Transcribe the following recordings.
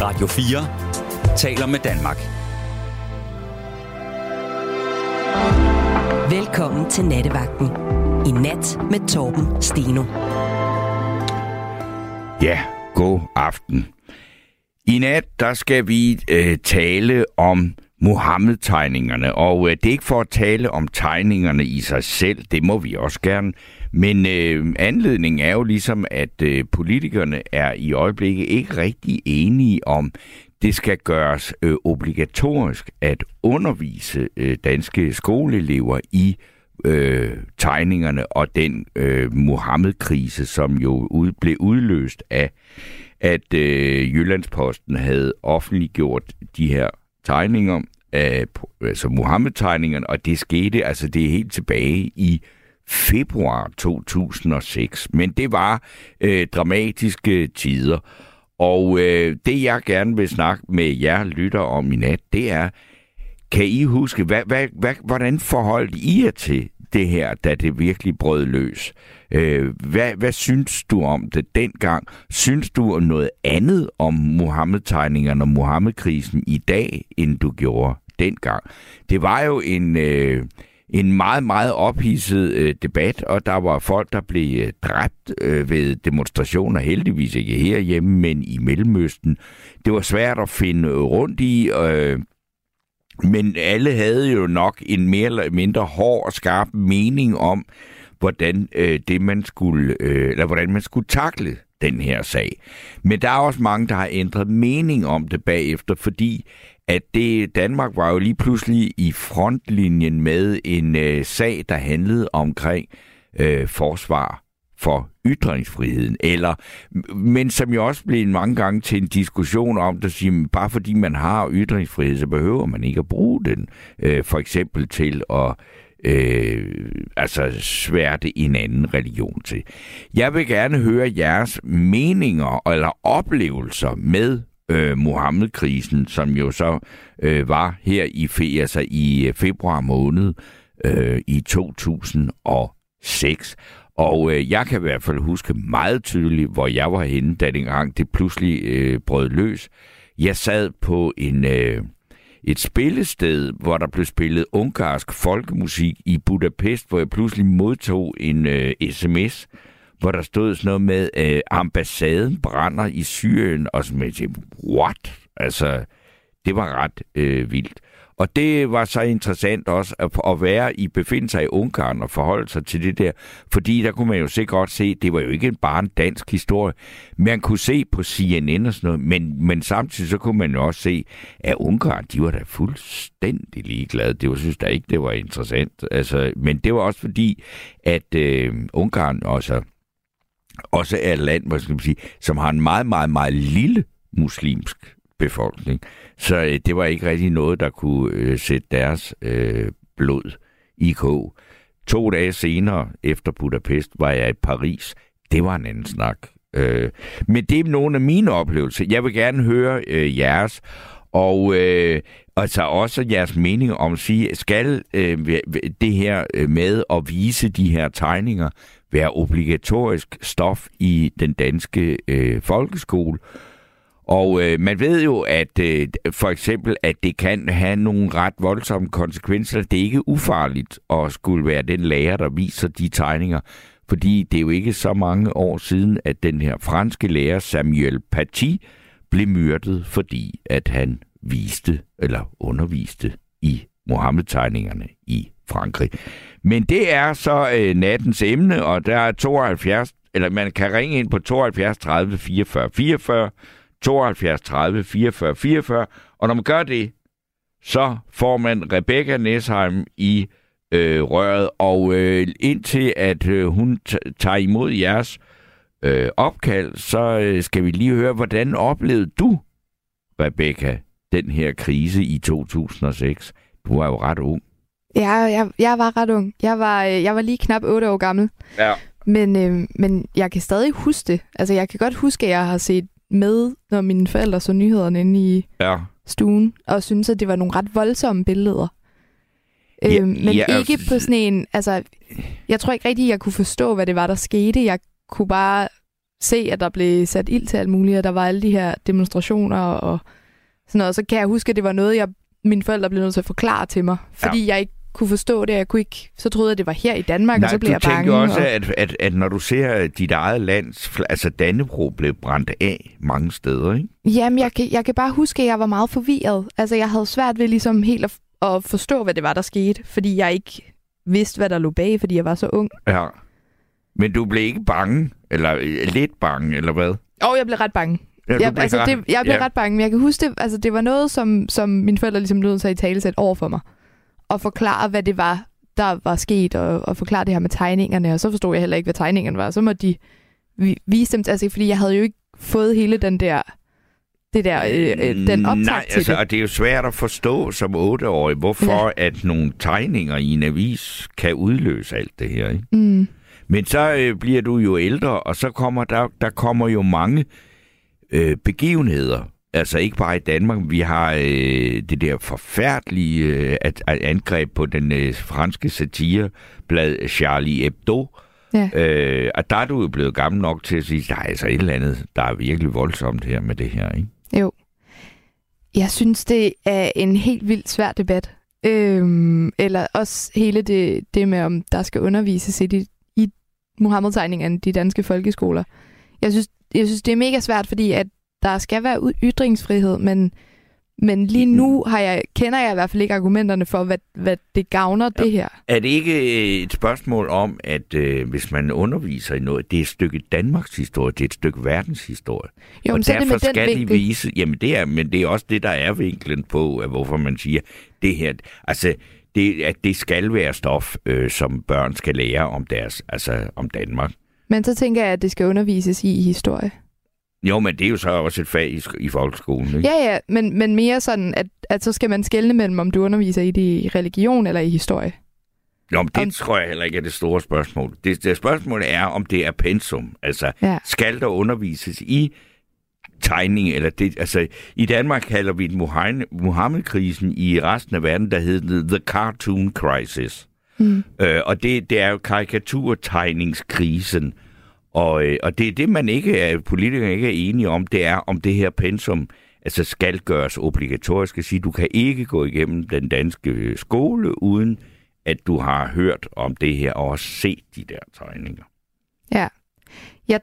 Radio 4 taler med Danmark. Velkommen til Nattevagten. I nat med Torben Steno. Ja, god aften. I nat, der skal vi øh, tale om Mohammed-tegningerne, og øh, det er ikke for at tale om tegningerne i sig selv, det må vi også gerne, men øh, anledningen er jo ligesom, at øh, politikerne er i øjeblikket ikke rigtig enige om, det skal gøres øh, obligatorisk at undervise øh, danske skoleelever i øh, tegningerne og den øh, Mohammed-krise, som jo ud, blev udløst af, at øh, Jyllandsposten havde offentliggjort de her tegninger, af, altså Mohammed-tegningerne, og det skete, altså det er helt tilbage i februar 2006. Men det var øh, dramatiske tider. Og øh, det jeg gerne vil snakke med jer lytter om i nat, det er, kan I huske, hvad, hvad, hvad, hvordan forholdt I jer til det her, da det virkelig brød løs? Øh, hvad, hvad synes du om det dengang? Synes du noget andet om Mohammed-tegningerne og Mohammed-krisen i dag, end du gjorde dengang? Det var jo en... Øh, en meget, meget ophidset øh, debat, og der var folk, der blev øh, dræbt øh, ved demonstrationer, heldigvis ikke herhjemme, men i Mellemøsten. Det var svært at finde rundt i, øh, men alle havde jo nok en mere eller mindre hård og skarp mening om, hvordan øh, det man skulle, øh, eller hvordan man skulle takle den her sag. Men der er også mange, der har ændret mening om det bagefter, fordi at det Danmark var jo lige pludselig i frontlinjen med en øh, sag, der handlede omkring øh, forsvar for ytringsfriheden, eller, men som jo også blev mange gange til en diskussion om, at sige, bare fordi man har ytringsfrihed, så behøver man ikke at bruge den, øh, for eksempel til at øh, altså sværte en anden religion til. Jeg vil gerne høre jeres meninger eller oplevelser med øh, Mohammed-krisen, som jo så øh, var her i, fe, altså i øh, februar måned øh, i 2006. Og øh, jeg kan i hvert fald huske meget tydeligt, hvor jeg var henne, da dengang det pludselig øh, brød løs. Jeg sad på en øh, et spillested, hvor der blev spillet ungarsk folkemusik i Budapest, hvor jeg pludselig modtog en øh, sms, hvor der stod sådan noget med, øh, ambassaden brænder i Syrien, og så med til, what? Altså, det var ret øh, vildt. Og det var så interessant også at, at være i, befinde sig i Ungarn og forholde sig til det der, fordi der kunne man jo sikkert godt se, det var jo ikke bare en dansk historie. Man kunne se på CNN og sådan noget, men, men samtidig så kunne man jo også se, at Ungarn, de var da fuldstændig ligeglade. Det var, synes da ikke, det var interessant. Altså, men det var også fordi, at øh, Ungarn også også er et land, hvad skal man sige, som har en meget, meget, meget lille muslimsk befolkning. Så øh, det var ikke rigtig noget, der kunne øh, sætte deres øh, blod i kog. To dage senere, efter Budapest, var jeg i Paris. Det var en anden snak. Øh, men det er nogle af mine oplevelser. Jeg vil gerne høre øh, jeres. Og øh, altså også jeres mening om at sige, skal øh, det her øh, med at vise de her tegninger være obligatorisk stof i den danske øh, folkeskole? Og øh, man ved jo, at øh, for eksempel, at det kan have nogle ret voldsomme konsekvenser. Det er ikke ufarligt at skulle være den lærer, der viser de tegninger. Fordi det er jo ikke så mange år siden, at den her franske lærer Samuel Paty blev myrdet, fordi at han viste eller underviste i Mohammed-tegningerne i Frankrig. Men det er så øh, nattens emne, og der er 72, eller man kan ringe ind på 72 30 44 44, 72 30 44 44, og når man gør det, så får man Rebecca Nesheim i øh, røret, og øh, indtil at øh, hun tager imod jeres øh, opkald, så øh, skal vi lige høre, hvordan oplevede du, Rebecca, den her krise i 2006? Du var jo ret ung. Ja, jeg, jeg var ret ung. Jeg var, øh, jeg var lige knap 8 år gammel. Ja. Men, øh, men jeg kan stadig huske det. Altså, jeg kan godt huske, at jeg har set med, når mine forældre så nyhederne inde i ja. stuen, og synes, at det var nogle ret voldsomme billeder. Ja, øhm, men ja, ikke på sådan en... Altså, jeg tror ikke rigtig, jeg kunne forstå, hvad det var, der skete. Jeg kunne bare se, at der blev sat ild til alt muligt, og der var alle de her demonstrationer og sådan noget. Så kan jeg huske, at det var noget, jeg, mine forældre blev nødt til at forklare til mig, fordi ja. jeg ikke kunne forstå det. Jeg kunne ikke, så troede jeg, at det var her i Danmark, Nej, og så blev jeg bange. du også, og... at, at, at når du ser dit eget land, altså Dannebro blev brændt af mange steder, ikke? Jamen, jeg kan, jeg kan bare huske, at jeg var meget forvirret. Altså, jeg havde svært ved ligesom helt at, at forstå, hvad det var, der skete, fordi jeg ikke vidste, hvad der lå bag, fordi jeg var så ung. Ja. Men du blev ikke bange? Eller øh, lidt bange, eller hvad? Og jeg blev ret bange. Ja, jeg, blev altså, ret- det, jeg blev ja. ret bange, men jeg kan huske det, altså, det var noget, som, som mine forældre ligesom nødt til at i tale over for mig. Og forklare, hvad det var, der var sket, og, og forklare det her med tegningerne, og så forstod jeg heller ikke, hvad tegningerne var. Så må de vi, vise dem, altså fordi jeg havde jo ikke fået hele den der, det der, øh, øh, den optag Nej, til altså, det. og det er jo svært at forstå som otteårig, hvorfor ja. at nogle tegninger i en avis kan udløse alt det her, ikke? Mm. Men så øh, bliver du jo ældre, og så kommer der, der kommer jo mange øh, begivenheder. Altså ikke bare i Danmark. Vi har øh, det der forfærdelige øh, at, at angreb på den øh, franske satireblad Charlie Hebdo. Ja. Øh, og der er du jo blevet gammel nok til at sige, der er altså et eller andet, der er virkelig voldsomt her med det her, ikke? Jo. Jeg synes, det er en helt vildt svær debat. Øhm, eller også hele det, det med, om der skal undervises i, de, i Mohammed-tegningerne, de danske folkeskoler. Jeg synes, jeg synes, det er mega svært, fordi at der skal være ytringsfrihed, men, men lige nu har jeg, kender jeg i hvert fald ikke argumenterne for, hvad, hvad det gavner ja. det her. Er det ikke øh, et spørgsmål om, at øh, hvis man underviser i noget, det er et stykke Danmarks historie, det er et stykke verdenshistorie. Jo, og men så er det derfor med den skal de vise, jamen det er, men det er også det, der er vinklen på, at hvorfor man siger, det her, altså, det, at det skal være stof, øh, som børn skal lære om deres, altså om Danmark. Men så tænker jeg, at det skal undervises i historie. Jo, men det er jo så også et fag i, i folkeskolen, ikke? Ja, ja, men, men mere sådan, at, at så skal man skelne mellem, om du underviser i det i religion eller i historie. Jo, men det Om- tror jeg heller ikke er det store spørgsmål. Det, det spørgsmål er, om det er pensum. Altså, Ja. skal der undervises i tegning, eller det, altså i Danmark kalder vi den Muhammed-krisen i resten af verden, der hedder The Cartoon Crisis. Mm. Øh, og det, det er jo karikaturtegningskrisen. Og, øh, og det er det, man ikke er, politikere ikke er enige om, det er, om det her pensum altså skal gøres obligatorisk. At sige, du kan ikke gå igennem den danske øh, skole, uden at du har hørt om det her og også set de der tegninger. Ja. Jeg,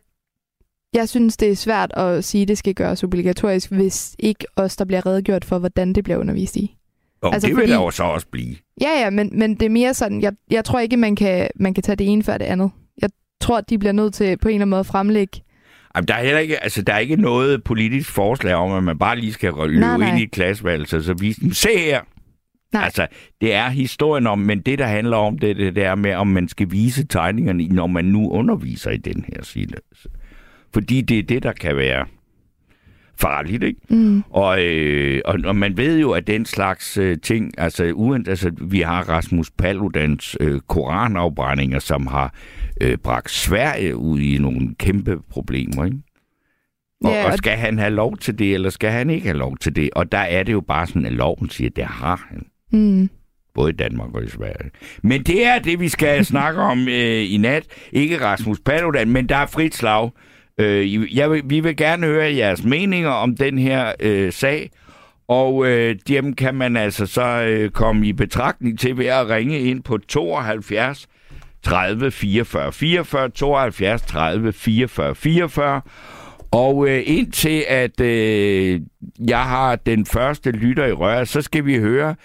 jeg synes, det er svært at sige, at det skal gøres obligatorisk, hvis ikke os, der bliver redegjort for, hvordan det bliver undervist i. Og altså, det vil fordi- der jo så også blive. Ja, ja, men, men det er mere sådan, jeg, jeg tror ikke, man kan, man kan tage det ene før det andet. Tror, de bliver nødt til på en eller anden måde at fremlægge. Jamen, der er heller ikke, altså, der er ikke noget politisk forslag om, at man bare lige skal løbe Nej, nej. ind i et klasseværelse og så vise dem, se her! Nej. Altså, det er historien om, men det, der handler om, det, det, det er med, om man skal vise tegningerne, når man nu underviser i den her side. Fordi det er det, der kan være farligt, ikke? Mm. Og, øh, og, og man ved jo, at den slags øh, ting, altså, uden, altså vi har Rasmus Paludans øh, koranafbrændinger, som har øh, bragt Sverige ud i nogle kæmpe problemer, ikke? Og, Ja, og og- skal han have lov til det, eller skal han ikke have lov til det? Og der er det jo bare sådan, at loven siger, at det har han. Mm. Både i Danmark og i Sverige. Men det er det, vi skal snakke om øh, i nat. Ikke Rasmus Paludan, men der er frit slag. Øh, jeg vil, vi vil gerne høre jeres meninger om den her øh, sag. Og øh, dem kan man altså så øh, komme i betragtning til ved at ringe ind på 72 30 44 44, 72 30 44 44. Og øh, indtil at øh, jeg har den første lytter i røret, så skal vi høre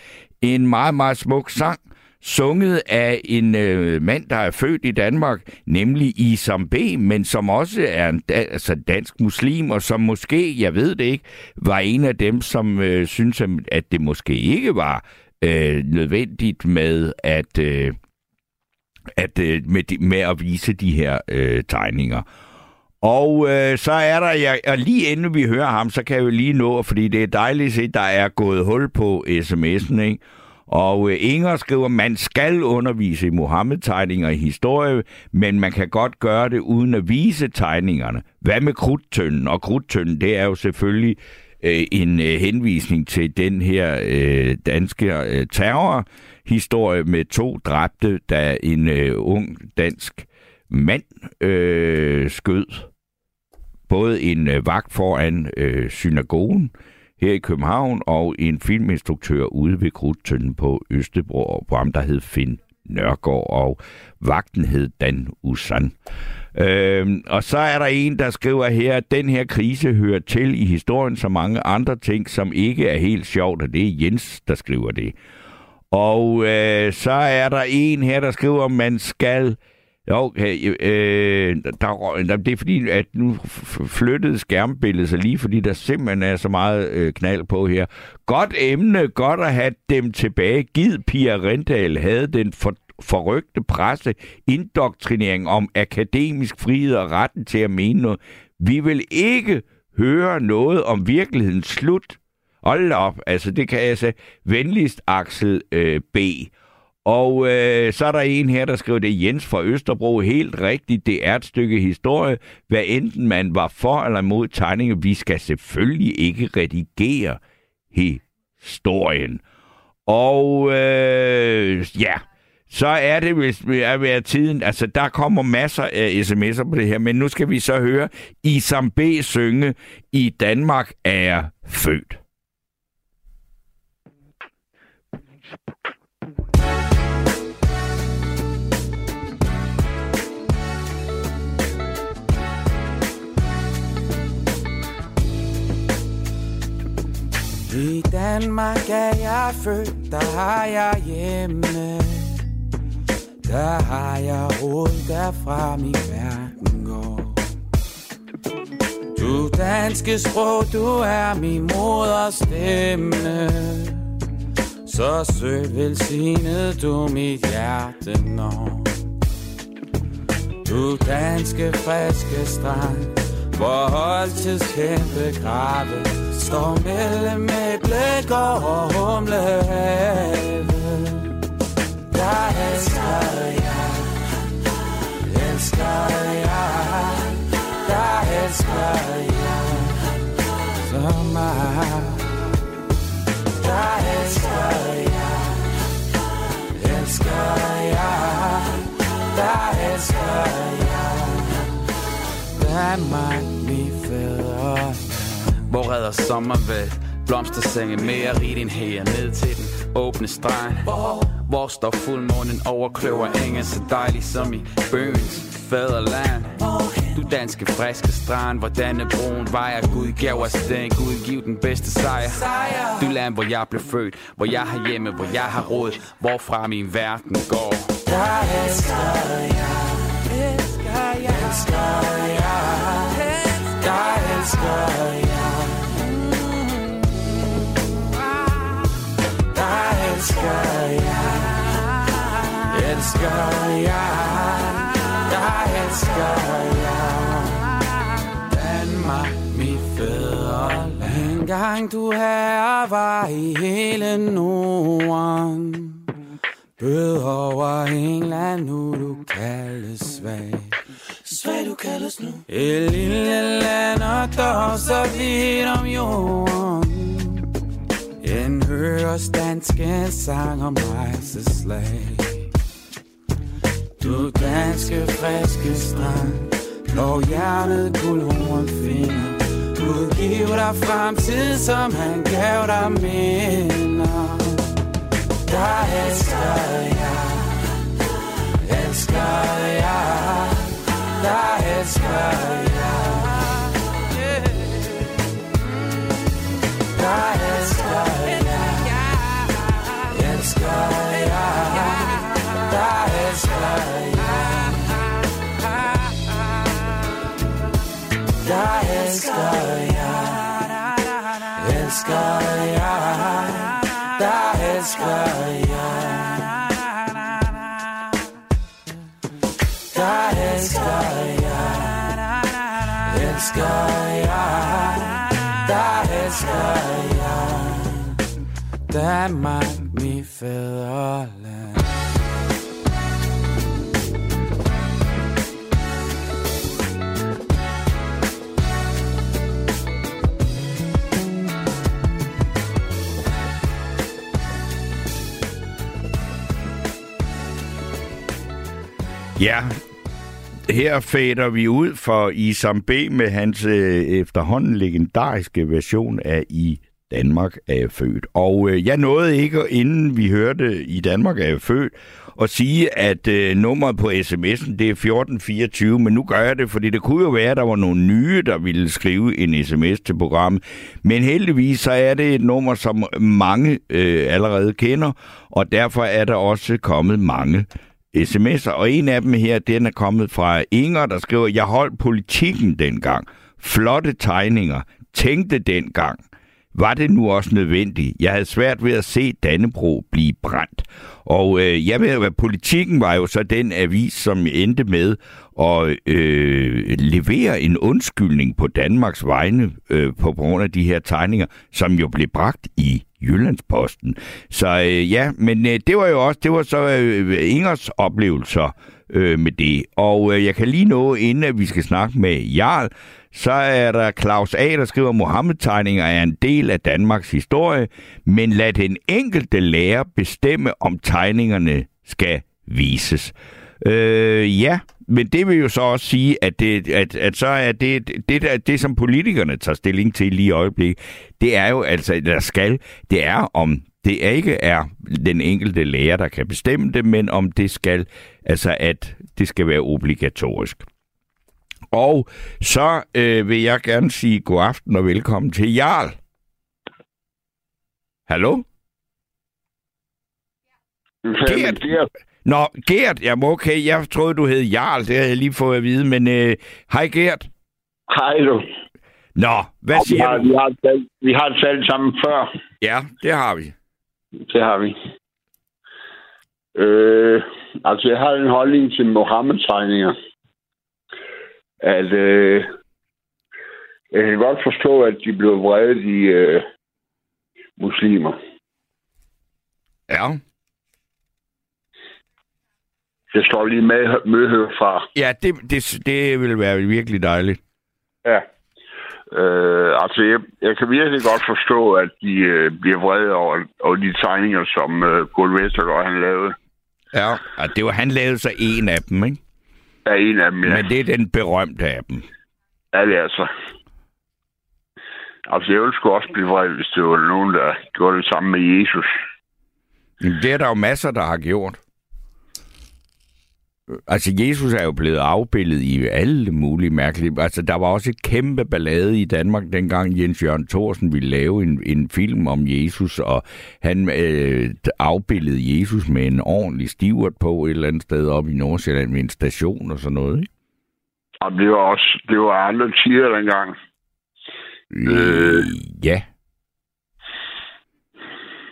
en meget, meget smuk sang, sunget af en øh, mand, der er født i Danmark, nemlig Isam B., men som også er en da, altså dansk muslim, og som måske, jeg ved det ikke, var en af dem, som øh, synes, at det måske ikke var øh, nødvendigt med at... Øh, at, øh, med, de, med at vise de her øh, tegninger. Og øh, så er der, jeg, og lige inden vi hører ham, så kan jeg jo lige nå, fordi det er dejligt at se, der er gået hul på sms'en, ikke? Og øh, Inger skriver, man skal undervise i Mohammed-tegninger i historie, men man kan godt gøre det uden at vise tegningerne. Hvad med krudtønden? Og krudtønden, det er jo selvfølgelig øh, en øh, henvisning til den her øh, danske øh, historie med to dræbte, da en øh, ung dansk mand øh, skød både en øh, vagt foran øh, synagogen her i København og en filminstruktør ude ved Krudtønden på Østebro, på ham, der hed Finn Nørgaard, og vagten hed Dan Usan. Øhm, og så er der en, der skriver her, at den her krise hører til i historien så mange andre ting, som ikke er helt sjovt, og det er Jens, der skriver det. Og øh, så er der en her, der skriver, at man skal... Okay, øh, der, der, det er fordi, at nu flyttede skærmbilledet sig lige, fordi der simpelthen er så meget øh, knald på her. Godt emne, godt at have dem tilbage. Gid Pia Rendal havde den for, forrygte presse indoktrinering om akademisk frihed og retten til at mene noget. Vi vil ikke høre noget om virkelighedens slut. Hold op, altså det kan jeg sige. Venligst Axel øh, B. Og øh, så er der en her, der skriver det Jens fra Østerbro. Helt rigtigt, det er et stykke historie. Hvad enten man var for eller imod tegninger, vi skal selvfølgelig ikke redigere historien. Og øh, ja, så er det hvis er ved tiden. Altså, der kommer masser af sms'er på det her, men nu skal vi så høre Isam B. synge I Danmark er født. I Danmark er jeg født, der har jeg hjemme. Der har jeg råd, derfra min verden går. Du danske sprog, du er min moders stemme. Så sødt velsignet du mit hjerte når. Du danske friske strand. Forhold til kæmpe grave Står mellem æble og humlehave Der elsker jeg Elsker jeg Der elsker jeg Så meget Der elsker jeg Elsker jeg Der elsker jeg jer Danmark, min fædre. Hvor redder sommervæld Blomstersenge mere rigt end her. Ned til den åbne strand. Hvor står fuldmånen over kløver engen Så dejlig som i bøgens fædreland? Du danske friske strand Hvor denne brun vejer. Gud gav os den Gud giv den bedste sejr. Du land hvor jeg blev født Hvor jeg har hjemme, hvor jeg har råd. Hvorfra min verden går. Jeg elsker jer. Elsker jer Elsker jer elsker Jeg. Der elsker jeg. Elsker jeg. Der elsker jeg. Danmark, mit fædreland. En gang du her var i hele Norden. Bød over England, nu du kaldes svag Svag du kaldes nu Et lille land og dog så vidt om jorden. En høres danske sang om rejseslag Du danske friske strand Når hjertet guldhorn finder. Gud giver dig fremtid, som han gav dig minder. Der elsker jeg Elsker jeg. Der Elsker jeg Der elsker jeg. Danmark, mit fædreland. Ja, her fader vi ud for Isam B. med hans øh, efterhånden legendariske version af I Danmark er jeg født. Og øh, jeg nåede ikke, inden vi hørte I Danmark er jeg født, at sige, at øh, nummeret på sms'en, det er 1424, men nu gør jeg det, fordi det kunne jo være, at der var nogle nye, der ville skrive en sms til programmet. Men heldigvis så er det et nummer, som mange øh, allerede kender, og derfor er der også kommet mange sms'er. Og en af dem her, den er kommet fra Inger, der skriver, jeg holdt politikken dengang. Flotte tegninger. Tænkte dengang var det nu også nødvendigt. Jeg havde svært ved at se Dannebro blive brændt. Og øh, jeg ved, at politikken var jo så den avis, som endte med at øh, levere en undskyldning på Danmarks vegne øh, på grund af de her tegninger, som jo blev bragt i Jyllandsposten. Så øh, ja, men øh, det var jo også, det var så øh, Ingers oplevelser øh, med det. Og øh, jeg kan lige nå, inden at vi skal snakke med Jarl, så er der Claus A., der skriver, Mohammed-tegninger er en del af Danmarks historie, men lad den enkelte lærer bestemme, om tegningerne skal vises. Øh, ja, men det vil jo så også sige, at, det, at, at så er det, det, det, det, som politikerne tager stilling til lige i øjeblikket, det er jo altså, der skal, det er om det ikke er den enkelte lærer, der kan bestemme det, men om det skal, altså at det skal være obligatorisk. Og så øh, vil jeg gerne sige god aften og velkommen til Jarl. Hallo? Gert. Nå, Gert, jamen okay, jeg troede, du hed Jarl, det har jeg lige fået at vide, men øh, hej Gert. Hej du. Nå, hvad Og vi siger har, du? vi har, talt, vi har talt sammen før. Ja, det har vi. Det har vi. Øh, altså, jeg har en holdning til Mohammed-tegninger. At øh, jeg kan godt forstå, at de blev vredet i øh, muslimer. Ja. Jeg står lige med, med herfra. Ja, det, det, det vil være virkelig dejligt. Ja. Øh, altså, jeg, jeg kan virkelig godt forstå, at de øh, bliver vrede over, over de tegninger, som øh, Kurt Vestergaard han lavede. Ja. Og det var, han lavede så en af dem, ikke? Er en af dem, ja. Men det er den berømte af dem. Ja, det er altså. Altså, jeg ville sgu også blive vred, hvis det var nogen, der gjorde det samme med Jesus. Det er der jo masser, der har gjort. Altså, Jesus er jo blevet afbildet i alle mulige mærkelige... Altså, der var også et kæmpe ballade i Danmark, dengang Jens Jørgen Thorsen ville lave en, en film om Jesus, og han øh, afbildede Jesus med en ordentlig stivert på et eller andet sted op i Nordsjælland ved en station og sådan noget, ikke? Og det var også det var andre tider dengang. Øh, ja.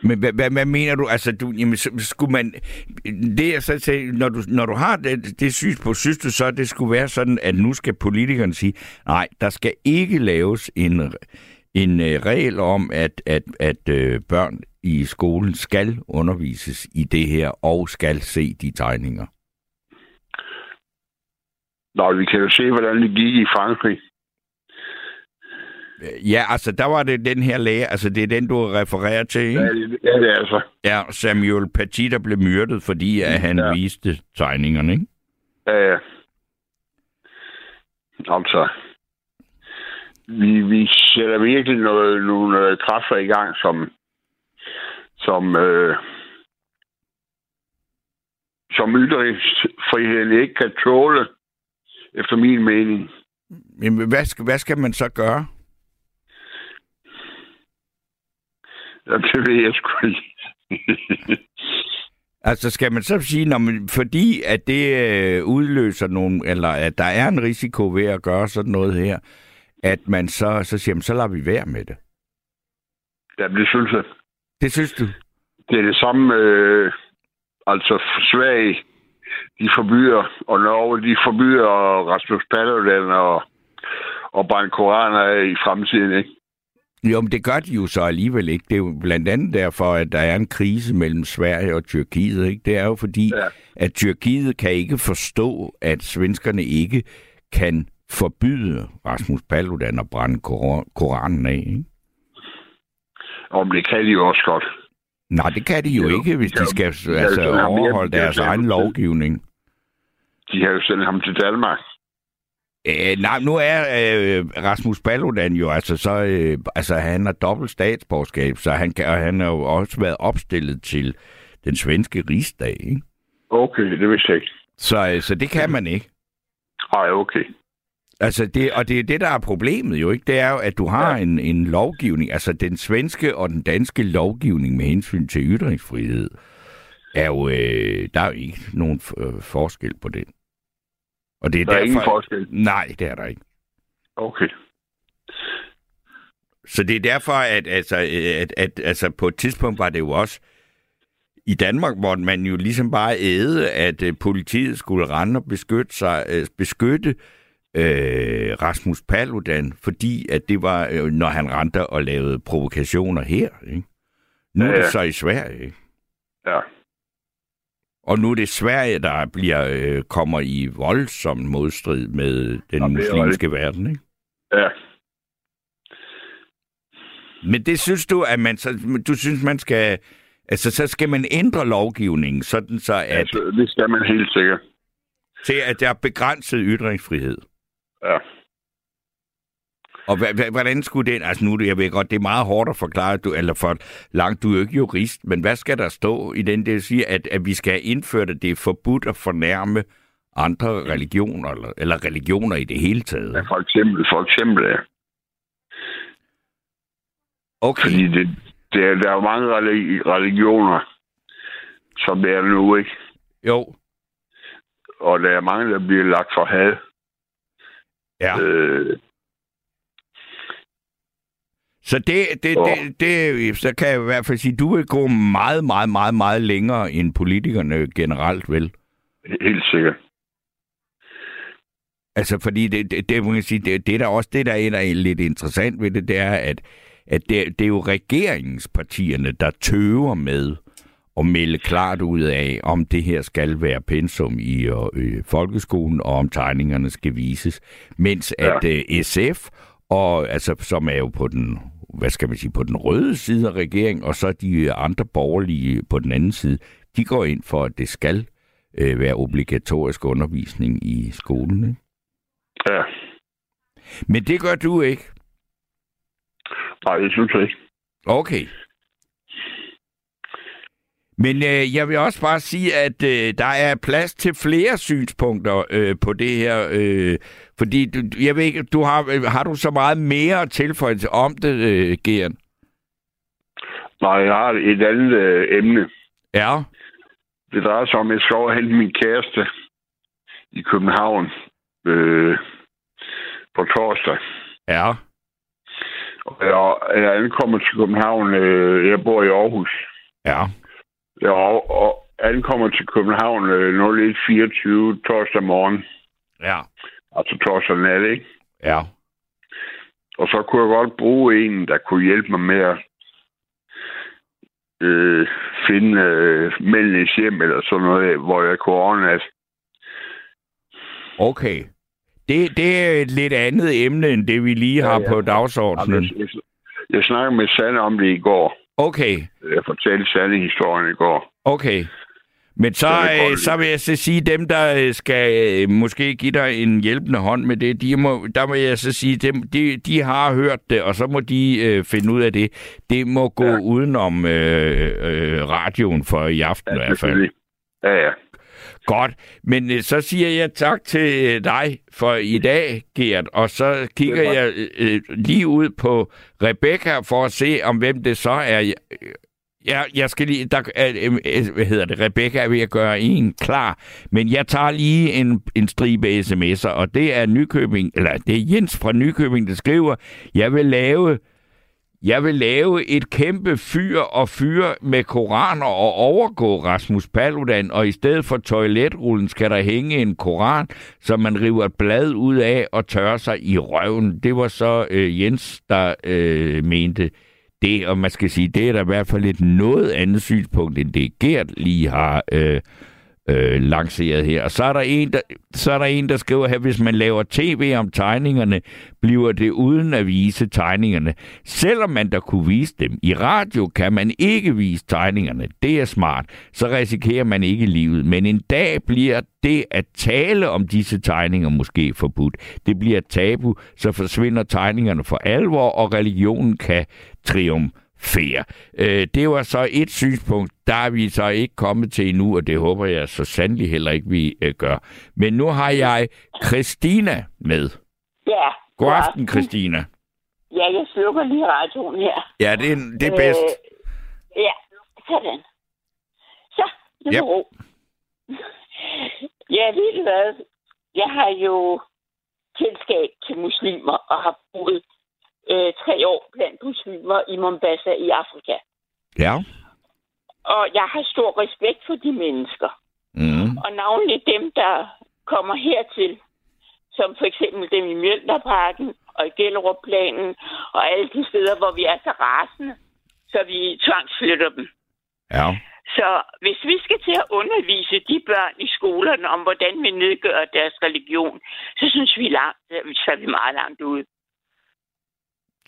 Men hvad, hvad, hvad mener du? Altså, du, jamen, så, skulle man... Det jeg så sagde, når du, når du har det, det synspunkt, synes du så, det skulle være sådan, at nu skal politikerne sige, nej, der skal ikke laves en, en øh, regel om, at, at, at øh, børn i skolen skal undervises i det her, og skal se de tegninger. Nå, vi kan jo se, hvordan det gik i Frankrig. Ja, altså, der var det den her læge, altså det er den, du refererer til, ikke? Ja, det, ja, det er altså. Ja, Samuel Paty, der blev myrdet, fordi at han Ja. viste tegningerne, ikke? Ja, ja. Altså, vi, vi sætter virkelig noget, nogle øh, kræfter i gang, som, som, øh, som ytringsfriheden ikke kan tåle, efter min mening. Men hvad skal, hvad skal man så gøre? Ja, det ved jeg sgu ikke. Altså skal man så sige, når man, fordi at det øh, udløser nogle, eller at der er en risiko ved at gøre sådan noget her, at man så, så siger, man, så lader vi være med det. ja, det synes jeg. Det synes du? Det er det samme, øh, altså Sverige, de forbyder, og Norge, de forbyder Rasmus Paludan og, og brænde koraner i fremtiden, ikke? Jo, men det gør de jo så alligevel ikke. Det er jo blandt andet derfor, at der er en krise mellem Sverige og Tyrkiet. Ikke? Det er jo fordi, Ja. at Tyrkiet kan ikke forstå, at svenskerne ikke kan forbyde Rasmus Paludan at brænde Kor- Koranen af. Ikke? Om det kan de jo også godt. Nej, det kan de jo, Jo, ikke, hvis jo. de skal Ja, altså, overholde er deres jo- egen lovgivning. De har jo sendt ham til Danmark. Øh, nej, nu er øh, Rasmus Paludan jo, altså, så, øh, altså han har dobbelt statsborgerskab, så han, kan, og han har jo også været opstillet til den svenske rigsdag, ikke? Okay, det vidste jeg ikke. Så, øh, så det kan man ikke. Ej, okay. Altså det, og det er det, der er problemet jo, ikke? Det er jo, at du har Ja. en, en lovgivning, altså den svenske og den danske lovgivning med hensyn til ytringsfrihed, er jo, øh, der er jo ikke nogen øh, forskel på den. Og det er Der er derfor, ingen forskel. Nej, det er der ikke. Okay. Så det er derfor, at, altså, at, at altså, på et tidspunkt var det jo også, i Danmark måtte man jo ligesom bare æde, at øh, politiet skulle rende og beskytte, sig, øh, beskytte øh, Rasmus Paludan, fordi at det var, øh, når han rendte og lavede provokationer her. Ikke? Nu er Ja, det ja. så i Sverige, ikke? Ja. Og nu er det Sverige, der bliver øh, kommer i voldsom modstrid med den Jamen, det muslimske verden. Ikke? Ja. Men det synes du, at man så, du synes, man skal, altså så skal man ændre lovgivningen, sådan så at, Altså, det skal man helt sikkert. til at der er begrænset ytringsfrihed. Ja. Og hvordan skulle den, altså nu, jeg ved godt, det er meget hårdt at forklare, du, eller for langt, du er jo ikke jurist, men hvad skal der stå i den, det vil sige, at, at vi skal indføre det, det er forbudt at fornærme andre religioner, eller, eller religioner i det hele taget. ja. For eksempel, for eksempel, ja. Okay, Fordi det, det er, der er mange religi- religioner, som det er nu, ikke? jo, Og der er mange, der bliver lagt for had. ja. Øh, Så det, det, Åh. det, det, så kan jeg i hvert fald sige, du vil gå meget, meget, meget, meget længere end politikerne generelt, vel? helt sikkert. Altså, fordi det, det, det, må jeg sige, det, det er der også det, der er, der er lidt interessant ved det, det er, at, at det, det er jo regeringspartierne, der tøver med at melde klart ud af, om det her skal være pensum i øh, folkeskolen, og om tegningerne skal vises. Mens Ja. at øh, SF, og, altså, som er jo på den, hvad skal man sige, på den røde side af regeringen, og så de andre borgerlige på den anden side, de går ind for, at det skal øh, være obligatorisk undervisning i skolen. Ikke? Ja. Men det gør du ikke. Nej, det synes jeg ikke. Okay. Men øh, jeg vil også bare sige, at øh, der er plads til flere synspunkter øh, på det her. Øh, fordi du, jeg ved ikke, du har, øh, har du så meget mere at tilføje om det, øh, Gert? Nej, jeg har et andet øh, emne. Ja. Det drejer sig om, at jeg skal over hente min kæreste i København øh, på torsdag. Ja. Og jeg, jeg ankommer til København. Øh, jeg bor i Aarhus. Ja. Jeg og, ankommer til København øh, 01.24 torsdag morgen. Ja. Altså torsdag nat, ikke? Ja. Og så kunne jeg godt bruge en, der kunne hjælpe mig med at øh, finde øh, mændenes hjem eller sådan noget, hvor jeg kunne overnatte. Okay. Det, det er et lidt andet emne, end det vi lige har Ja, ja. på dagsordenen. Jeg, jeg, jeg snakkede med Sanne om det i går. Okay. Jeg fortalte Sanne historien i går. Okay. Men så, øh, så vil jeg så sige, dem, der øh, skal øh, måske give dig en hjælpende hånd med det, de må, der må jeg så sige, dem, de, de har hørt det, og så må de øh, finde ud af det. Det må gå Ja. udenom øh, øh, radioen for i aften i hvert fald. Ja, ja. Godt, men øh, så siger jeg tak til øh, dig for i dag, Gert, og så kigger er jeg øh, lige ud på Rebecca for at se, om hvem det så er. Jeg, jeg, skal lige, der, øh, øh, hvad hedder det, Rebecca er ved at gøre en klar, men jeg tager lige en, en stribe sms'er, og det er Nykøbing, eller det er Jens fra Nykøbing, der skriver, jeg vil lave jeg vil lave et kæmpe fyr og fyre med koraner og overgå Rasmus Paludan, og i stedet for toiletrullen skal der hænge en koran, som man river et blad ud af og tørrer sig i røven. Det var så øh, Jens, der øh, mente det, og man skal sige, det er der i hvert fald et noget andet synspunkt, end det Gert lige har øh, øh, lanceret her. Og så er, der en, der, så er der en, der skriver her, hvis man laver tv om tegningerne, bliver det uden at vise tegningerne. Selvom man der kunne vise dem. I radio kan man ikke vise tegningerne. Det er smart. Så risikerer man ikke livet. Men en dag bliver det at tale om disse tegninger måske forbudt. Det bliver tabu, så forsvinder tegningerne for alvor, og religionen kan triumfere fair. Øh, det var så et synspunkt, der er vi så ikke kommet til endnu, og det håber jeg så sandelig heller ikke, vi øh, gør. Men nu har jeg Christina med. Ja. God aften, Christina. Ja, jeg slukker lige radioen her. Ja, det er, det er bedst. Øh, ja, sådan. Så, det Ja. ja. ro. ja, ved du hvad? Jeg har jo kendskab til muslimer og har boet øh, tre år blandt muslimer i Mombasa i Afrika. Ja. Og jeg har stor respekt for de mennesker. Mm. Og navnlig dem, der kommer hertil, som for eksempel dem i Mjølnerparken og i Gellerup-planen og alle de steder, hvor vi er så rasende, så vi tvangsflytter dem. Ja. Så hvis vi skal til at undervise de børn i skolerne om, hvordan vi nedgør deres religion, så synes vi langt, så er vi meget langt ude.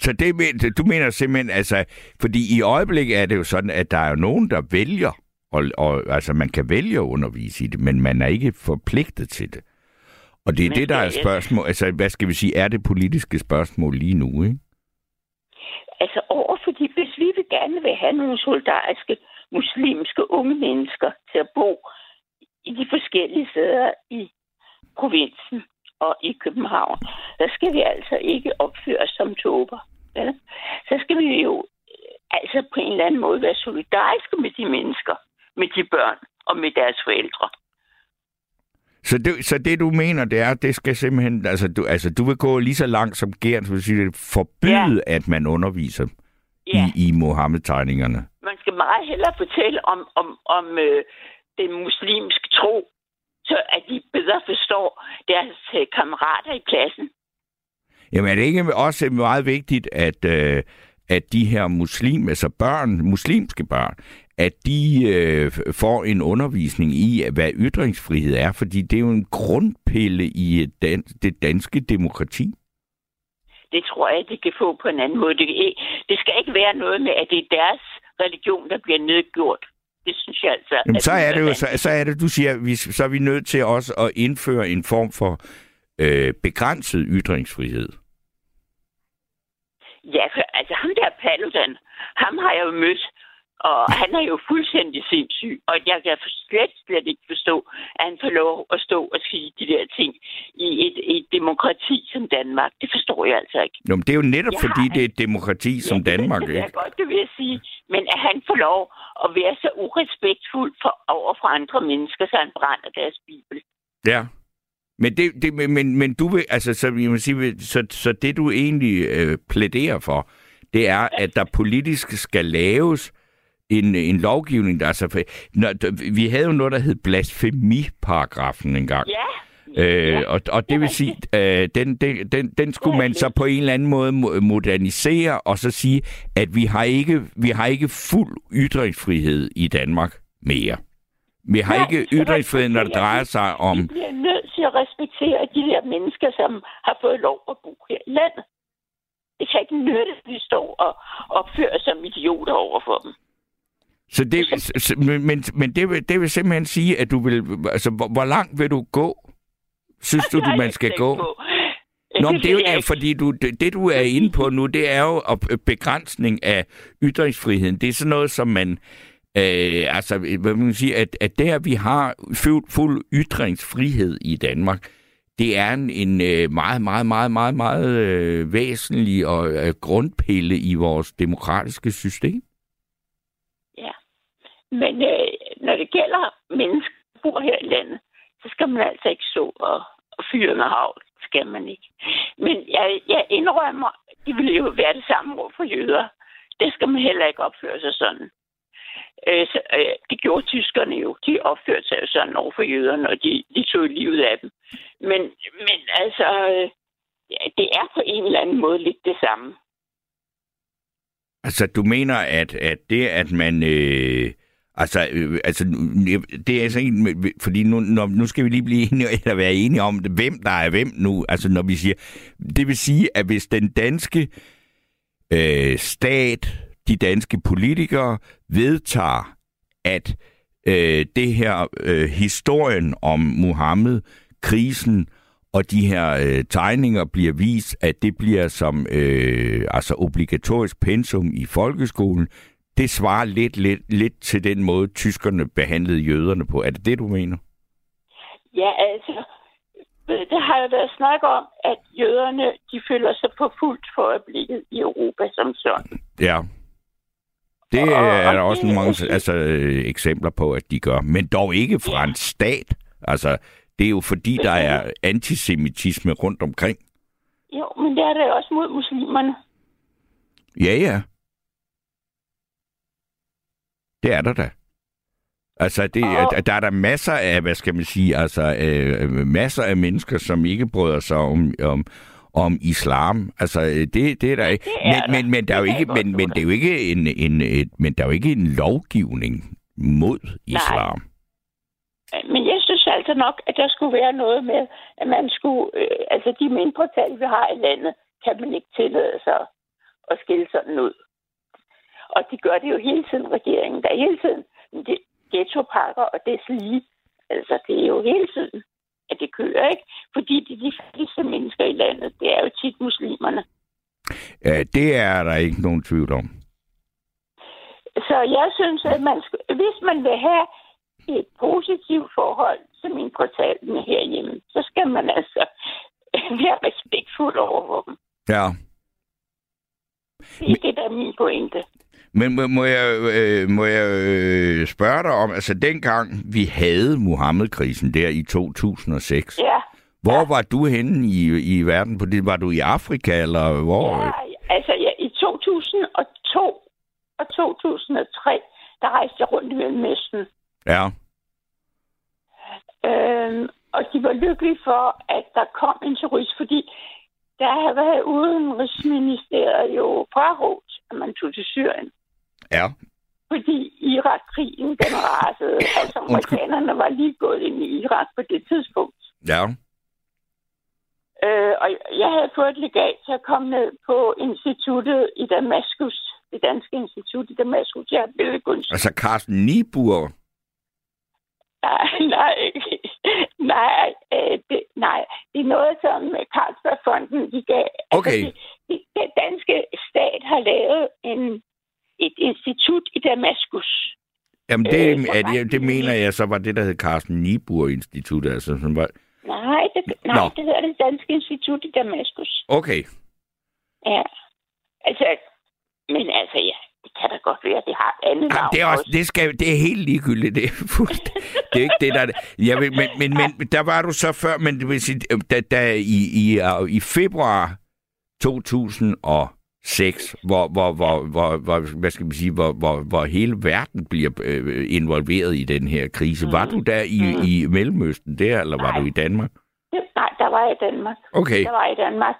Så det, du mener simpelthen, altså, fordi i øjeblikket er det jo sådan, at der er jo nogen, der vælger, og, og altså man kan vælge at undervise i det, men man er ikke forpligtet til det. Og det er Men det, der er spørgsmål, altså hvad skal vi sige, er det politiske spørgsmål lige nu, ikke? Altså over, fordi hvis vi vil gerne vil have nogle solidariske muslimske unge mennesker til at bo i de forskellige steder i provinsen og i København, så skal vi altså ikke opføre os som tober. Vel? Så skal vi jo altså på en eller anden måde være solidariske med de mennesker, med de børn og med deres forældre. Så det, så det du mener, det er, det skal simpelthen, altså du, altså, du vil gå lige så langt som Gert, vil sige, forbyde, ja. at man underviser Ja. i, i Mohammed-tegningerne. man skal meget hellere fortælle om, om, om øh, den muslimske tro, så at de bedre forstår deres øh, kammerater i klassen. Jamen er det ikke også meget vigtigt, at, øh, at de her muslim, altså børn, muslimske børn, at de øh, får en undervisning i, hvad ytringsfrihed er, fordi det er jo en grundpille i dan- det danske demokrati. Det tror jeg, de kan få på en anden måde. Det, det skal ikke være noget med, at det er deres religion, der bliver nedgjort. Det synes jeg altså... Jamen, så er det jo, så, så er det, du siger, vi, så er vi nødt til også at indføre en form for øh, begrænset ytringsfrihed. Ja, for altså ham der Paludan, ham har jeg jo mødt, og han er jo fuldstændig sindssyg, og jeg kan slet, slet ikke forstå, at han får lov at stå og sige de der ting i et, et demokrati som Danmark. Det forstår jeg altså ikke. Nå, men det er jo netop Jeg fordi, har- det er et demokrati som ja, Danmark, det, det ikke? er godt, det vil jeg sige. Men at han får lov at være så urespektfuld for, over for andre mennesker, så han brænder deres bibel. Ja. Men, det, det, men- men, du vil, altså, så, jeg må sige, så, så det du egentlig øh, plæderer for, det er, at der politisk skal laves en, en lovgivning, der er så... Når, vi havde jo noget, der hed blasfemiparagrafen engang. Ja, Øh, og, og det vil sige, øh, den, den, den, den skulle man så på en eller anden måde mo- modernisere, og så sige, at vi har ikke, vi har ikke fuld ytringsfrihed i Danmark mere. Vi har Nej, ikke så ytringsfrihed, når det drejer sig om... Vi bliver nødt til at respektere de der mennesker, som har fået lov at bo her i landet. Det kan ikke nytte, at vi står og opfører os som idioter over for dem. Så det, s- men, men, det, vil, det vil simpelthen sige, at du vil... Altså, hvor, hvor langt vil du gå? Synes du, Det du man skal gå? på. Nå, men det er jo fordi du, det, det, du er inde på nu, det er jo op- begrænsning af ytringsfriheden. Det er sådan noget, som man... Øh, altså, hvad man sige, at, at der vi har fuld, fuld ytringsfrihed i Danmark, det er en, en meget, meget, meget, meget, meget øh, væsentlig og øh, grundpille i vores demokratiske system. Ja. Men øh, når det gælder mennesker, der bor her i landet, så skal man altså ikke så og, og fyre med havl. Skal man ikke. Men jeg, jeg indrømmer, det ville jo være det samme ord for jøder. Det skal man heller ikke opføre sig sådan. Øh, så, øh, det gjorde tyskerne jo. De opførte sig jo sådan over for jøderne, og de, de tog livet af dem. Men, men altså, øh, det er på en eller anden måde lidt det samme. Altså, du mener, at, at det, at man øh, Altså, øh, altså, det er altså ikke, fordi nu, når, nu skal vi lige blive enige, eller være enige om, det, hvem der er hvem nu. Altså, når vi siger, det vil sige, at hvis den danske øh, stat, de danske politikere vedtager, at øh, det her øh, historien om Mohammed, krisen og de her øh, tegninger bliver vist, at det bliver som øh, altså obligatorisk pensum i folkeskolen, det svarer lidt, lidt, lidt til den måde, tyskerne behandlede jøderne på. Er det det, du mener? Ja, altså, det har jo været snak om, at jøderne, de føler sig på fuldt for øjeblikket i Europa som sådan. Ja. Det og, er der også det, mange altså, øh, eksempler på, at de gør. Men dog ikke fra en stat. Altså, det er jo fordi, der er antisemitisme rundt omkring. Jo, men det er der også mod muslimerne. Ja, ja. Det er der da. Altså, det, og... der er der masser af, hvad skal man sige, altså øh, masser af mennesker, som ikke bryder sig om, om, om islam. Altså, det, det er der ikke. Men, men, men, der er jo ikke, men, men det er jo ikke en, en, et, men der er jo ikke en lovgivning mod islam. Nej. Men jeg synes altså nok, at der skulle være noget med, at man skulle, øh, altså de mindretal, vi har i landet, kan man ikke tillade sig at skille sådan ud. Og de gør det jo hele tiden, regeringen. Der er hele tiden det, ghettopakker og det lige. Altså, det er jo hele tiden, at det kører, ikke? Fordi de, de fattigste mennesker i landet, det er jo tit muslimerne. Ja, det er der ikke nogen tvivl om. Så jeg synes, at man skal, hvis man vil have et positivt forhold til mindretallene herhjemme, så skal man altså være respektfuld over dem. Ja. Det er det, der er min pointe. Men må, må jeg, øh, må jeg øh, spørge dig om, altså dengang vi havde Muhammed-krisen der i 2006, ja. hvor ja. var du henne i, i verden på det? Var du i Afrika, eller hvor? Ja, altså ja, i 2002 og 2003, der rejste jeg rundt i Mellemøsten. Ja. Øhm, og de var lykkelige for, at der kom en turist, fordi der havde været udenrigsministeriet jo frarådt, at man tog til Syrien. Ja. Fordi Irak-krigen, den rasede. altså, amerikanerne var lige gået ind i Irak på det tidspunkt. Ja. Øh, og jeg havde fået et legat til at komme ned på instituttet i Damaskus. Det danske institut i Damaskus. Jeg har billedkunst. Altså Carsten Niebuhr? Nej, nej, nej, øh, det, nej. Det er noget, som Carlsbergfonden de gav. Altså, okay. Altså, det, det, den danske stat har lavet en et institut i Damaskus. Jamen, det, øh, er det, det mener jeg så var det, der hed Carsten Niebuhr Institut, altså som var... Nej, det, nej det hedder det Danske Institut i Damaskus. Okay. Ja. Altså, men altså, ja, det kan da godt være, det har et andet Jamen, navn det er, også, det, skal, det er helt ligegyldigt. Det er, det er ikke det, der... Jeg vil, men, men, men der var du så før, men det vil sige, da, da i, i, i februar 2000 og 6, hvor, hvor, hvor, hvor, hvor, hvad skal man sige, hvor, hvor, hvor hele verden bliver øh, involveret i den her krise. Mm. Var du der i, mm. i Mellemøsten der, eller nej. var du i Danmark? Nej, der var jeg i Danmark. Okay. Der var jeg i Danmark.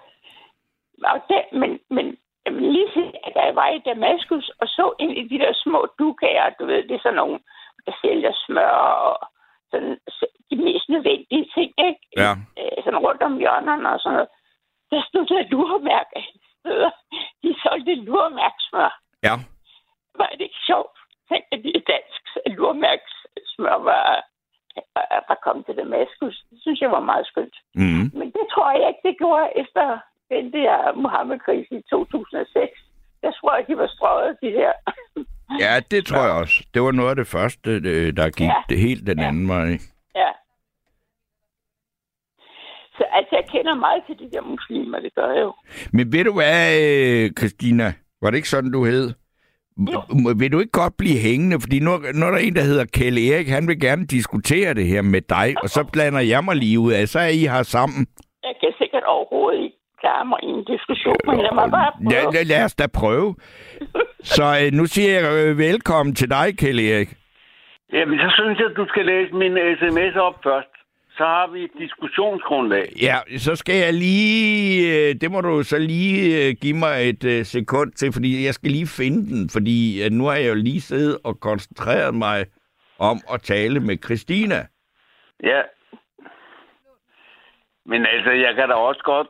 Og det, men, men lige siden, at jeg var i Damaskus og så ind i de der små dukager, du ved, det er sådan nogle, der sælger smør og sådan, de mest nødvendige ting, ikke? Ja. Øh, sådan rundt om hjørnerne og sådan noget. Der stod der lurmærke steder. De solgte lurmærksmør. Ja. Var det ikke sjovt? Tænk, at de dansk lurmærksmør var, var kommet til Damaskus. Det synes jeg var meget skønt. Mm. Men det tror jeg ikke, det gjorde efter den der Mohammed-krise i 2006. Jeg tror jeg, de var strøget, de der. ja, det tror jeg også. Det var noget af det første, der gik ja. det helt den anden ja. vej. Ja. Så altså, kender meget til de der muslimer, det gør jeg jo. Men ved du hvad, øh, Christina? Var det ikke sådan, du hed? Jo. Vil du ikke godt blive hængende? Fordi nu, nu er der en, der hedder Kjell Erik, han vil gerne diskutere det her med dig, og så blander jeg mig lige ud af, så er I her sammen. Jeg kan sikkert overhovedet ikke klare mig i en diskussion, men lad mig bare prøve. Ja, lad, lad os da prøve. så øh, nu siger jeg øh, velkommen til dig, Kjell Erik. Jamen, så synes jeg, at du skal læse min sms op først. Så har vi et diskussionsgrundlag. Ja, så skal jeg lige... øh, Det må du så lige øh, give mig et øh, sekund til, fordi jeg skal lige finde den, fordi nu har jeg jo lige siddet og koncentreret mig om at tale med Christina. Ja. Men altså, jeg kan da også godt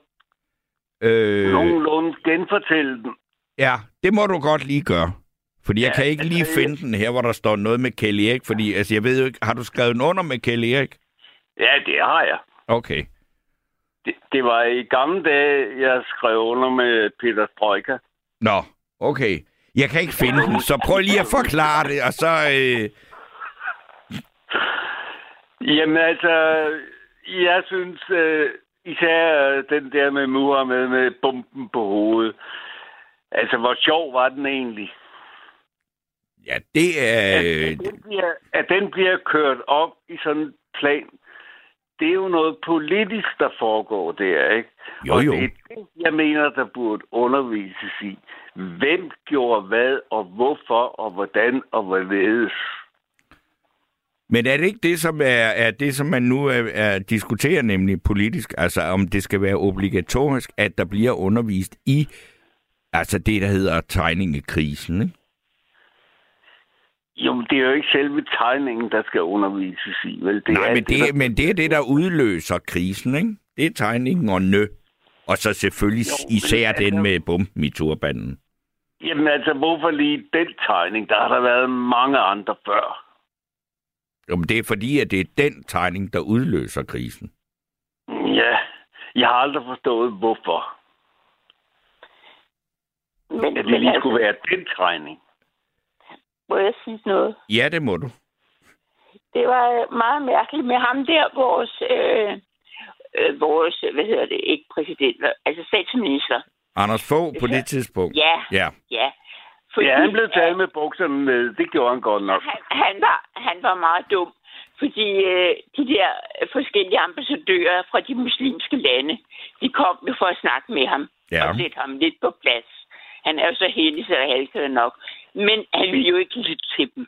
Øh, nogenlunde genfortælle den. ja, det må du godt lige gøre. Fordi jeg Ja, kan ikke lige altså, finde den her, hvor der står noget med Kelly Erik, fordi altså, jeg ved jo ikke, har du skrevet den under med Kelly Erik? Ja, det har jeg. Okay. Det, det var i gamle dage, jeg skrev under med Peter Strøjka. Nå, okay. Jeg kan ikke finde den, så prøv lige at forklare det, og så... Øh, Jamen altså, jeg synes øh, især øh, den der med Muhammed med bomben på hovedet. Altså, hvor sjov var den egentlig? ja, det er... At, at, den bliver, at den bliver kørt op i sådan en plan, det er jo noget politisk, der foregår der, ikke? Jo, og jo. det er det, jeg mener, der burde undervises i. Hvem gjorde hvad, og hvorfor, og hvordan, og hvorledes. Men er det ikke det, som er, er det, som man nu er, er diskuterer, nemlig politisk? Altså, om det skal være obligatorisk, at der bliver undervist i altså det, der hedder tegningekrisen, ikke? Jo, men det er jo ikke selve tegningen, der skal undervises i, vel? Det Nej, er men det, der- men det er det, der udløser krisen, ikke? Det er tegningen og nø. Og så selvfølgelig Jo, især altså- den med bomben i turbanden. Jamen altså, hvorfor lige den tegning? Der har der været mange andre før. Jo, men det er fordi, at det er den tegning, der udløser krisen. Ja, jeg har aldrig forstået, hvorfor. Men, At det men lige altså, skulle være den tegning. Må jeg sige noget? Ja, det må du. Det var øh, meget mærkeligt med ham der, vores, øh, øh, vores hvad hedder det, ikke præsident, altså statsminister. Anders Fogh på det tidspunkt. Ja, Ja. ja. Ja, han blev taget med bukserne ned. Det gjorde han godt nok. han, han, var, han var meget dum, fordi øh, de der forskellige ambassadører fra de muslimske lande, de kom jo for at snakke med ham Ja. og sætte ham lidt på plads. Han er jo så heldig, så det nok. Men han ville jo ikke lytte til dem.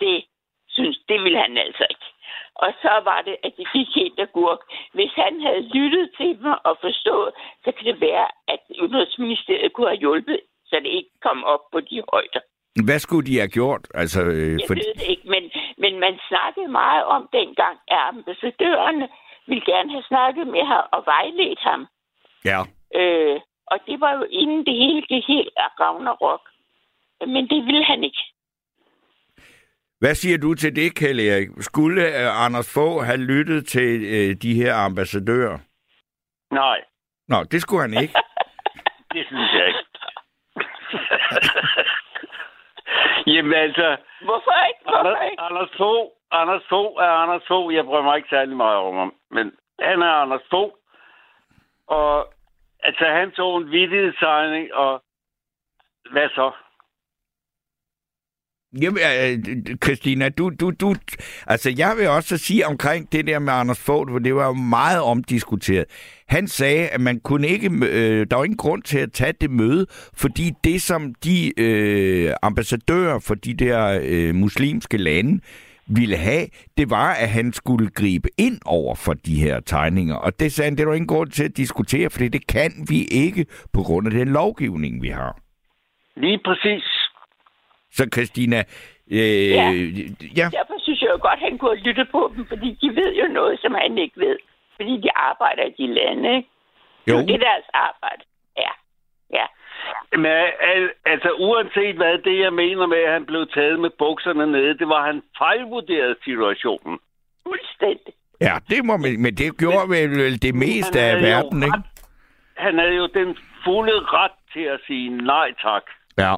Det synes, det ville han altså ikke. Og så var det, at det gik helt agurk. Hvis han havde lyttet til dem og forstået, så kan det være, at Udenrigsministeriet kunne have hjulpet, så det ikke kom op på de højder. Hvad skulle de have gjort? Altså, øh, Jeg for... ved det ikke, men, men man snakkede meget om dengang, at ambassadørerne ville gerne have snakket med ham og vejledt ham. Ja. Øh, og det var jo inden det hele gik helt af Ragnarok. Men det ville han ikke. Hvad siger du til det, Kjell Erik? Skulle uh, Anders Fogh have lyttet til uh, de her ambassadører? Nej, Nå, det skulle han ikke. det synes jeg ikke. Jamen altså, Hvorfor ikke? Hvorfor Anders, ikke? Anders Fogh, Anders Fogh er Anders Fogh. Jeg bryder mig ikke særlig meget om ham. Men han er Anders Fogh. Og altså, han tog en vittighedstegning, og hvad så? Jamen, øh, Christina, du, du, du, altså jeg vil også sige omkring det der med Anders Fogh, for det var jo meget omdiskuteret. Han sagde, at man kunne ikke, øh, der var ingen grund til at tage det møde, fordi det, som de øh, ambassadører for de der øh, muslimske lande ville have, det var, at han skulle gribe ind over for de her tegninger. Og det sagde han, det er der ingen grund til at diskutere, for det kan vi ikke på grund af den lovgivning, vi har. Lige præcis. Så Christina, øh, Ja. ja. Derfor synes jeg jo godt, at han kunne have lyttet på dem, fordi de ved jo noget, som han ikke ved. Fordi de arbejder i de lande, ikke? Jo. Det er deres arbejde. Ja. Ja. Men al, altså, uanset hvad det, jeg mener med, at han blev taget med bukserne nede, det var, han fejlvurderet situationen. Fuldstændig. Ja, det må man, men det gjorde vel vel det meste af verden, ikke? ret- Han havde jo den fulde ret til at sige nej tak. Ja.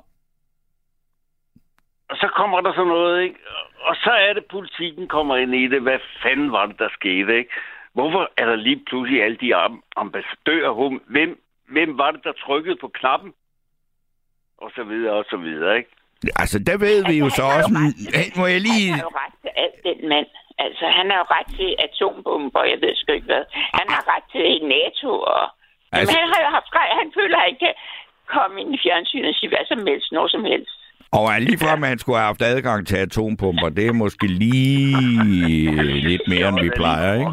Og så kommer der sådan noget, ikke? Og så er det, politikken kommer ind i det. Hvad fanden var det, der skete, ikke? Hvorfor er der lige pludselig alle de am- ambassadører? Hvem, hvem, hvem var det, der trykkede på knappen? Og så videre, og så videre, ikke? Altså, der ved vi jo Altså, så også... jo ret Må jeg lige... Han har jo ret til alt, den mand. Altså, han har jo ret til atombomber, jeg ved sgu ikke hvad. Han har ret til NATO, og... Altså... Altså- Jamen, han har jo haft. Han føler, at han kan komme ind i fjernsynet og sige hvad som helst, når som helst. Og er lige frem, at han skulle have haft adgang til atompumper, det er måske lige lidt mere, end vi plejer, ikke?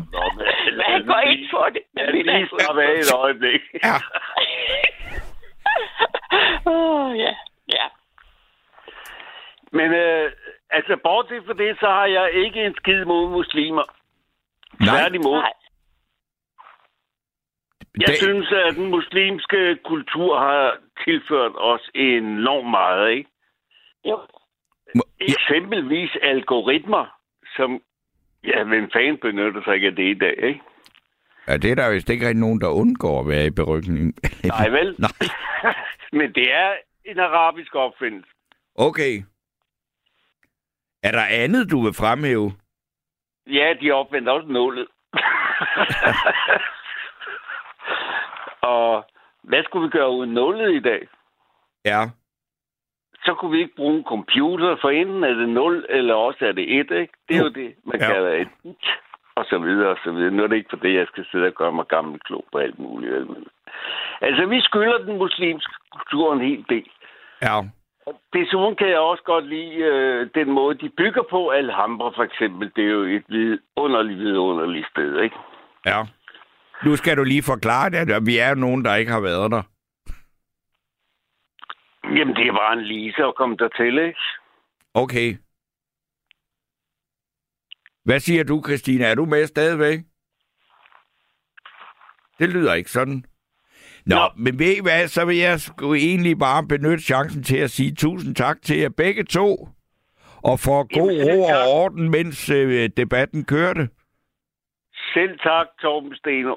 Men Jeg går ind for det. Jeg vil lige slappe af et øjeblik. Ja. Åh, oh, ja. Ja. Men øh, altså, bortset fra det, så har jeg ikke en skid mod muslimer. Nej, Tværtimod. Nej. Jeg det- synes, at den muslimske kultur har tilført os enormt meget, ikke? Jo. Eksempelvis algoritmer, som... Ja, hvem fanden benytter sig ikke af det i dag, ikke? ja, det er der vist ikke rigtig nogen, der undgår at være i berygning. Nej, vel? Nej. Men det er en arabisk opfindelse. Okay. Er der andet, du vil fremhæve? Ja, de opfandt også nullet. Og hvad skulle vi gøre uden nullet i dag? Ja. Så kunne vi ikke bruge en computer, for enten er det 0, eller også er det 1, ikke? Det er jo det, man Ja. kalder et bit, og så videre, og så videre. Nu er det ikke for det, jeg skal sidde og gøre mig gammel klog på alt muligt. vel, men- Altså, vi skylder den muslimske kultur en hel del. Ja. Desuden kan jeg også godt lide øh, den måde, de bygger på. Alhambra for eksempel, det er jo et vidunderligt, vidunderligt sted, ikke? Ja. Nu skal du lige forklare det. og Vi er nogen, der ikke har været der. Jamen, det er bare en lise at komme dertil, ikke? Okay. Hvad siger du, Christina? Er du med stadigvæk? Det lyder ikke sådan. Nå, Nå. Men ved I hvad, så vil jeg sgu egentlig bare benytte chancen til at sige tusind tak til jer begge to. Og for god Jamen, ro og orden, mens øh, debatten kørte. Selv tak, Torben Steno.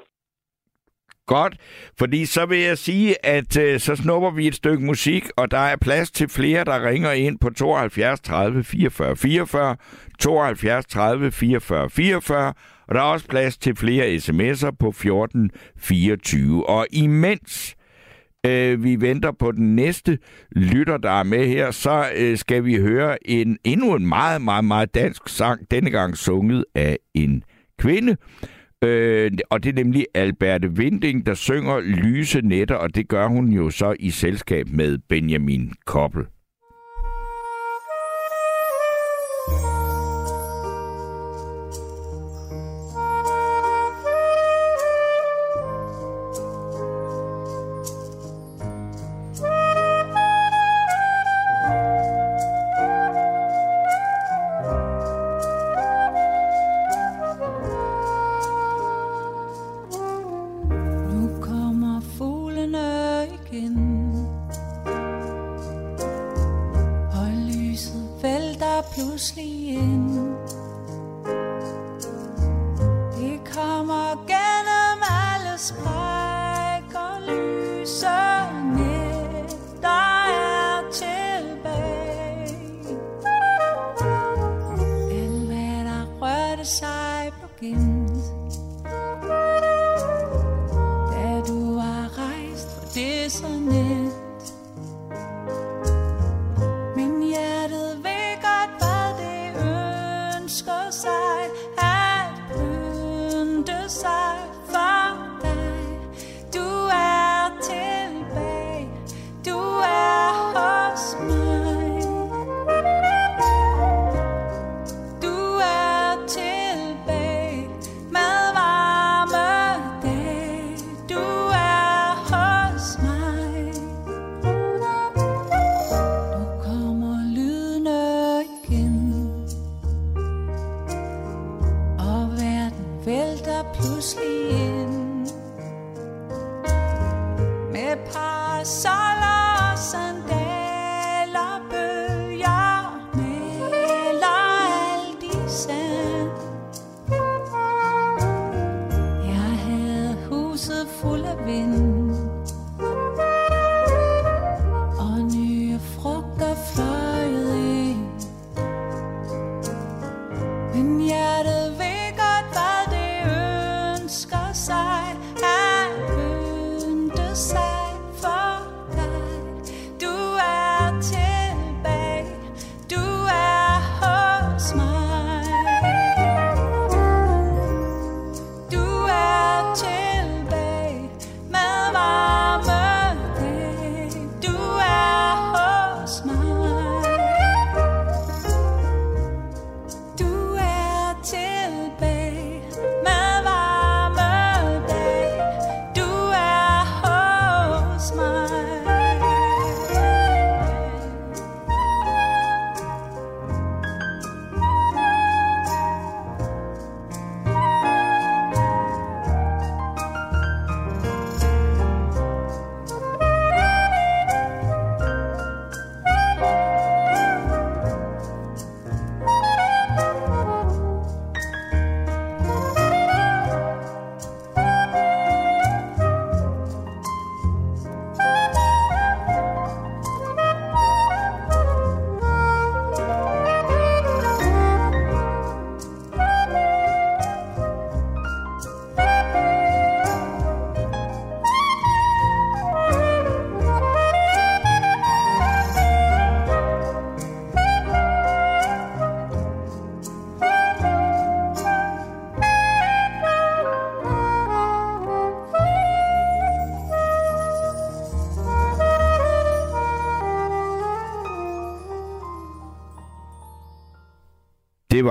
Godt, fordi så vil jeg sige, at øh, så snupper vi et stykke musik, og der er plads til flere, der ringer ind på 72 30 44 44, 72 30 44 44, og der er også plads til flere sms'er på 14 24. Og imens øh, vi venter på den næste lytter, der er med her, så øh, skal vi høre en endnu en meget, meget, meget dansk sang, denne gang sunget af en kvinde. Øh, og det er nemlig Alberte Vinding, der synger Lyse Netter, og det gør hun jo så i selskab med Benjamin Koppel.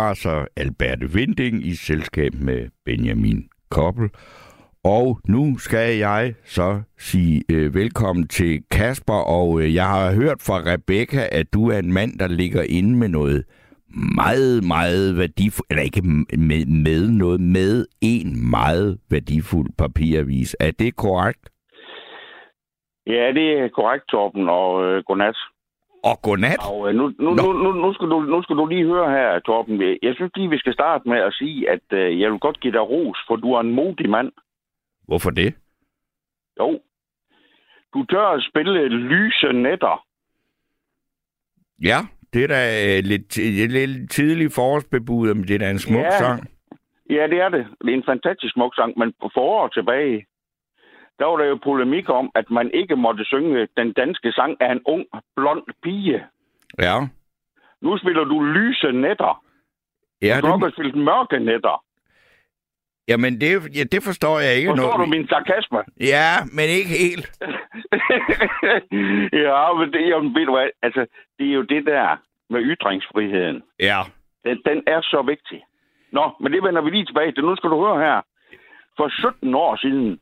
Var Albert Vinding i selskab med Benjamin Koppel. Og nu skal jeg så sige øh, velkommen til Kasper, og øh, jeg har hørt fra Rebecca, at du er en mand, der ligger inde med noget meget, meget værdifuldt, eller ikke med, med noget, med en meget værdifuld papiravis. Er det korrekt? Ja, det er korrekt, Torben, og øh, godnat. Og godnat? Og øh, nu, nu, nu, nu, nu, skal du, nu skal du lige høre her, Torben. Jeg synes lige, vi skal starte med at sige, at øh, jeg vil godt give dig ros, for du er en modig mand. Hvorfor det? Jo. Du tør at spille lyse netter. Ja, det er da øh, lidt, lidt tidlig forårsbebud, men det er da en smuk Ja. sang. Ja, det er det. Det er en fantastisk smuk sang, men på forår tilbage, der var der jo polemik om, at man ikke måtte synge den danske sang af en ung, blond pige. Ja. Nu spiller du lyse netter. Ja, Du har det, også spillet mørke netter. jamen det, ja, det forstår jeg ikke Forstår du noget. min sarkasme? Ja, men ikke helt. ja, men det, jamen, ved du hvad, altså, det er jo det der med ytringsfriheden. Ja. Den, den er så vigtig. Nå, men det vender vi lige tilbage til. Nu skal du høre her. For 17 år siden,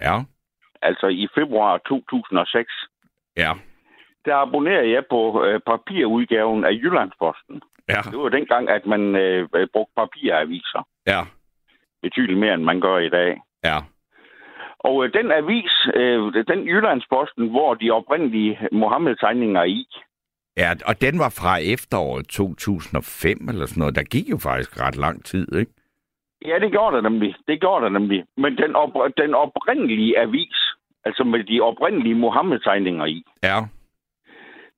Ja. altså i februar 2006, Ja. der abonnerede jeg på øh, papirudgaven af Jyllandsposten. Ja. Det var dengang, at man øh, brugte papiraviser. Ja. Betydeligt mere, end man gør i dag. Ja. Og øh, den avis, øh, den Jyllandsposten, hvor de oprindelige Mohammed-tegninger er i, Ja, og den var fra efteråret 2005 eller sådan noget. Der gik jo faktisk ret lang tid, ikke? Ja, det gjorde der nemlig. Det gjorde der nemlig. Men den, op- den oprindelige avis, altså med de oprindelige Mohammed-tegninger i, Ja.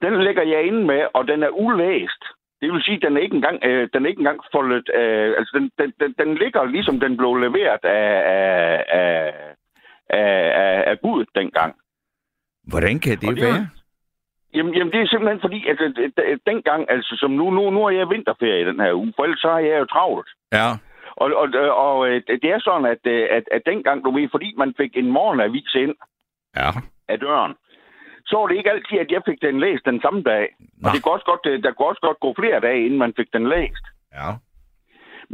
den lægger jeg inde med, og den er ulæst. Det vil sige, at den er ikke engang, øh, den er ikke engang foldet... Øh, altså, den, den, den, den ligger ligesom den blev leveret af, af, af, af, af, budet dengang. Hvordan kan det Og det være? Jamen, jamen, det er simpelthen fordi, at øh, d- dengang, altså som nu, nu, nu er jeg vinterferie den her uge, for ellers så er jeg jo travlt. Ja. Og, og, og øh, det er sådan, at, øh, at, at dengang, du ved, fordi man fik en morgenavis ind Ja. af døren, så var det ikke altid, at jeg fik den læst den samme dag. Nå. Og det kunne også godt, øh, der kunne også godt gå flere dage, inden man fik den læst. Ja.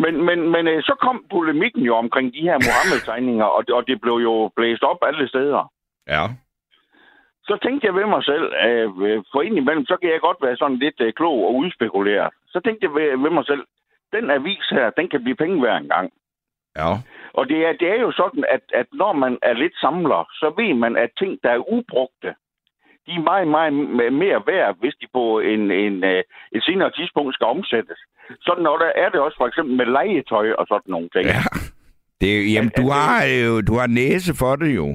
Men, men, men så kom polemikken jo omkring de her Mohammed-tegninger, og, det- og det blev jo blæst op alle steder. Ja. Så tænkte jeg ved mig selv, øh, øh, for indimellem, så kan jeg godt være sådan lidt øh, klog og udspekuleret. Så tænkte jeg ved, ved mig selv, den avis her, den kan blive penge hver en gang. Ja. Og det er, det er jo sådan, at, at når man er lidt samler, så ved man, at ting, der er ubrugte, de er meget, meget mere værd, hvis de på en, en, øh, et senere tidspunkt skal omsættes. Sådan når der er det også for eksempel med legetøj og sådan nogle ting. Ja. Det, er- jamen, At- du har jo du har næse for det jo.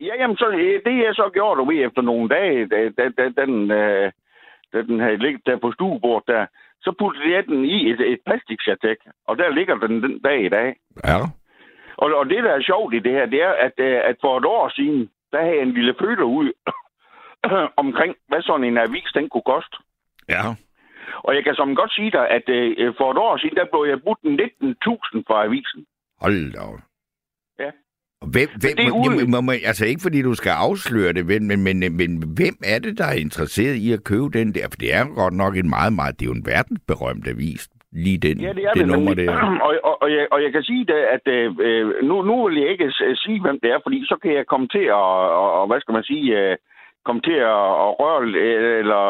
Ja, jamen, så, øh, det jeg så gjort, du ved, efter nogle dage, da, da, da, den, øh, da den havde ligget der på stuebordet der, så puttede jeg den i et, et plastikchatek, og der ligger den den dag i dag. Ja. Og, og det, der er sjovt i det her, det er, at, øh, at for et år siden, der havde jeg en lille føler ud omkring, hvad sådan en avis, den kunne koste. Ja. Og jeg kan som godt sige dig, at øh, for et år siden, der blev jeg budt 19.000 for avisen. Hold da Hvem, hvem, det er ude- må, altså ikke fordi du skal afsløre det, men, men, men, men hvem er det, der er interesseret i at købe den der? For det er godt nok en meget, meget, det er jo en verdensberømt avis, lige den, Ja, det er det det, nummer der. Og, og, og, jeg, og jeg kan sige det, at øh, nu, nu vil jeg ikke s- sige, hvem det er, fordi så kan jeg komme til at, og, og hvad skal man sige, øh, komme til at, at røre, øh, eller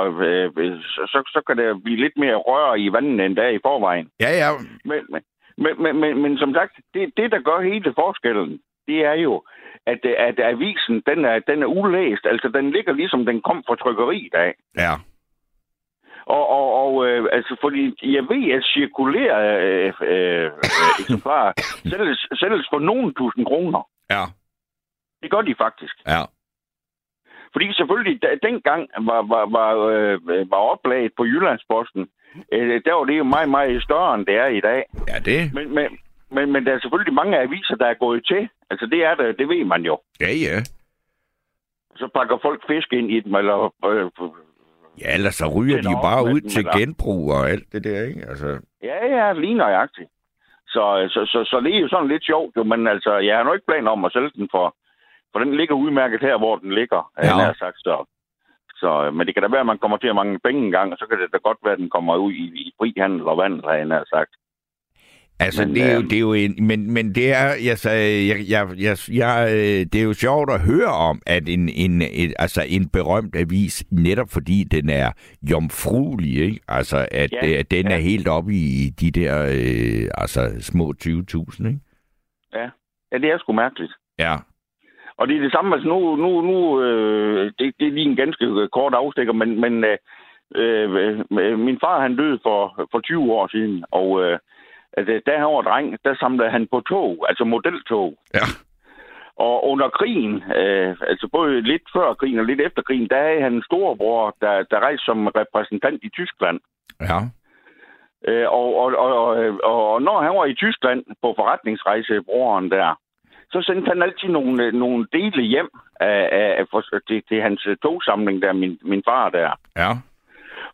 øh, så, så, kan der blive lidt mere røre i vandet, end der er i forvejen. Ja, ja, Men, men, men, men, men, men som sagt, det, det, der gør hele forskellen, det er jo, at, øh, at avisen, den er, den er ulæst. Altså, den ligger ligesom, den kom fra trykkeriet af. ja. Og, og, og øh, altså, fordi jeg ved, at cirkulere øh, øh, eksemplarer sælges, sælges for nogle tusind kroner. Ja, Det gør de faktisk. ja. Fordi selvfølgelig, da, dengang var, var, var, øh, var oplaget på Jyllandsposten, øh, der var det jo meget, meget større, end det er i dag. Ja, det. Men, men, men, men der er selvfølgelig mange aviser, der er gået til. Altså, det er det, det ved man jo. Ja, ja. Så pakker folk fisk ind i dem, eller... Øh, Ja, ellers så ryger de jo bare ud til eller? genbrug og alt det der, ikke? Altså, Ja, ja, lige nøjagtigt. Så, så, så, så det er jo sådan lidt sjovt, jo, men altså, jeg har nu ikke planer om at sælge den for, for den ligger udmærket her, hvor den ligger, Ja. ja. sagt, så, Så, øh, men det kan da være, at man kommer til at mangle penge en gang, og så kan det da godt være, at den kommer ud i, i fri handel og vand, har jeg sagt. Altså, Men, det, er jo, øhm, det er jo en, men, men det er, jeg, sagde, jeg, jeg, jeg, jeg, øh, det er jo sjovt at høre om, at en, en, et, altså en berømt avis, netop fordi den er jomfruelig, ikke? Altså, at, Ja, ja, at den ja. er helt oppe i de der, øh, altså, små 20.000, ikke? Ja. ja, det er sgu mærkeligt. Ja. Og det er det samme, altså nu, nu, nu øh, det, det er lige en ganske kort afstikker, men, men øh, øh, min far han døde for, for 20 år siden, og øh, at, da han var dreng, der samlede han på tog, altså modeltog. Ja. Og under krigen, øh, altså både lidt før krigen og lidt efter krigen, der havde han en storebror, der, der rejste som repræsentant i Tyskland. Ja. Øh, og, og, og, og, og når han var i Tyskland på forretningsrejse, broren der, så sendte han altid nogle, øh, nogle dele hjem af, af, af, til, til hans togsamling der, min, min far der. Ja.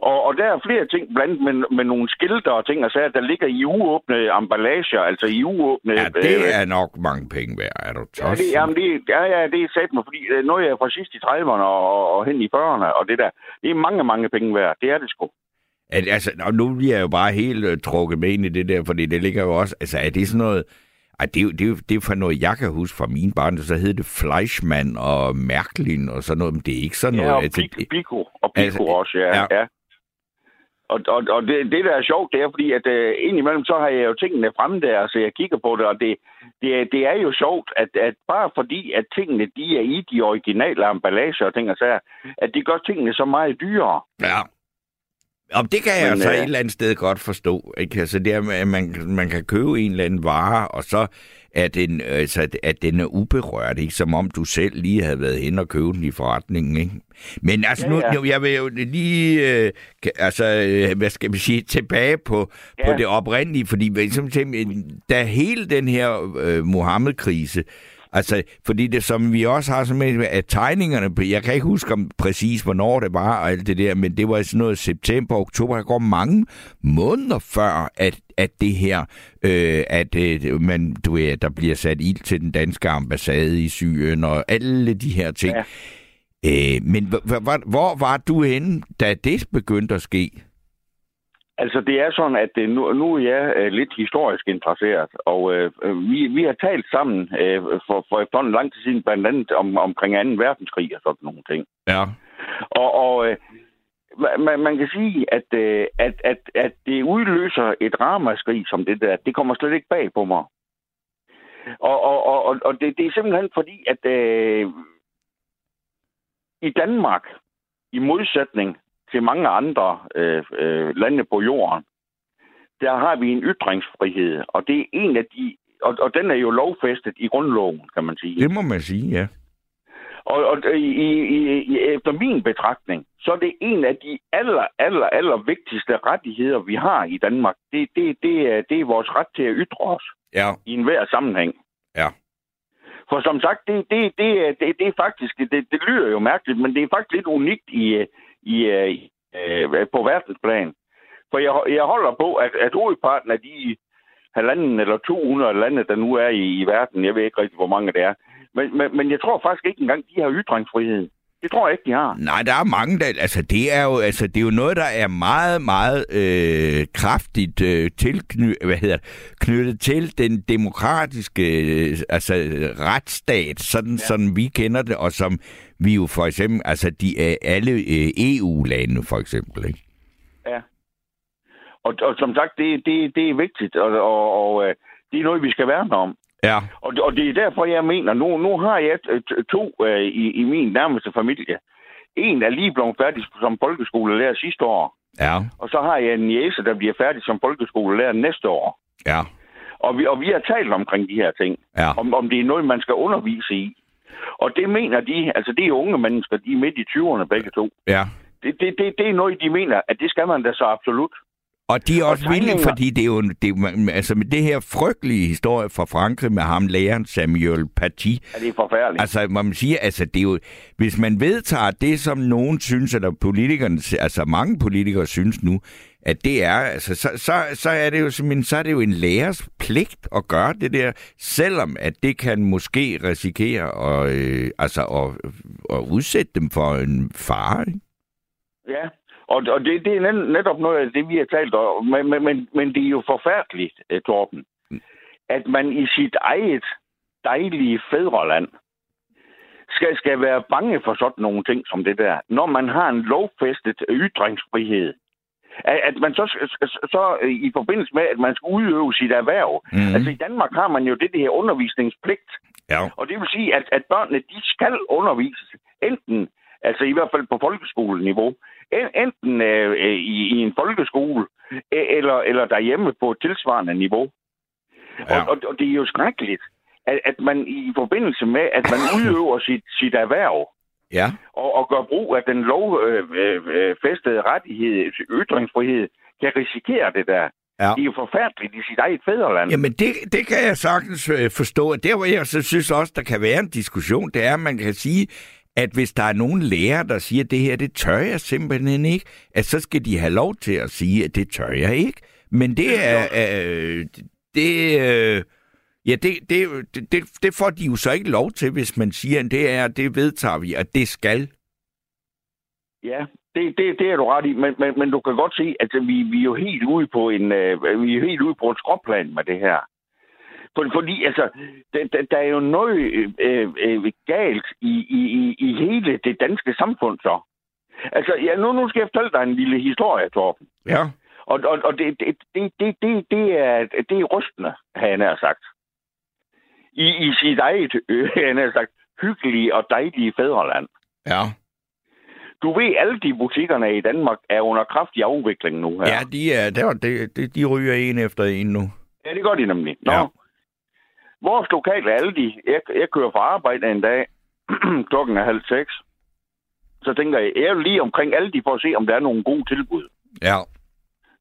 Og, og der er flere ting blandt med, med nogle skilte og ting og sager, der ligger i uåbnede emballager, altså i uåbnede... Ja, det er nok mange penge værd, er du Ja, tosset? det, jamen det, ja, ja, det er sat mig, fordi øh, noget er fra sidst i 30'erne og, og, hen i 40'erne, og det der, det er mange, mange penge værd. Det er det sgu. At, altså, og nu bliver jeg jo bare helt uh, trukket med ind i det der, fordi det ligger jo også... Altså, er det sådan noget... Ej, det, er det, er det er for noget, jeg kan huske fra min barn, så hed det Fleischmann og Mærklin og sådan noget, men det er ikke sådan Ja, noget... og altså, Pico, Pico, og Pico altså, også, ja. ja. ja. Og, og, og det, det, der er sjovt, det er fordi, at øh, indimellem så har jeg jo tingene fremme der, så jeg kigger på det, og det, det, er- det er jo sjovt, at, at bare fordi, at tingene de er i de originale emballager og ting og sager, at de gør tingene så meget dyrere. Ja. Og det kan jeg Men, så øh, et eller andet sted godt forstå. Ikke? Altså det er, at man, man kan købe en eller anden vare, og så er den, altså, at- den er uberørt, ikke? som om du selv lige havde været hen og købe den i forretningen. Ikke? Men altså, Ja, nu, ja. nu, jeg vil jo lige, øh, altså, øh, hvad skal man sige, tilbage på, ja. på det oprindelige, fordi ligesom, da hele den her øh, Mohammed-krise, Altså, fordi det, som vi også har som med, at tegningerne, jeg kan ikke huske om præcis, hvornår det var og alt det der, men det var sådan noget september, oktober, der går mange måneder før, at, at det her, øh, at øh, man, du ved, der bliver sat ild til den danske ambassade i Syrien og alle de her ting. Ja. Øh, men hvor, hvor var du henne, da det begyndte at ske? Altså, det er sådan, at øh, nu, nu er jeg øh, lidt historisk interesseret, og øh, øh, vi, vi har talt sammen øh, for, for efterhånden lang tid siden, blandt andet om, omkring 2. verdenskrig og sådan nogle ting. Ja. Og, og øh, man, man kan sige, at, øh, at, at, at det udløser et ramaskrig som det der. Det kommer slet ikke bag på mig. Og, og, og, og- og det, det er simpelthen fordi, at øh, i Danmark, i modsætning til mange andre øh, øh, lande på jorden, der har vi en ytringsfrihed, og det er en af de, og, og den er jo lovfæstet i grundloven, kan man sige. Det må man sige, ja. Og, og i, i, i, efter min betragtning, så er det en af de aller, aller, aller vigtigste rettigheder, vi har i Danmark. Det, det, det, er, det er vores ret til at ytre os Ja, i enhver sammenhæng. ja. For som sagt, det, det, det, det, det er faktisk, det, det lyder jo mærkeligt, men det er faktisk lidt unikt i, Øh, i, øh, på verdensplan. For jeg, jeg holder på, at, at hovedparten af de halvanden eller 200 lande, der nu er i, i verden, jeg ved ikke rigtig, hvor mange det er, men, men, men jeg tror faktisk ikke engang, de har ytringsfrihed. Det tror jeg ikke, de har. Nej, der er mange, der... Altså, det er jo, altså, det er jo noget, der er meget, meget øh, kraftigt øh, tilkny, hvad hedder, knyttet til den demokratiske øh, altså, retsstat, sådan, ja. sådan vi kender det, og som vi jo for eksempel... Altså, de er alle øh, EU-lande, for eksempel, ikke? Ja. Og, og som sagt, det, det, det er vigtigt, og, og, og øh, det er noget, vi skal værne om. Ja, Og, og det er derfor, jeg mener, nu, nu har jeg to øh, i, i min nærmeste familie. En er lige blevet færdig som folkeskolelærer sidste år, ja, og så har jeg en jæse, der bliver færdig som folkeskolelærer næste år. ja, Og vi, og vi har talt omkring de her ting, ja. om, om det er noget, man skal undervise i. Og det mener de, altså det er unge mennesker, de er midt i 20'erne begge to. ja. Det, det, det, det er noget, de mener, at det skal man da så absolut. Og de er Og også villige, tegninger. fordi det er jo det, er altså med det her frygtelige historie fra Frankrig med ham, læreren Samuel Paty, Ja, det er forfærdeligt. Altså, må man sige, altså, det er jo, hvis man vedtager det, som nogen synes, eller politikerne, altså mange politikere synes nu, at det er, altså, så, så, så er det jo simpelthen, så er det jo en lærers pligt at gøre det der, selvom at det kan måske risikere at, øh, altså, at, at udsætte dem for en fare, ikke? Ja, og, og det, det er net- netop noget af det, vi har talt om. Men, men, men, det er jo forfærdeligt, eh, Torben, at man i sit eget dejlige fædreland skal, skal være bange for sådan nogle ting som det der, når man har en lovfæstet ytringsfrihed. At, at man så, så, så øh, i forbindelse med, at man skal udøve sit erhverv. Mm. Altså i Danmark har man jo det, det her undervisningspligt. Ja. Og det vil sige, at, at børnene, de skal undervises enten, altså i hvert fald på folkeskoleniveau, en- enten øh, i, i en folkeskole, øh, eller, eller derhjemme på et tilsvarende niveau. Ja. Og, og, og det er jo skrækkeligt, at, at man i forbindelse med, at man udøver sit, sit erhverv, Ja. og, og gør brug af den lovfæstede øh, øh, rettighed, ytringsfrihed, kan risikere det der. Ja. Det er jo forfærdeligt i sit eget fædreland. Jamen, det, det kan jeg sagtens øh, forstå. Der, hvor jeg så synes også, der kan være en diskussion, det er, at man kan sige, at hvis der er nogen lærer, der siger, at det her, det tør jeg simpelthen ikke, at så skal de have lov til at sige, at det tør jeg ikke. Men det er... Øh, det, øh, ja, det, det, det, det, får de jo så ikke lov til, hvis man siger, at det er, det vedtager vi, og det skal. Ja, det, det, det er du ret i, men, men, men du kan godt se, at vi, vi er jo helt ude på en øh, vi er helt ude på et skråplan med det her. For, fordi altså, der, der, der er jo noget øh, øh, galt i, i, i, i hele det danske samfund så. Altså, ja, nu, nu skal jeg fortælle dig en lille historie, Torben. Ja. Og, og, og det, det, det, det, det, det, er, det er rystende, har jeg nær sagt. I, i sit eget, øh, har jeg nær sagt, hyggelige og dejlige fædreland. Ja. Du ved, alle de butikkerne i Danmark er under kraftig afvikling nu her. Ja, de, er, der, det, de ryger en efter en nu. ja det gør de nemlig. Nå. Ja. Vores lokale Aldi, jeg, jeg kører fra arbejde en dag, klokken er halv seks. Så tænker jeg, jeg er lige omkring Aldi for at se, om der er nogle gode tilbud. Ja.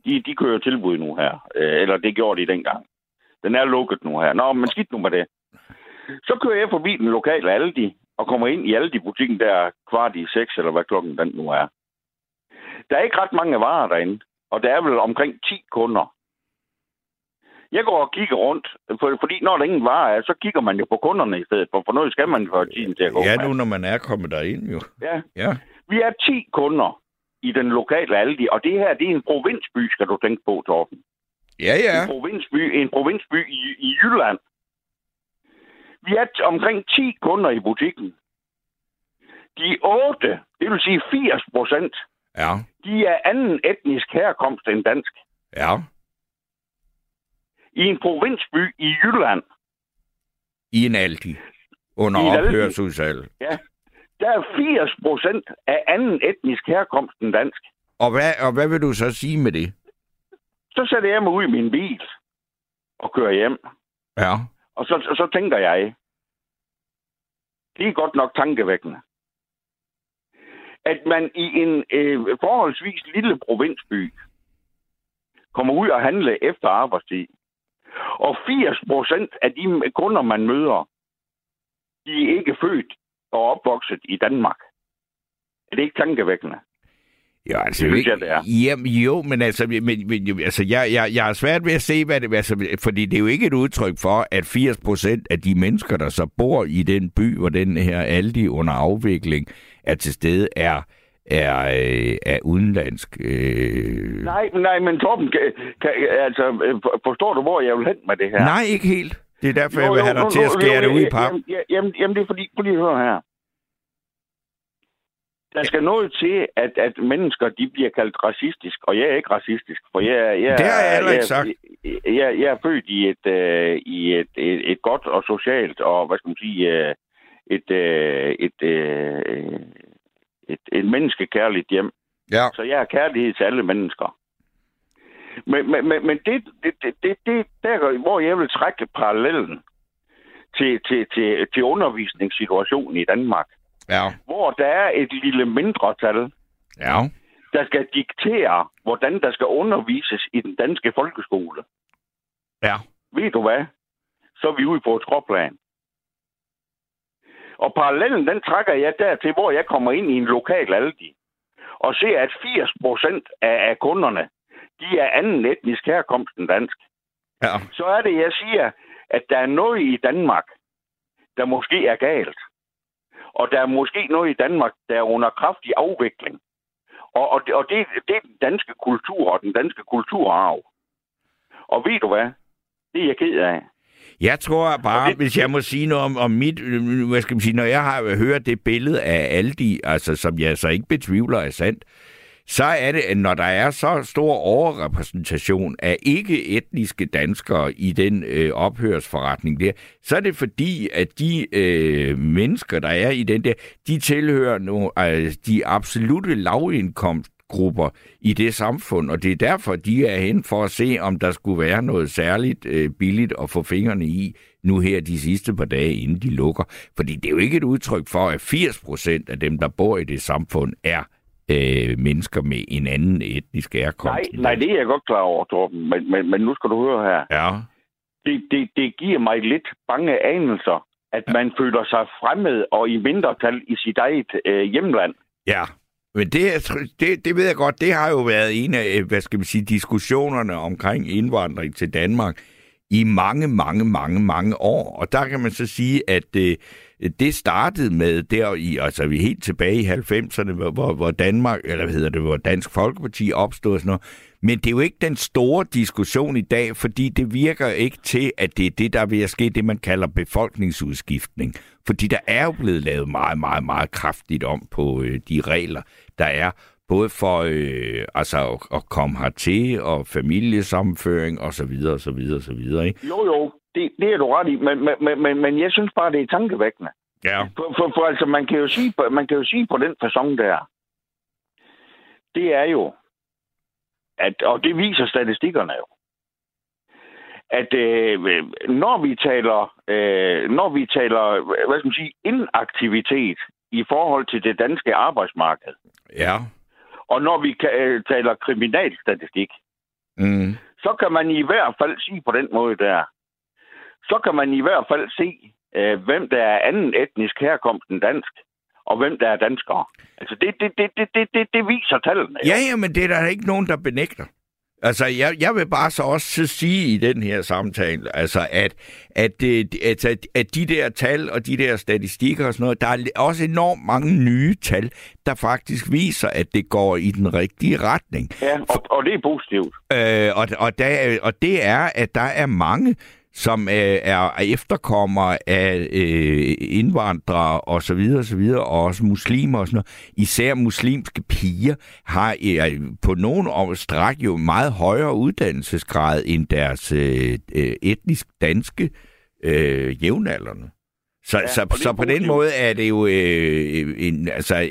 De, de kører tilbud nu her. Øh, eller det gjorde de dengang. Den er lukket nu her. Nå, men skidt nu med det. Så kører jeg forbi den lokale Aldi, og kommer ind i Aldi-butikken der kvart i seks, eller hvad klokken den nu er. Der er ikke ret mange varer derinde, og der er vel omkring 10 kunder. Jeg går og kigger rundt, for, fordi når der ingen varer er, så kigger man jo på kunderne i stedet for, for noget skal man få tiden til at gå Ja, med. nu når man er kommet derind jo. Ja. Ja. Vi er 10 kunder i den lokale Aldi, og det her, det er en provinsby, skal du tænke på, Torben. Ja, ja. En provinsby, en provinsby i, i Jylland. Vi er t- omkring 10 kunder i butikken. De 8, det vil sige 80 procent, Ja. de er anden etnisk herkomst end dansk. Ja. I en provinsby i Jylland, I en Aldi. Under ophørsudsalg. ja, der er 80 procent af anden etnisk herkomst end dansk. Og hvad, og hvad vil du så sige med det? Så sætter jeg mig ud i min bil og kører hjem. Ja. Og så, så tænker jeg, det er godt nok tankevækkende, at man i en øh, forholdsvis lille provinsby kommer ud og handle efter arbejdstid. Og 80 procent af de kunder, man møder, de er ikke født og opvokset i Danmark. Er det ikke tankevækkende? Ja, altså, Det synes jeg, det er. Jamen, jo, men altså, men, men, altså jeg, jeg, jeg har svært ved at se, hvad det altså, fordi det er jo ikke et udtryk for, at 80 procent af de mennesker, der så bor i den by, hvor den her Aldi under afvikling er til stede, er, er, øh, er udenlandsk. Øh... Nej, nej, men Torben, kan, kan, altså, øh, forstår du, hvor jeg vil hen med det her? Nej, ikke helt. Det er derfor, jeg vil have dig jo, til at jo, skære jo, det ud i jo, pap. Jamen, ja, jamen, jamen, det er fordi, prøv lige at høre her. Der skal noget til, at, at mennesker de bliver kaldt racistisk, og jeg er ikke racistisk, for jeg, jeg, Det har jeg heller ikke sagt. Jeg, jeg, jeg er født i et, øh, i et, et, et godt og socialt, og hvad skal man sige, øh, et, øh, et, øh, et, et menneskekærligt hjem. Ja. Så jeg har kærlighed til alle mennesker. Men, men, men, men det, det, det, det, det der, hvor jeg vil trække parallellen til, til, til, til undervisningssituationen i Danmark, Ja. hvor der er et lille mindretal, Ja. der skal diktere, hvordan der skal undervises i den danske folkeskole. Ja. Ved du hvad? Så er vi ude på et skråplan. Og parallellen, den trækker jeg dertil, hvor jeg kommer ind i en lokal Aldi, og ser, at 80 procent af, af kunderne, de er anden etnisk herkomst end dansk. Ja. Så er det, jeg siger, at der er noget i Danmark, der måske er galt. Og der er måske noget i Danmark, der er under kraftig afvikling. Og, og, det, og det, det er den danske kultur og den danske kulturarv. Og ved du hvad? Det er jeg ked af. Jeg tror bare, det- hvis jeg må sige noget om, om mit, hvad skal man sige, når jeg har hørt det billede af Aldi, altså som jeg så ikke betvivler er sandt, så er det, at når der er så stor overrepræsentation af ikke-etniske danskere i den øh, ophørsforretning der, så er det fordi, at de øh, mennesker, der er i den der, de tilhører nogle, øh, de absolute lavindkomstgrupper i det samfund, og det er derfor, de er hen for at se, om der skulle være noget særligt øh, billigt at få fingrene i nu her de sidste par dage, inden de lukker. Fordi det er jo ikke et udtryk for, at 80 procent af dem, der bor i det samfund, er øh, mennesker med en anden etnisk herkomst. Nej, nej, det er jeg godt klar over, Torben. Men, men, men nu skal du høre her. Ja, Det, det, det giver mig lidt bange anelser, at man føler sig fremmed og i mindretal i sit eget øh, hjemland. ja. Men det, det, det ved jeg godt, det har jo været en af, øh, hvad skal man sige, diskussionerne omkring indvandring til Danmark i mange, mange, mange, mange år. Og der kan man så sige, at øh, det startede med der i, altså vi er helt tilbage i 90'erne, hvor, hvor, hvor Danmark, eller hvad hedder det, hvor Dansk Folkeparti opstod og sådan noget. Men det er jo ikke den store diskussion i dag, fordi det virker ikke til, at det er det, der er at ske, det man kalder befolkningsudskiftning. Fordi der er jo blevet lavet meget, meget, meget kraftigt om på øh, de regler, der er både for øh, altså at, at komme hertil og familiesammenføring og så videre og så videre og så videre, ikke? Jo, jo, det, det er du ret i, men, men- men, men, jeg synes bare, det er tankevækkende. Ja. For, for, for altså, man kan jo sige, man kan jo sige på den fasong der, det er jo, at, og det viser statistikkerne jo, at øh, når vi taler, øh, når vi taler, hvad skal man sige, inaktivitet i forhold til det danske arbejdsmarked, Ja. og når vi øh, taler kriminalstatistik, Mm. så kan man i hvert fald sige på den måde der, så kan man i hvert fald se, øh, hvem der er anden etnisk herkomst end dansk, og hvem der er danskere. Altså det, det, det, det, det, det, det viser tallene. Ja, ja, men det er der ikke nogen, der benægter. Altså, jeg, jeg vil bare så også så sige i den her samtale, altså, at, at, det- at, at, at de der tal og de der statistikker og sådan noget, der er også enormt mange nye tal, der faktisk viser, at det går i den rigtige retning. Ja, og, og det er positivt. Øh, og, og, der, og det er, at der er mange, som øh, er efterkommere af øh, indvandrere og så videre og så videre, og også muslimer og sådan noget. Især muslimske piger har øh, på nogle år stræk jo meget højere uddannelsesgrad end deres øh, øh, etnisk danske øh, jævnaldrende. Så, Ja, så, så på den måde er det jo øh, en, altså,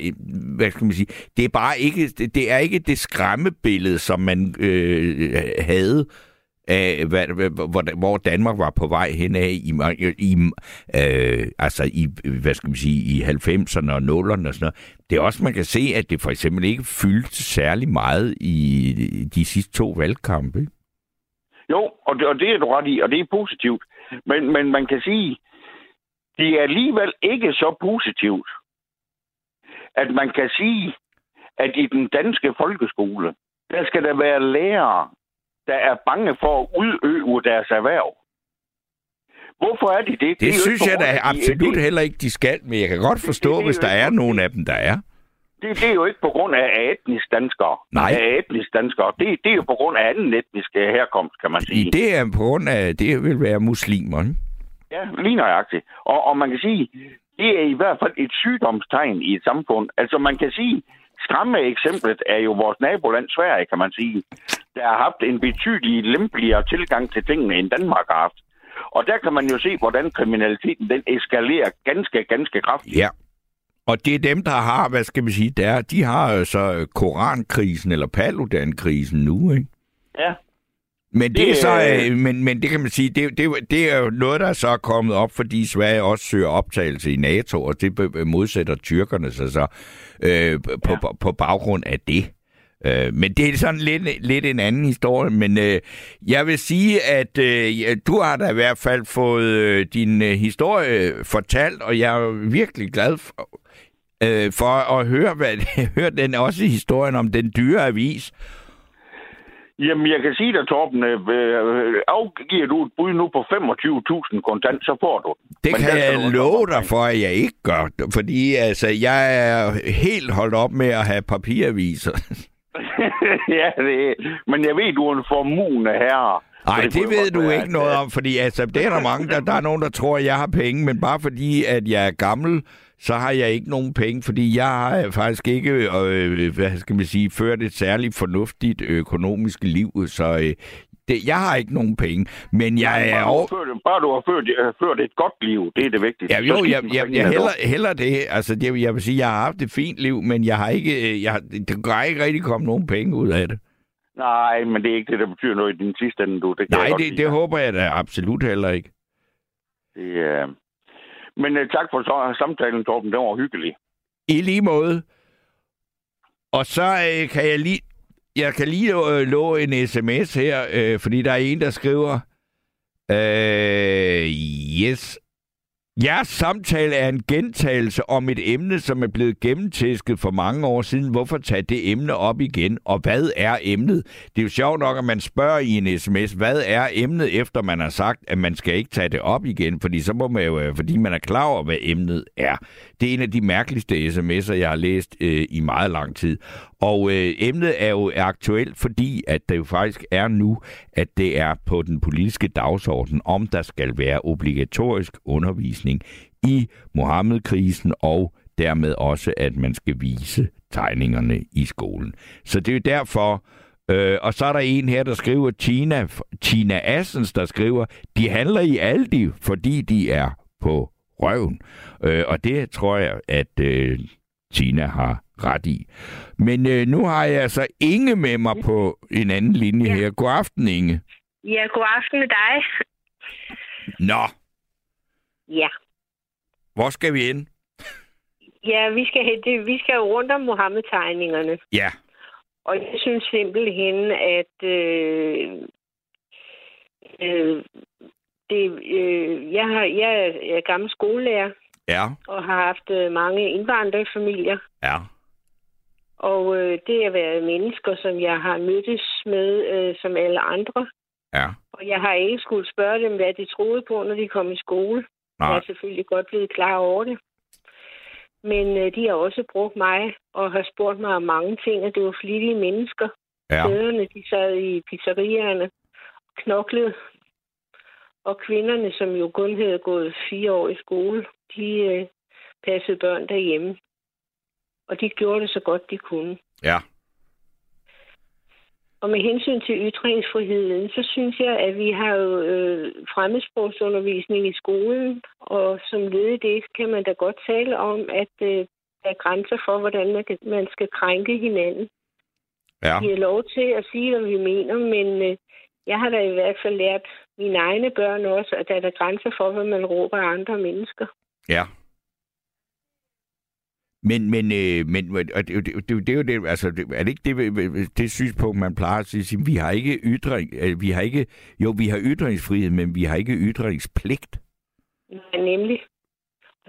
hvad skal man sige, det er bare ikke, det, det er ikke det skræmmebillede, som man øh, havde af, hvad, hvad- hvor, hvor Danmark var på vej hen af i, i, øh, altså i, hvad skal man sige, i 90'erne og 0'erne og sådan noget. Det er også, man kan se, at det for eksempel ikke fyldte særlig meget i de sidste to valgkampe. Jo, og det, og det er du ret i, og det er positivt. Men, men man kan sige, det er alligevel ikke så positivt, at man kan sige, at i den danske folkeskole, der skal der være lærere, der er bange for at udøve deres erhverv. Hvorfor er de det? Det, det synes jeg da de- absolut det, heller ikke, de skal, men jeg kan godt forstå, det er hvis der er nogen af dem, der er. det, det er jo ikke på grund af etnisk danskere. Nej. Af etnisk danskere. Det, det er jo på grund af anden etnisk øh, herkomst, kan man sige. Det er på grund af, det vil være muslimer. ikke? Ja, lige nøjagtigt. Og, og man kan sige, det er i hvert fald et sygdomstegn i et samfund. Altså man kan sige, skræmme eksemplet er jo vores naboland Sverige, kan man sige, der har haft en betydelig lempeligere tilgang til tingene, end Danmark har haft. Og der kan man jo se, hvordan kriminaliteten den eskalerer ganske, ganske kraftigt. Ja. Og det er dem, der har, hvad skal man sige, der, de har jo så korankrisen eller paludan-krisen nu, ikke? Ja, Men det, det er så, øh, øh, men, men det kan man sige, det, det, det er jo noget, der er så kommet op, fordi Sverige også søger optagelse i NATO, og det be- modsætter tyrkerne sig så øh, på, Ja. på, på baggrund af det. Øh, men det er sådan lidt, lidt en anden historie, men øh, jeg vil sige, at øh, du har da i hvert fald fået øh, din øh, historie fortalt, og jeg er virkelig glad for, øh, for at høre, hvad, høre den også historien om den dyre avis, Jamen, jeg kan sige dig, Torben, øh, øh, afgiver du et bud nu på 25.000 kontant, så får du. Det Men kan jeg love dig for, at jeg ikke gør. Fordi altså, jeg er helt holdt op med at have papiraviser. ja, det er. Men jeg ved, du er en formugende herre. Nej, det, det ved du være, ikke noget øh, om, fordi altså, det er der mange, der, der er nogen, der tror, at jeg har penge, men bare fordi, at jeg er gammel, så har jeg ikke nogen penge, fordi jeg har faktisk ikke, øh, hvad skal man sige, ført et særligt fornuftigt økonomisk liv, så øh, det, jeg har ikke nogen penge, men jeg er Bare du over... har ført, bare du har ført, øh, ført et godt liv, det er det vigtigste. Ja, jo, jeg, jeg, jeg heller, heller det. Altså, det, jeg vil sige, jeg har haft et fint liv, men jeg har ikke, øh, jeg, det kan ikke rigtig komme nogen penge ud af det. Nej, men det er ikke det, der betyder noget i din sidste ende, du. Det Nej, det, det håber jeg da absolut heller ikke. Det, øh... Men uh, tak for så, samtalen, Torben. Det var hyggeligt. I lige måde. Og så øh, kan jeg lige... Jeg kan lige øh, lå en sms her, øh, fordi der er en, der skriver... Øh, yes. Jeres samtale er en gentagelse om et emne, som er blevet gennemtæsket for mange år siden. Hvorfor tage det emne op igen? Og hvad er emnet? Det er jo sjovt nok, at man spørger i en sms, hvad er emnet, efter man har sagt, at man skal ikke tage det op igen? Fordi så må man jo, øh, fordi man er klar over, hvad emnet er. Det er en af de mærkeligste sms'er, jeg har læst øh, i meget lang tid. Og øh, emnet er jo aktuelt, fordi at det jo faktisk er nu, at det er på den politiske dagsorden, om der skal være obligatorisk undervisning i Mohammed-krisen, og dermed også, at man skal vise tegningerne i skolen. Så det er jo derfor, øh, og så er der en her, der skriver, Tina, Tina Assens, der skriver, de handler i Aldi, fordi de er på røven. Øh, og det tror jeg, at øh, Tina har ret i. Men øh, nu har jeg altså Inge med mig på en anden linje Ja. her. God aften, Inge. Ja, god aften med dig. Nå, Ja. hvor skal vi ind? Ja, vi skal, hente, vi skal rundt om Mohammed-tegningerne. Ja, Og jeg synes simpelthen, at øh, øh, det, øh, jeg, har, jeg er- jeg er gammel skolelærer ja, og har haft øh, mange indvandrerfamilier. ja, Og øh, det har været mennesker, som jeg har mødtes med, øh, som alle andre. ja. Og jeg har ikke skulle spørge dem, hvad de troede på, når de kom i skole. Jeg Nej, er selvfølgelig godt blevet klar over det. Men øh, de har også brugt mig og har spurgt mig om mange ting, og det var flittige mennesker. ja, Fædrene, de sad i pizzerierne og knoklede. Og kvinderne, som jo kun havde gået fire år i skole, de øh, passede børn derhjemme. Og de gjorde det så godt, de kunne. ja, Og med hensyn til ytringsfriheden, så synes jeg, at vi har jo øh, fremmedsprogsundervisning i skolen, og som led i det kan man da godt tale om, at øh, der er grænser for, hvordan man, kan, man skal krænke hinanden. ja, Vi har lov til at sige, hvad vi mener, men øh, jeg har da i hvert fald lært mine egne børn også, at der er der grænser for, hvad man råber af andre mennesker. ja. Men, men, øh, men og det, det, det, det er jo det, altså, det, er det ikke det, det synspunkt, man plejer at sige, vi har ikke ytring, øh, vi har ikke, jo, vi har ytringsfrihed, men vi har ikke ytringspligt. Ja, nemlig.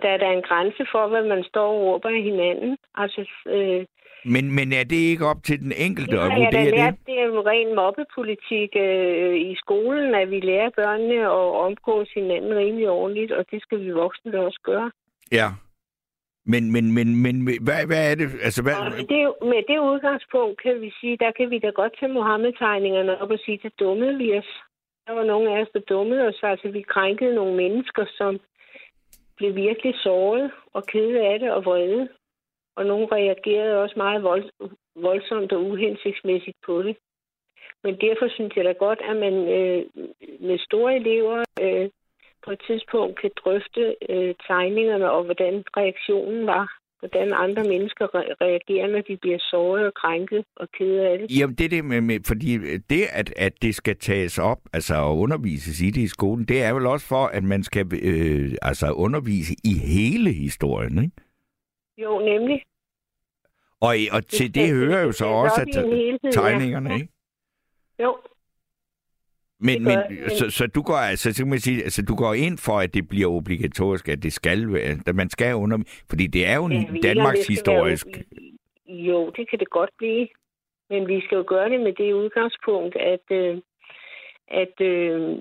Der er der en grænse for, hvad man står og råber af hinanden. Altså, øh, Men, men er det ikke op til den enkelte Det at jeg vurdere lært, det? det er jo ren mobbepolitik øh, i skolen, at vi lærer børnene at omgås hinanden rimelig ordentligt, og det skal vi voksne også gøre. Ja. Men, men, men, men hvad, hvad er det? Altså, hvad, Og med det, med det udgangspunkt kan vi sige, der kan vi da godt tage Mohammed-tegningerne op og sige, at dummede vi os. Der var nogle af os, der dummede os, altså vi krænkede nogle mennesker, som blev virkelig såret og kede af det og vrede. Og nogle reagerede også meget vold, voldsomt og uhensigtsmæssigt på det. Men derfor synes jeg da godt, at man øh, med store elever øh, på et tidspunkt kan drøfte øh, tegningerne og hvordan reaktionen var. Hvordan andre mennesker re- reagerer, når de bliver såret og krænket og kede af det. Jamen, det er det med, med fordi det, at, at det skal tages op, altså at undervises i det i skolen, det er vel også for, at man skal øh, altså undervise i hele historien, ikke? Jo, nemlig. Og, og til det skal- hører jo det så også at helhed, ja. tegningerne, ikke? Jo, Men, men, så, så, du går altså, så kan man sige, altså, du går ind for, at det bliver obligatorisk, at det skal være, at man skal under, fordi det er jo en Danmarks historisk. være- Jo, det kan det godt blive. Men vi skal jo gøre det med det udgangspunkt, at, øh, at, øh,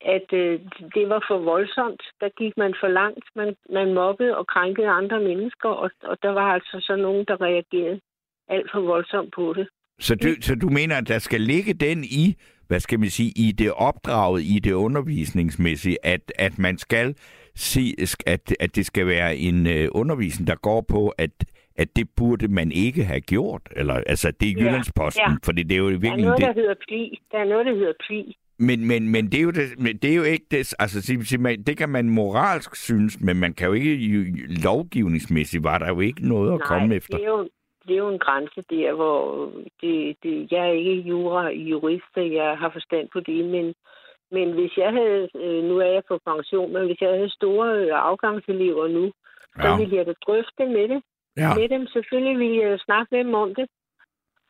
at øh, det var for voldsomt. Der gik man for langt. Man, man mobbede og krænkede andre mennesker, og, og der var altså så nogen, der reagerede alt for voldsomt på det. Så du, så du mener, at der skal ligge den i, hvad skal man sige, i det opdraget, i det undervisningsmæssige, at, at man skal se, at, at det skal være en uh, undervisning, der går på, at, at det burde man ikke have gjort? Eller, altså, det er Ja, Jyllandsposten, ja. fordi det er jo Der er virkelig... noget, det, der hedder pli. Der er noget, der hedder pli. Men, men, men, det er jo det, men det er jo ikke det, altså det kan man moralsk synes, men man kan jo ikke lovgivningsmæssigt, var der jo ikke noget at Nej, komme efter. det er jo, det er jo en grænse der, hvor det, det, jeg er ikke jura jurist, og jeg har forstand på det, men, men hvis jeg havde, øh, nu er jeg på pension, men hvis jeg havde store øh, afgangselever nu, så Ja. ville jeg da drøfte med det. Ja. Med dem selvfølgelig ville jeg snakke med dem om det.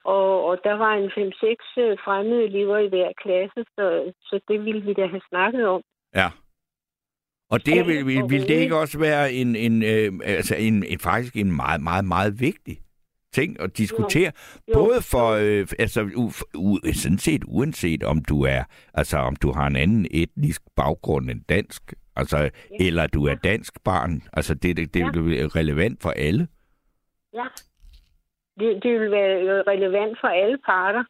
Og, og der var en 5-6 øh, fremmede elever i hver klasse, så, så det ville vi da have snakket om. Ja. Og det vil, vil, vil det ikke også være en, en, øh, altså en, en, faktisk en meget, meget, meget vigtig ting at diskutere, Jo. både for, øh, altså u, u, sådan set uanset om du er, altså om du har en anden etnisk baggrund end dansk, altså, ja. eller du er dansk barn, altså det, det, det Ja. er jo relevant for alle. Ja. Det, det vil være relevant for alle parter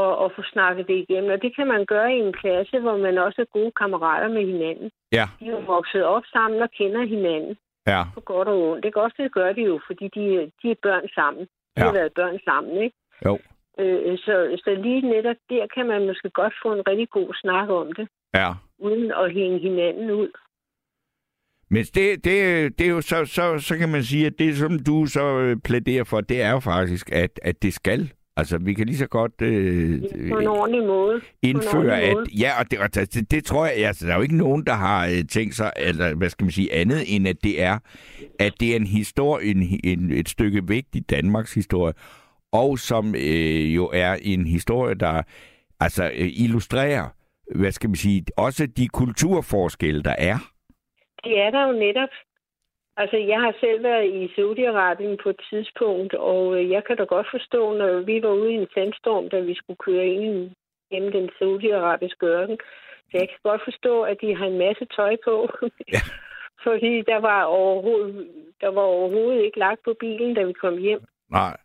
at, at få snakket det igennem. Og det kan man gøre i en klasse, hvor man også er gode kammerater med hinanden. Ja, De er jo vokset op sammen og kender hinanden ja, på godt og ondt. Det kan også det gør de jo, fordi de, de er børn sammen. De Ja. har været børn sammen, ikke? jo, Øh, så, så lige netop der kan man måske godt få en rigtig god snak om det, ja. uden at hænge hinanden ud. Men det, det, det er jo så, så, så kan man sige, at det, som du så øh, plæderer for, det er jo faktisk, at, at det skal. Altså, vi kan lige så godt øh, På en ordentlig måde. indføre, ordentlig at... måde. Ja, og det, og det, det tror jeg, altså, der er jo ikke nogen, der har øh, tænkt sig, eller hvad skal man sige, andet end at det er, at det er en historie, en, en, et stykke vigtig Danmarks historie, og som øh, jo er en historie, der altså øh, illustrerer, hvad skal man sige, også de kulturforskelle, der er. Det er der jo netop. Altså, jeg har selv været i Saudi-Arabien på et tidspunkt, og øh, jeg kan da godt forstå, når vi var ude i en sandstorm, da vi skulle køre ind gennem den saudiarabiske ørken. Så jeg kan godt forstå, at de har en masse tøj på. Ja. Fordi der var, overhovedet, der var overhovedet ikke lagt på bilen, da vi kom hjem. Nej,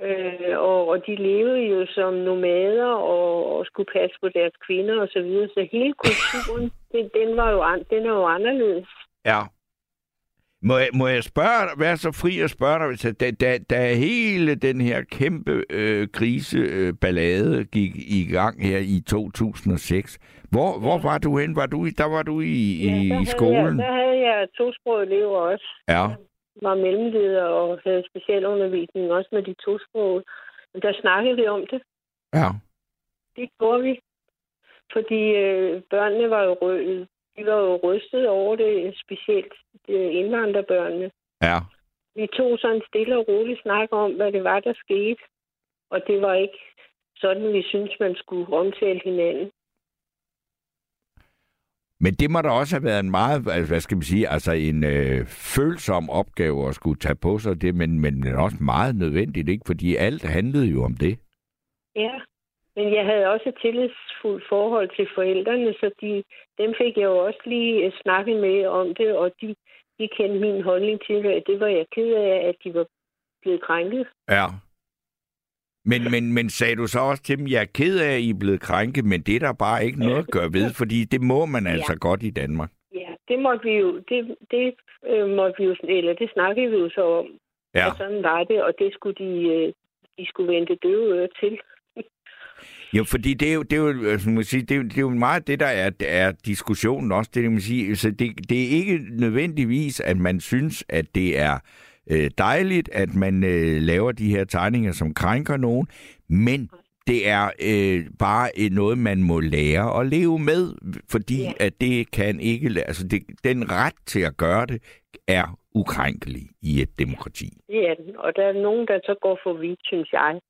Øh, og, og de levede jo som nomader og, og skulle passe på deres kvinder og så videre. Så hele kulturen, den, den, var jo, an, den er jo anderledes. Ja. Må jeg, må jeg spørge være så fri at spørge dig, hvis da, da, da hele den her kæmpe øh, kriseballade øh, gik i gang her i 2006, hvor, hvor var du hen? Var du i, der var du i, Ja, der i skolen? Jeg, der havde jeg tosprogede elever også. Ja, Var mellemleder og havde specialundervisning også med de tosprogede. Men der snakkede vi om det. ja, Det gjorde vi. Fordi øh, børnene var jo, rø- de var jo rystet over det, specielt øh, indvandrerbørnene. ja. Vi tog sådan en stille og rolig snak om, hvad det var, der skete. Og det var ikke sådan, vi synes man skulle omtale hinanden. Men det må da også have været en meget, altså, hvad skal man sige, altså en øh, følsom opgave at skulle tage på sig det, men, men, men også meget nødvendigt, ikke? Fordi alt handlede jo om det. Ja, men jeg havde også et tillidsfuldt forhold til forældrene, så de, dem fik jeg jo også lige øh, snakket med om det, og de, de kendte min holdning til det, at det var jeg ked af, at de var blevet krænket. Ja. Men, men, men sagde du så også til dem, jeg er ked af, at I er blevet krænket, men det er der bare ikke noget at gøre ved, fordi det må man altså godt i Danmark. Ja, det måtte vi jo, det, det øh, måtte vi jo, eller det snakkede vi jo så om. Ja. Og sådan var det, og det skulle de, øh, de skulle vente døve øre til. Jo, fordi det er jo, det er jo, altså, man sige, det er det er jo meget det, der er, er diskussionen også. Det, man sige, så det, det er ikke nødvendigvis, at man synes, at det er øh, dejligt, at man øh, laver de her tegninger, som krænker nogen, men det er øh, bare øh, noget, man må lære at leve med, fordi Ja. at det kan ikke, altså det, den ret til at gøre det er ukrænkelig i et demokrati. Det er den. Og der er nogen, der så går for vidt, synes jeg,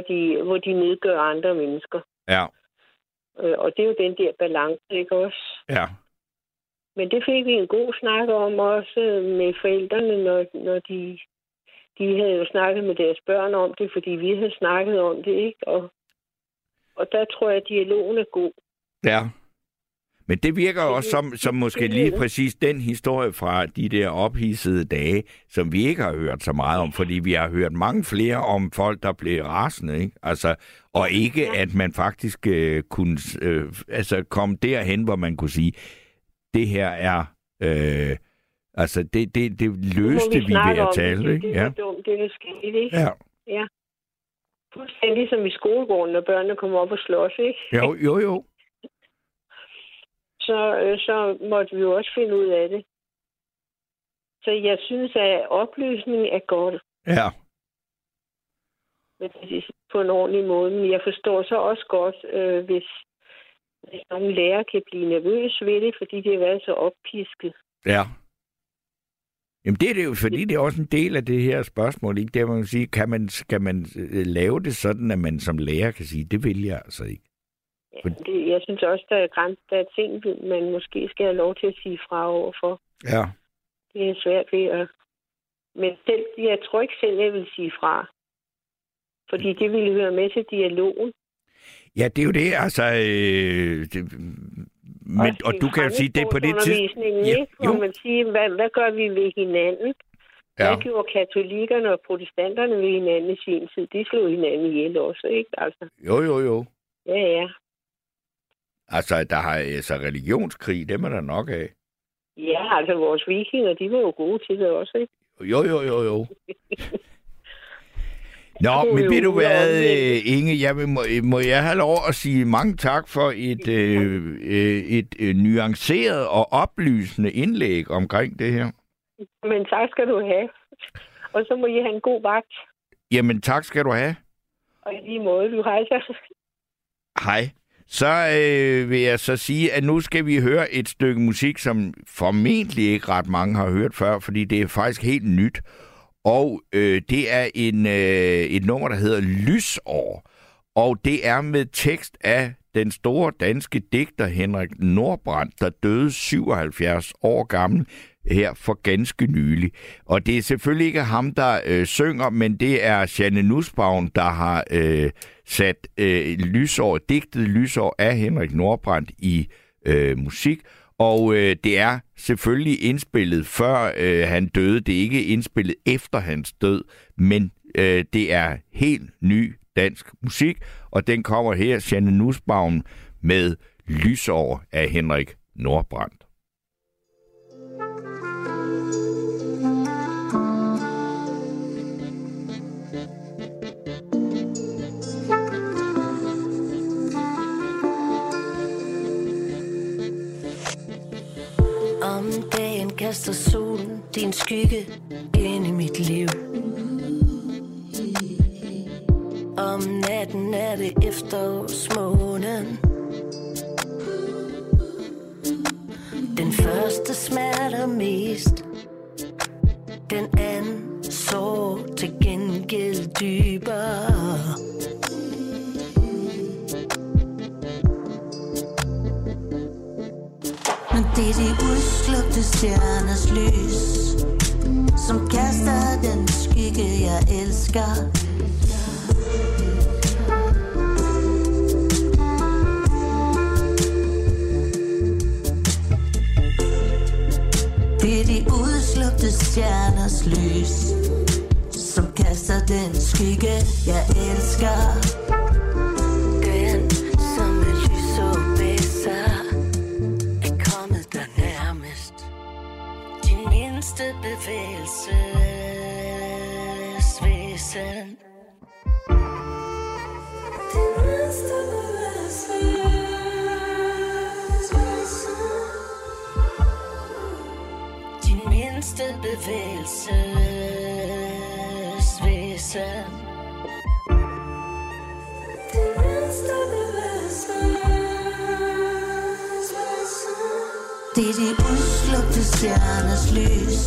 de, hvor de nedgør andre mennesker. Ja, Øh, Og det er jo den der balance, ikke også? ja. Men det fik vi en god snak om også med forældrene, når, når de de havde jo snakket med deres børn om det, fordi vi havde snakket om det, ikke? Og, og der tror jeg, at dialogen er god. Ja. Men det virker Det- også som, som det- måske det lige præcis den historie fra de der ophissede dage, som vi ikke har hørt så meget om, fordi vi har hørt mange flere om folk, der blev rasende, ikke? Altså, og ikke Ja. at man faktisk øh, kunne øh, altså komme derhen, hvor man kunne sige, det her er... Øh, altså, det, det, det løste vi snakke ved at tale, det. ikke? Det Ja. var dumt, det der skete, ikke? ja. Fuldstændig ligesom i skolegården, når børnene kommer op og slås, ikke? Jo, jo, jo. Så, øh, så måtte vi jo også finde ud af det. Så jeg synes, at oplysning er godt Ja. men er på en ordentlig måde. Men jeg forstår så også godt, øh, hvis, hvis nogle lærere kan blive nervøse ved det, fordi det har været så oppisket. Ja. Jamen det er det jo, fordi det er også en del af det her spørgsmål, ikke? Det man kan sige, kan man, skal man øh, lave det sådan, at man som lærer kan sige, det vil jeg altså ikke. Ja, det, jeg synes også, der er, græns, der er ting, man måske skal have lov til at sige fra overfor. Ja. Det er svært ved at... Men selv, jeg tror ikke selv, jeg vil sige fra. Fordi det ville høre med til dialogen. Ja, det er jo det, altså... Øh, det, men, og i du kan jo sige, det er på det tidspunkt... Ja, jo. man siger, hvad, hvad gør vi ved hinanden? Ja. Hvad gjorde katolikkerne og protestanterne ved hinanden i sin tid? De slog hinanden ihjel også, ikke? Altså, Jo, jo, jo. ja, ja. Altså, der har altså religionskrig, dem er der nok af. Ja, altså vores vikinger, de var jo gode til det også, ikke? Jo, jo, jo, jo. Nå, men ved du hvad, øh, Inge, jeg vil, må, må jeg have lov at sige mange tak for et, øh, øh, et øh, nuanceret og oplysende indlæg omkring det her. Men tak skal du have. Og så må I have en god vagt. Jamen, tak skal du have. Og i lige måde, du hejser. Hej. Så øh, vil jeg så sige, at nu skal vi høre et stykke musik, som formentlig ikke ret mange har hørt før, fordi det er faktisk helt nyt. Og øh, det er en, øh, et nummer, der hedder Lysår. Og det er med tekst af den store danske digter Henrik Nordbrandt, der døde 77 år gammel her for ganske nylig. Og det er selvfølgelig ikke ham, der øh, synger, men det er Janne Nussbaum, der har øh, sat øh, lysår, digtet lysår af Henrik Nordbrandt i øh, musik. Og øh, det er selvfølgelig indspillet før øh, han døde. Det er ikke indspillet efter hans død, men øh, det er helt ny dansk musik. Og den kommer her, Janne Nussbaum, med Lysår af Henrik Nordbrandt. Kaster solen din skygge ind i mit liv. Om natten er det efterårsmånen. Den første smerter mest. Den anden sår til gengæld dybere. Det er de udslugte stjerners lys Som kaster den skygge jeg elsker. Det er de udslugte stjerners lys Som kaster den skygge jeg elsker. Mindste bevægelse Din mindste bevægelsesvæsen. Din mindste bevægelsesvæsen. Det er de udslugte stjerners lys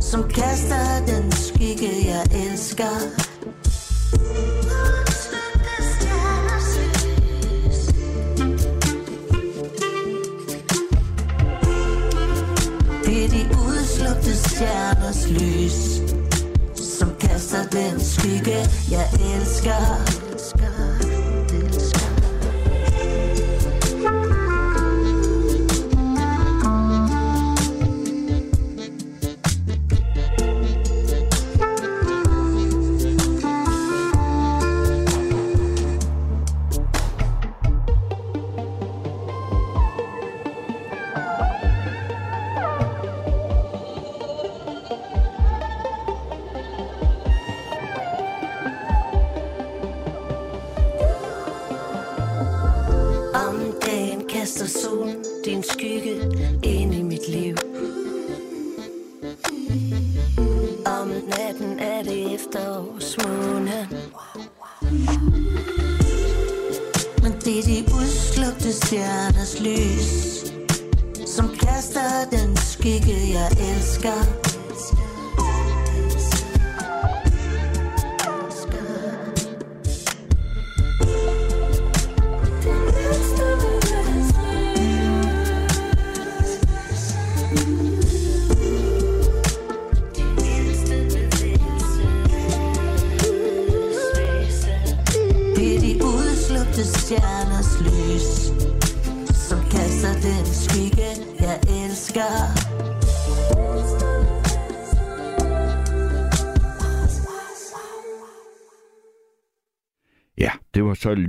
Som kaster den skygge jeg elsker Det er de udslugte stjerners lys den skygge, jeg elsker.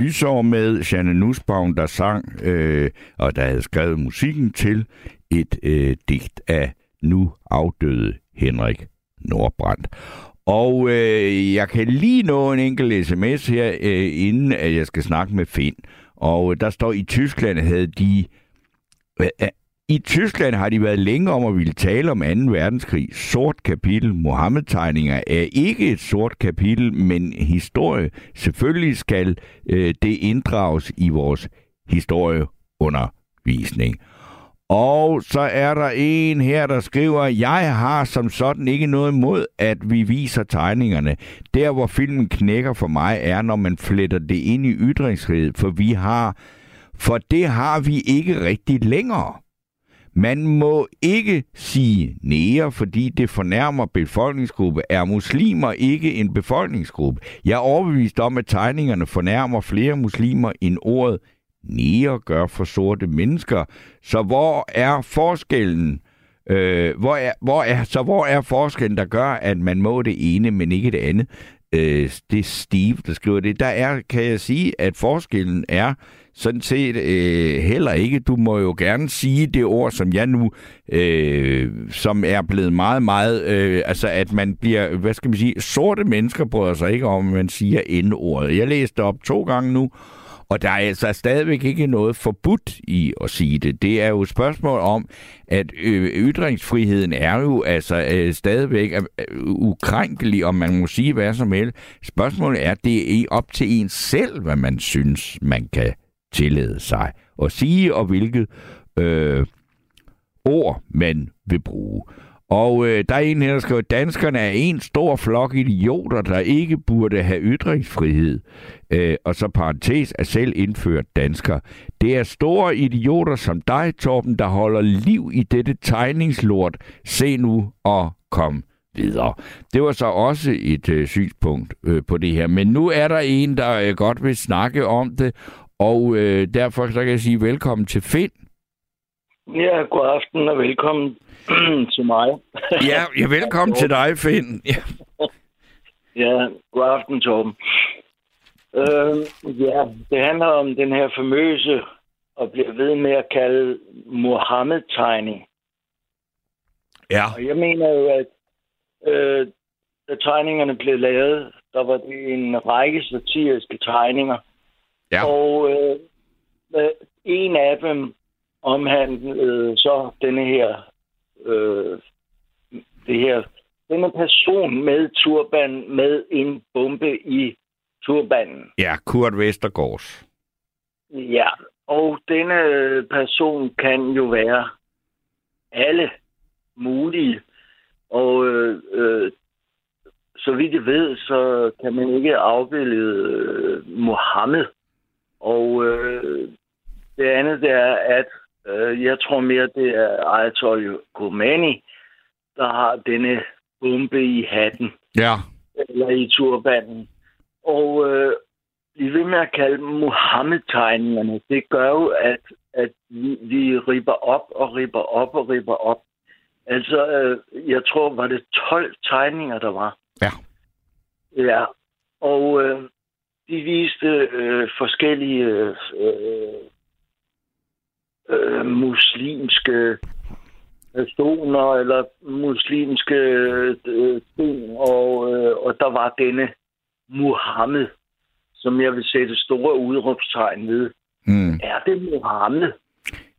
Lysår med Janne Nussbaum, der sang, øh, og der havde skrevet musikken til et øh, digt af nu afdøde Henrik Nordbrandt. Og øh, jeg kan lige nå en enkelt sms her, øh, inden at jeg skal snakke med Finn. Og øh, der står, i Tyskland havde de... I Tyskland har de været længe om at ville tale om 2. verdenskrig. Sort kapitel. Mohammed-tegninger er ikke et sort kapitel, men historie. Selvfølgelig skal øh, det inddrages i vores historieundervisning. Og så er der en her, der skriver, jeg har som sådan ikke noget imod, at vi viser tegningerne. Der, hvor filmen knækker for mig, er, når man fletter det ind i ytringsfrihed, for vi har, for det har vi ikke rigtig længere. Man må ikke sige nære, fordi det fornærmer befolkningsgruppe. Er muslimer ikke en befolkningsgruppe? Jeg er overbevist om, at tegningerne fornærmer flere muslimer end ordet nære gør for sorte mennesker. Så hvor er forskellen? Øh, hvor er, hvor er, så hvor er forskellen, der gør, at man må det ene, men ikke det andet? Øh, det er Steve, der skriver det. Der er, kan jeg sige, at forskellen er sådan set øh, heller ikke. Du må jo gerne sige det ord, som jeg nu, øh, som er blevet meget, meget, øh, altså at man bliver, hvad skal man sige, sorte mennesker bryder sig ikke om, at man siger endordet. Jeg læste op to gange nu, og der er altså stadigvæk ikke noget forbudt i at sige det. Det er jo et spørgsmål om, at øh, ytringsfriheden er jo altså øh, stadigvæk øh, øh, ukrænkelig, om man må sige hvad som helst. Spørgsmålet er, det er op til en selv, hvad man synes, man kan tillade sig at sige, og hvilket øh, ord man vil bruge. Og øh, der er en her, der skriver, danskerne er en stor flok idioter, der ikke burde have ytringsfrihed. Øh, og så parentes er selv indført dansker. Det er store idioter som dig, Torben, der holder liv i dette tegningslort. Se nu og kom videre. Det var så også et øh, synspunkt øh, på det her. Men nu er der en, der øh, godt vil snakke om det, og øh, derfor så kan jeg sige velkommen til Finn. Ja, god aften og velkommen til mig. Ja, ja velkommen til dig, Finn. Ja. Ja, god aften, Torben. Øh, ja, det handler om den her famøse og bliver ved med at kalde Mohammed-tegning. Ja. Og jeg mener jo, at øh, da tegningerne blev lavet, der var det en række satiriske tegninger. Ja. Og øh, øh, en af dem omhandlede så denne her, øh, det her, denne person med turban med en bombe i turbanen. Ja, Kurt Vestergaards. Ja, og denne person kan jo være alle mulige. Og øh, øh, så vidt jeg ved, så kan man ikke afbillede øh, Mohammed. Og øh, det andet det er, at øh, jeg tror mere, det er Ayatollah Khomeini, der har denne bombe i hatten. Ja. eller i turbanen. Og øh, blive ved med at kalde dem Mohammed-tegningerne, det gør jo, at, at vi, vi ripper op og ripper op og ripper op. Altså, øh, jeg tror, var det 12 tegninger, der var. Ja. Ja, og øh, de viste øh, forskellige øh, øh, muslimske personer eller muslimske øh, ting, og, øh, og der var denne Muhammed, som jeg vil sætte store udråbstegn ved. Mm. Er det Muhammed?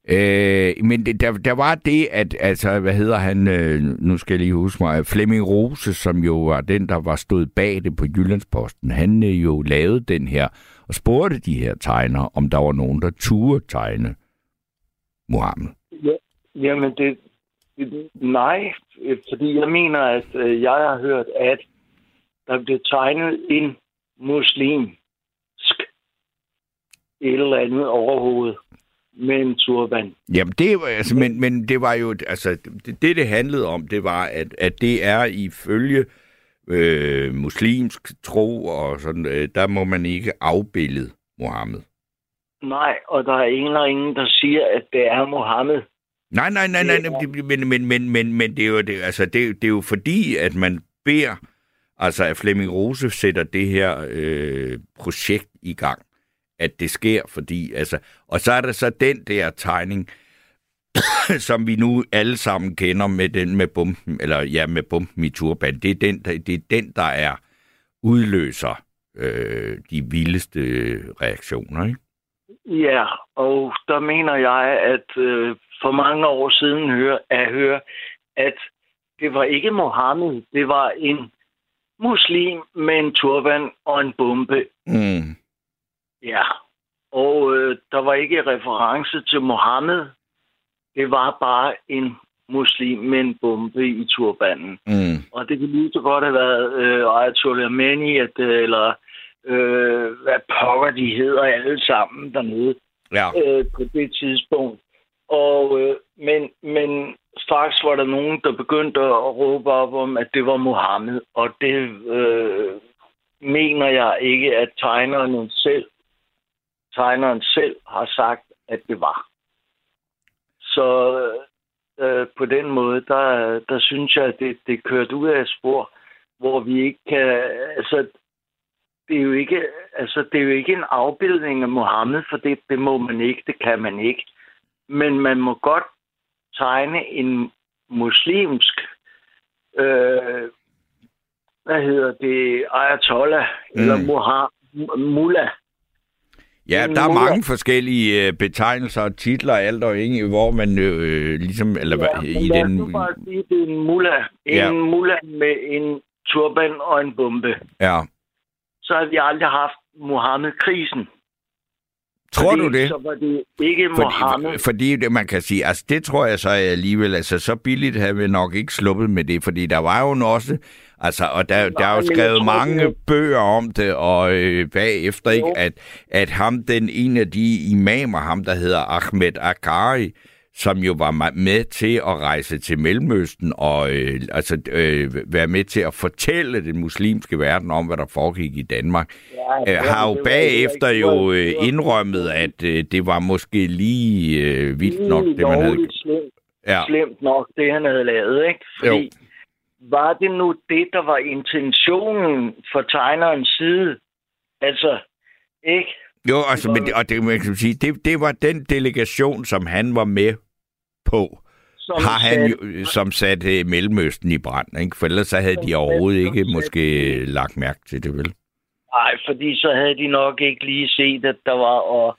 Øh, men det, der, der var det, at, altså, hvad hedder han, øh, nu skal jeg lige huske mig, Flemming Rose, som jo var den, der var stået bag det på Jyllandsposten, han øh, jo lavede den her, og spurgte de her tegnere, om der var nogen, der turde tegne Mohammed. Ja, jamen, det, det, nej, fordi jeg mener, at øh, jeg har hørt, at der blev tegnet en muslimsk et eller andet overhovedet med en turban. Jamen, det var, altså, men, men det var jo, altså, det, det, det handlede om, det var, at, at det er ifølge øh, muslimsk tro og sådan, øh, der må man ikke afbillede Mohammed. Nej, og der er ingen og ingen, der siger, at det er Mohammed. Nej, nej, nej, nej, nej men, men, men, men, men det er jo, det, altså, det, det er jo fordi, at man beder, altså at Flemming Rose sætter det her øh, projekt i gang, at det sker, fordi, altså, og så er der så den der tegning, som vi nu alle sammen kender med den med bomben, eller ja, med bomben i turban. Det er den, der, det er den, der er udløser øh, de vildeste reaktioner, ikke? Ja, og der mener jeg, at øh, for mange år siden høre, at høre, at det var ikke Mohammed, det var en muslim med en turban og en bombe. Mm. Ja, og øh, der var ikke reference til Mohammed. Det var bare en muslim med en bombe i turbanen. Mm. Og det kunne lige så godt have været øh, Ayatollah Meni, at, øh, eller øh, hvad pokker de hedder alle sammen dernede Ja. øh, på det tidspunkt. Og, øh, men, men straks var der nogen, der begyndte at råbe op om, at det var Mohammed. Og det øh, mener jeg ikke, at tegneren selv, tegneren selv har sagt, at det var. Så øh, på den måde, der, der synes jeg, at det, det er kørt ud af spor, hvor vi ikke kan... Altså, det er jo ikke, altså, det er jo ikke en afbildning af Mohammed, for det, det må man ikke, det kan man ikke. Men man må godt tegne en muslimsk, øh, hvad hedder det, ayatollah, mm. eller Muha- mullah. Ja, En der er mange forskellige øh, betegnelser og titler, alt afhængig, hvor man øh, ligesom, eller Ja, i den... nu bare sige, det er en mullah. En Ja. mullah med en turban og en bombe. Ja. Så har vi aldrig haft Mohammed-krisen. Tror Fordi du det? Så var det ikke Mohammed. Fordi, fordi det, man kan sige, altså det tror jeg så alligevel, altså så billigt havde vi nok ikke sluppet med det, fordi der var jo også, altså, og der, der er jo skrevet mange bøger om det, og øh, bagefter, ikke, at, at ham, den en af de imamer, ham der hedder Ahmed Akari, som jo var med til at rejse til Mellemøsten og øh, altså, øh, være med til at fortælle den muslimske verden om, hvad der foregik i Danmark, Ja, øh, har jo bagefter jo øh, indrømmet, at øh, det var måske lige øh, vildt nok, det man havde... Slemt, Ja. slemt nok, det han havde lavet, ikke? Fordi Jo. Var det nu det, der var intentionen for tegnerens side? Altså, ikke? Jo, altså, men, det- og det, man kan sige, det, det var den delegation, som han var med på, Som har han satte- jo, som satte Mellemøsten i brand, ikke? For ellers så havde de overhovedet ikke måske lagt mærke til det, vel? Nej, fordi så havde de nok ikke lige set, at der var... Og,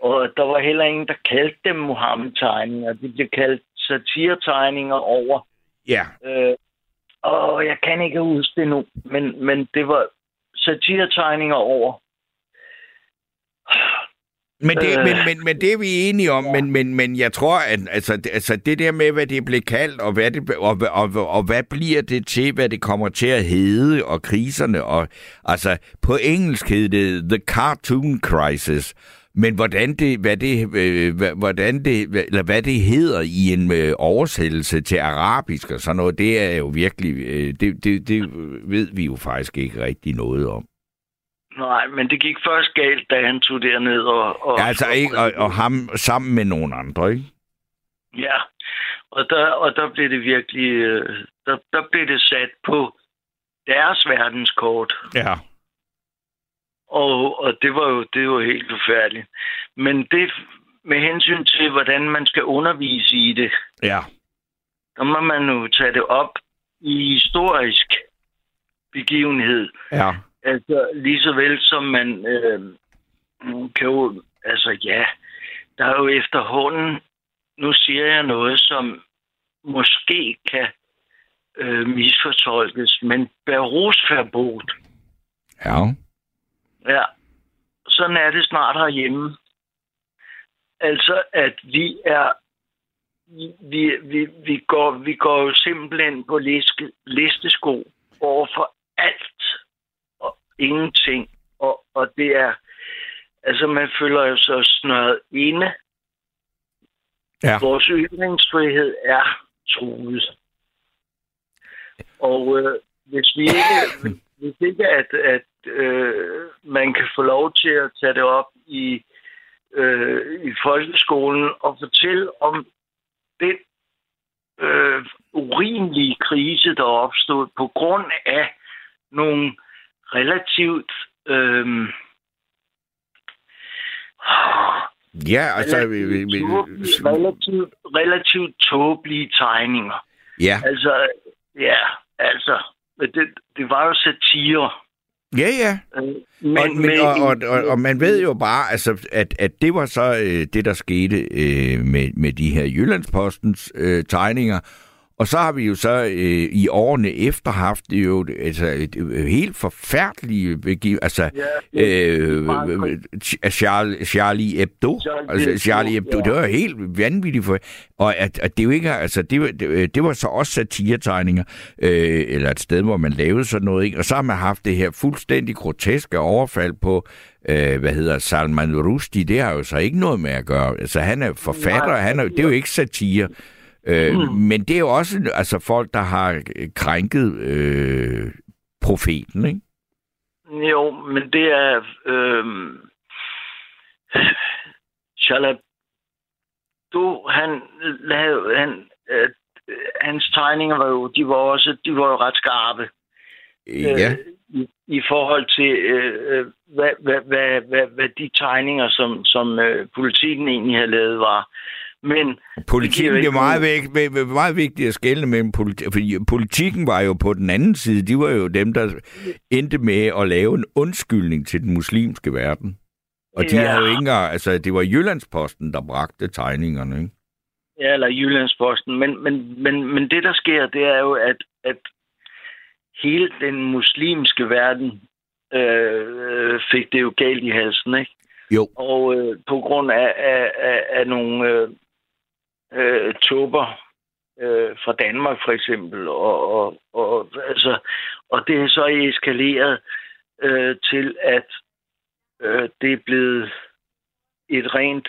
og der var heller ingen, der kaldte dem Mohammed-tegninger. De blev kaldt satiretegninger over. Ja. Øh, og jeg kan ikke huske det nu, men, men det var satiretegninger over. Men det, Øh. men, men, men det er vi enige om, men, men, men jeg tror, at altså, det- altså, det der med, hvad det blev kaldt, og hvad, det, og, og, og, og hvad bliver det til, hvad det kommer til at hedde, og kriserne, og altså på engelsk hed det The Cartoon Crisis, Men hvordan det, hvad det, øh, hvordan det, eller hvad det hedder i en øh, oversættelse til arabisk og sådan noget, det er jo virkelig, øh, det, det, det ved vi jo faktisk ikke rigtig noget om. Nej, men det gik først galt, da han tog derned og... og Ja, altså ikke, og, og ham sammen med nogle andre, ikke? Ja, og der, og der blev det virkelig... øh, Der, der blev det sat på deres verdenskort. Ja. Og, og det var jo det var helt forfærdeligt. Men det med hensyn til, hvordan man skal undervise i det, Ja. der må man jo tage det op i historisk begivenhed. Ja. Altså lige så vel som man øh, kan jo, altså ja, der er jo efterhånden, nu siger jeg noget, som måske kan øh, misfortolkes, men berusverbot, Ja. Ja, sådan er det snart herhjemme. Altså, at vi er, vi, vi, vi, går, vi går jo simpelthen på liste, listesko over for alt og ingenting. Og, og det er, altså man føler jo så snøret inde. Ja. Vores ytringsfrihed er truet. Og øh, hvis vi ikke, hvis ikke at, at øh, man kan få lov til at tage det op i, øh, i folkeskolen og fortælle om den øh, urimelige krise, der opstod på grund af nogle relativt øh, Ja, altså... Vi, vi, relativt, relativt tåbelige tegninger. ja. Altså, ja, altså, det, det var jo satire. Ja, ja. Øh, Men, og, men, og, og, og, og man ved jo bare, altså, at, at det var så øh, det, der skete øh, med, med de her Jyllandspostens øh, tegninger. Og så har vi jo så øh, i årene efter haft det jo altså, et, et helt forfærdeligt begiv, altså Ja, øh, Charlie, Charlie Hebdo, Charlie altså Charlie Hebdo, ja. det var helt vanvittigt for, og at, at det jo ikke, altså det, var- det, det var så også satiretegninger, øh, eller et sted, hvor man lavede sådan noget, ikke? og så har man haft det her fuldstændig groteske overfald på, øh, hvad hedder Salman Rushdie, det har jo så ikke noget med at gøre, altså han er forfatter, Nej, han er, det er jo ikke satire, øh, Mm. men det er jo også altså folk, der har krænket øh, profeten, ikke? Jo, men det er... Øh, Charlotte, du, han lavede... Han, øh, hans tegninger var jo, de var også, de var jo ret skarpe. Ja. Øh, i, I forhold til, øh, øh, hvad, hvad, hvad, hvad, hvad de tegninger, som, som øh, politikken egentlig havde lavet, var. Men Politikken, det er meget, væk, væ- væ- meget vigtigt at skelne mellem politi- fordi politikken var jo på den anden side. De var jo dem, der endte med at lave en undskyldning til den muslimske verden. Og de Ja. havde jo ikke engang, altså det var Jyllandsposten, der bragte tegningerne, ikke? Ja, eller Jyllandsposten. Men, men, men, men det, der sker, det er jo, at, at hele den muslimske verden øh, fik det jo galt i halsen, ikke? Jo. Og øh, på grund af, af, af, af nogle øh, øh, tupper øh, fra Danmark, for eksempel. Og, og, og, altså, og det er så eskaleret øh, til, at øh, det er blevet et rent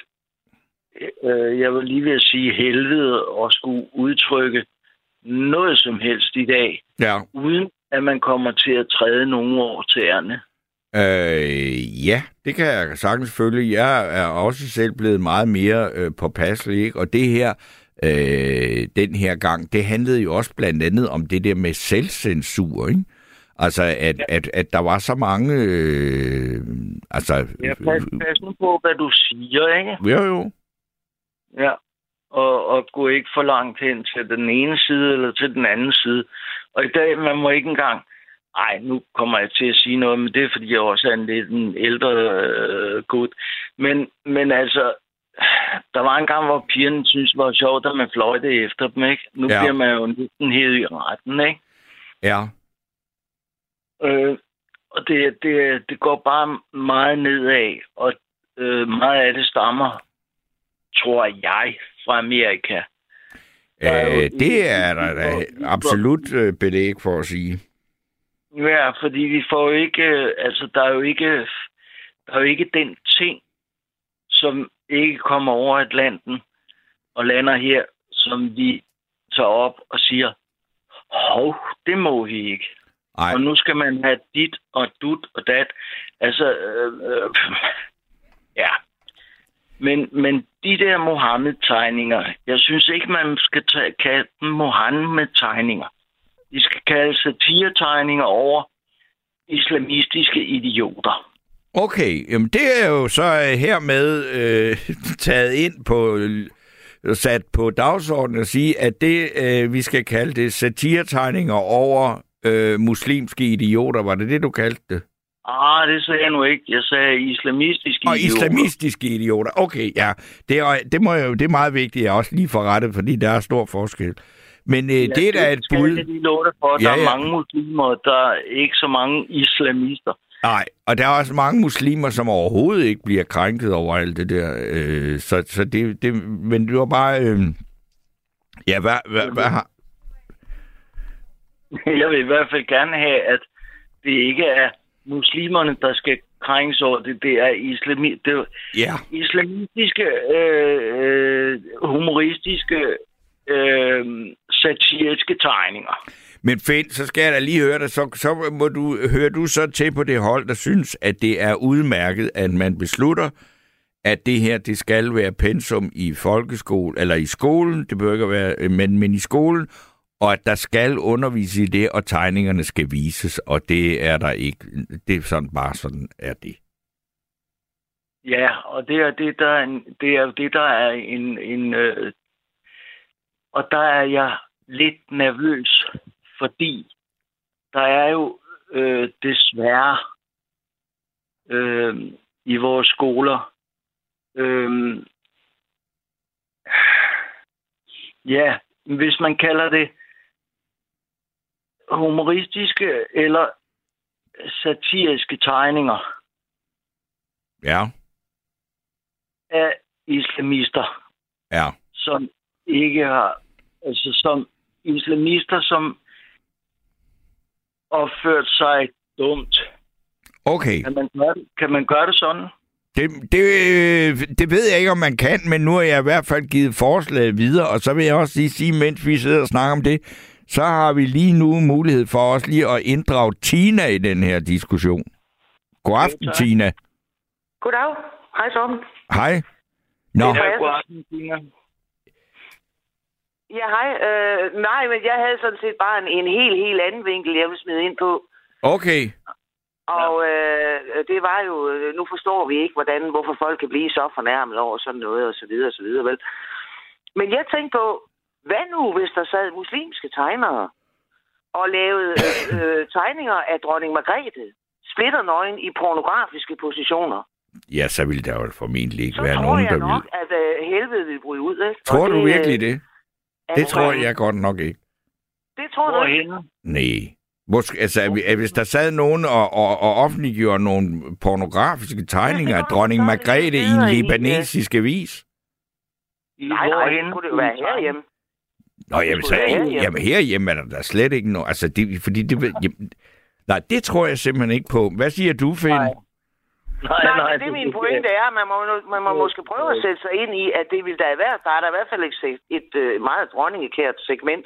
øh, jeg vil lige ved at sige helvede og skulle udtrykke noget som helst i dag, Ja. uden at man kommer til at træde nogen over tæerne. Øh, ja, det kan jeg sagtens følge. Jeg er også selv blevet meget mere øh, påpasselig, ikke? Og det her, øh, den her gang, det handlede jo også blandt andet om det der med selvcensur, ikke? Altså, at, ja. at, at der var så mange... Øh, altså, Ja, pas, pas nu på, hvad du siger, ikke? jo, jo. Ja. Og, og gå ikke for langt hen til den ene side eller til den anden side. Og i dag, man må ikke engang... Ej, nu kommer jeg til at sige noget, men det er, fordi jeg også er en lidt en ældre øh, gut. Men, men altså, der var en gang, hvor pigerne synes, det var sjovt, at man fløjte efter dem, ikke? Nu Ja. bliver man jo næsten helt i retten, ikke? Ja. Øh, og det, det, det går bare meget nedad, og øh, meget af det stammer, tror jeg, fra Amerika. er Øh, det er der da absolut øh, belæg for at sige. Ja, fordi vi får jo ikke, øh, altså der er jo ikke, der er jo ikke den ting, som ikke kommer over Atlanten og lander her, som vi tager op og siger, hov, det må vi ikke. Ej. Og nu skal man have dit og dut og dat. Altså, øh, øh, ja. Men, men de der Mohammed-tegninger, jeg synes ikke, man skal tage, kalde dem Mohammed-tegninger. De skal kalde satire-tegninger over islamistiske idioter. Okay, jamen det er jo så øh, hermed øh, taget ind på sat på dagsordenen at sige, at det, øh, vi skal kalde det satiretegninger over øh, muslimske idioter. Var det det, du kaldte det? Ah, det sagde jeg nu ikke. Jeg sagde islamistiske Og idioter. islamistiske idioter. Okay, ja. Det er, det, må jeg, jo- det er meget vigtigt, at jeg også lige får rettet, fordi der er stor forskel. Men øh, det er da et bud. jeg lige love for. Der Ja, er ja. mange muslimer, der er ikke så mange islamister. Nej, og der er også mange muslimer, som overhovedet ikke bliver krænket over alt det der. Øh, så så det, det, men det var bare... Øh, ja, hvad, hvad, hvad har... Jeg vil i hvert fald gerne have, at det ikke er muslimerne, der skal krænges over det. Det er, islami, det Ja. islamistiske, øh, øh, humoristiske, øh, satiriske tegninger. Men Finn, så skal jeg da lige høre dig. Så, så må du, hører du så til på det hold, der synes, at det er udmærket, at man beslutter, at det her, det skal være pensum i folkeskole, eller i skolen, det behøver ikke være, men, men i skolen, og at der skal undervise i det, og tegningerne skal vises, og det er der ikke. Det er sådan bare sådan, er det. Ja, og det er det, der er en, det er det, der er en, en øh, og der er jeg lidt nervøs, fordi der er jo øh, desværre øh, i vores skoler øh, ja, hvis man kalder det humoristiske eller satiriske tegninger, Ja, af islamister, ja. som ikke har, altså som islamister, som opført sig dumt. Okay. Kan man gøre det, kan man gøre det sådan? Det, det, det ved jeg ikke, om man kan, men nu har jeg i hvert fald givet forslaget videre, og så vil jeg også lige sige, mens vi sidder og snakker om det, så har vi lige nu mulighed for os lige at inddrage Tina i den her diskussion. God aften, tak. Tina. Goddag. Hej Torben. Hej. Nå, Det er god aften, Tina. Ja, hej. Øh, nej, men jeg havde sådan set bare en, en helt, helt anden vinkel, jeg ville smide ind på. okay. Og øh, det var jo, øh, nu forstår vi ikke, hvordan, hvorfor folk kan blive så fornærmet over sådan noget, og så videre, og så videre, vel? Men jeg tænkte på, hvad nu, hvis der sad muslimske tegnere og lavede øh, øh, tegninger af dronning Margrethe, splitter nøgen i pornografiske positioner? Ja, så vil der jo formentlig ikke Så være tror nogen, jeg der nok, vil. at øh, helvede vil bryde ud, ikke? Tror Og du det, virkelig øh, det? Det tror jeg godt nok ikke. Det tror du ikke? Nej. Måske, altså, at hvis der sad nogen og, og, og offentliggjorde nogle pornografiske tegninger af dronning Margrethe i en libanesisk avis. I Nej, nej, kunne det være herhjemme. Nå, jamen, så, jamen herhjemme er der, der slet ikke noget. Altså, det, fordi det, jamen, nej, det tror jeg simpelthen ikke på. Hvad siger du, Finn? Nej. Nej, Nej, nej, men det min pointe er, at man må, man må måske prøve at sætte sig ind i, at det vil der i hvert der er der i hvert fald et, et, et øh, meget dronningekært segment,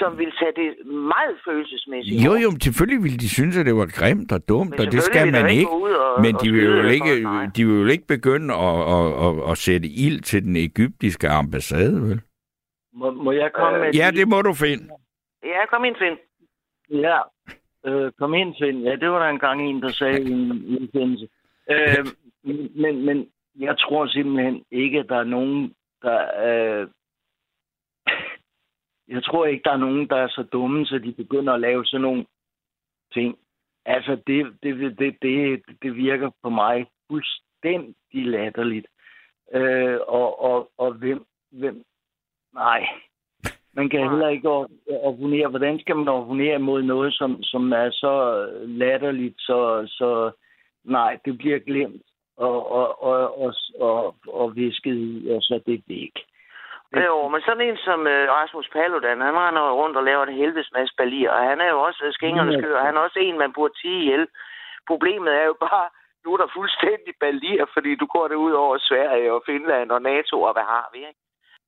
som vil tage det meget følelsesmæssigt. Jo, jo, men selvfølgelig ville de synes, at det var grimt og dumt, Men og det skal man ikke og- Men de vil, jo ikke, nej. de vil jo ikke begynde at, at, at, at sætte ild til den egyptiske ambassade, vel? Må, må jeg komme med... Ja, det må du finde. Ja, kom ind, Finn. Ja, øh, kom ind, Finn. Ja, det var der engang en, der sagde i en udsendelse. Øh, men, men jeg tror simpelthen ikke, at der er nogen, der... Øh, jeg tror ikke, der er nogen, der er så dumme, så de begynder at lave sådan nogle ting. Altså, det, det, det, det, det virker på mig fuldstændig latterligt. Øh, og, og, og hvem, hvem... Nej, man kan heller ikke or- opponere. Hvordan skal man opponere mod noget, som, som er så latterligt, så, så nej, det bliver glemt og, og, og, og, og, og visket i, og så er det væk. Jo, men sådan en som øh, Rasmus Paludan, han render rundt og laver en helvedes masse balier, og han er jo også øh, skingerne skør, og han er også en, man burde tige ihjel. Problemet er jo bare, du er der fuldstændig balier, fordi du går det ud over Sverige og Finland og NATO, og hvad har vi, ikke?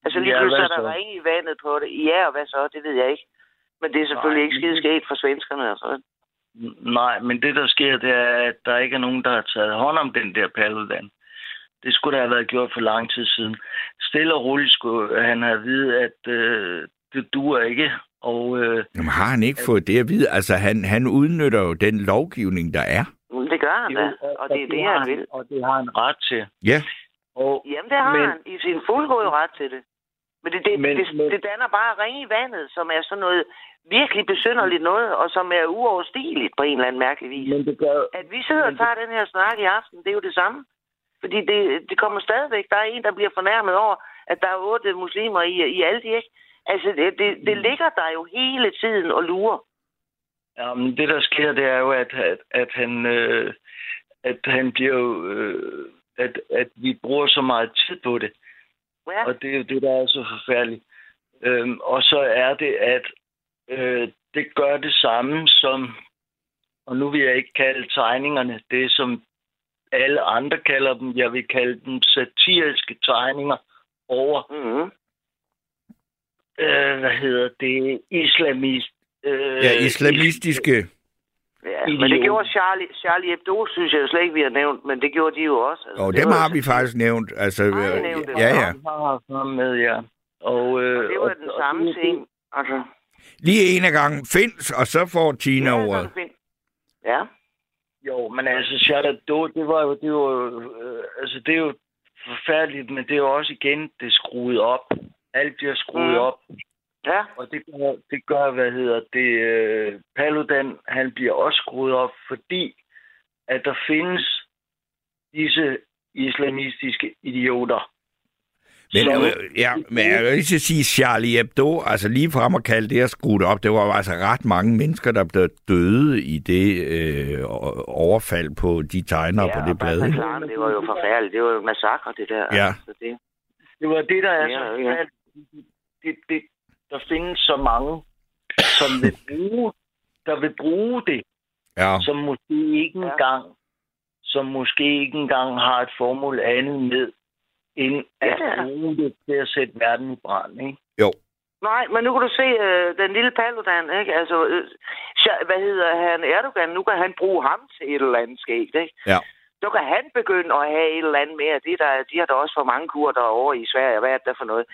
Altså lige Ja, pludselig er der ring i vandet på det. Ja, og hvad så? Det ved jeg ikke. Men det er selvfølgelig Nej, ikke skide sket for svenskerne. Altså. Nej, men det der sker, det er, at der ikke er nogen, der har taget hånd om den der Paludan. Det skulle der have været gjort for lang tid siden. Stille og roligt skulle han have at vide, at øh, det duer ikke. Og øh, Jamen, har han ikke fået det at vide? Altså, han, han udnytter jo den lovgivning, der er. Mm, Det gør han da, og det er det, han vil. Og det har han ret til. Ja. Og, Jamen, det har men- han i sin fuldgode ret til det. Men det, det, Men- det, men- det danner bare ring i vandet, som er sådan noget virkelig besynderligt noget, og som er uoverstigeligt på en eller anden mærkelig vis. Men det gør, At vi sidder og tager den her snak i aften, det er jo det samme. Fordi det, det kommer stadigvæk. Der er en, der bliver fornærmet over, at der er otte muslimer i, i Aldi, ikke? Altså, det, det, det ligger der jo hele tiden og lurer. Ja, men det der sker, det er jo, at, at, at han, øh, at han bliver jo, øh, at, at vi bruger så meget tid på det. Ja. Og det er jo det, der er så forfærdeligt. Øhm, og så er det, at øh, det gør det samme som, og nu vil jeg ikke kalde tegningerne det, som alle andre kalder dem. Jeg vil kalde dem satiriske tegninger over, mm-hmm. øh, hvad hedder det, islamist. Øh, Ja, islamistiske... Ja, men det gjorde Charlie, Charlie Hebdo, synes jeg jo slet ikke, vi har nævnt, men det gjorde de jo også. Altså, Og det dem var har vi faktisk nævnt. Altså, Har øh, nævnt det? ja, ja. Har haft noget med, ja. Og, øh, Og det var den samme det- ting. Altså, Lige en af gangen findes, og så får Tina ordet. Ja. Jo, men altså, Charlotte Do, det var jo, det var jo, øh, altså, det er jo forfærdeligt, men det er jo også igen, det er skruet op. Alt bliver skruet Mm. op. Ja. Og det gør, det gør, hvad hedder det, øh, Paludan, han bliver også skruet op, fordi at der findes disse islamistiske idioter. Men, som- øh, ja, men jeg vil lige sige, Charlie Hebdo, altså lige frem at kalde det at skruet op, det var altså ret mange mennesker, der blev døde i det øh, overfald på de tegnere ja, på det blad. Klar, det var jo forfærdeligt. Det var jo massakre, det der. Ja. Altså, det. Det var det, der er Ja, så ja. Det, det, der findes så mange, som vil bruge, der vil bruge det, Ja. som måske ikke engang, som måske ikke engang har et formål andet med, end at Ja, bruge det til at sætte verden i brand, ikke? Jo. Nej, men nu kan du se øh, den lille Paludan, ikke? Altså, øh, hvad hedder han? Erdogan, nu kan han bruge ham til et eller andet skægt, ikke? Ja. Så kan han begynde at have et eller andet mere. Det der, de har der også for mange kur derovre i Sverige. Hvad er det der for noget?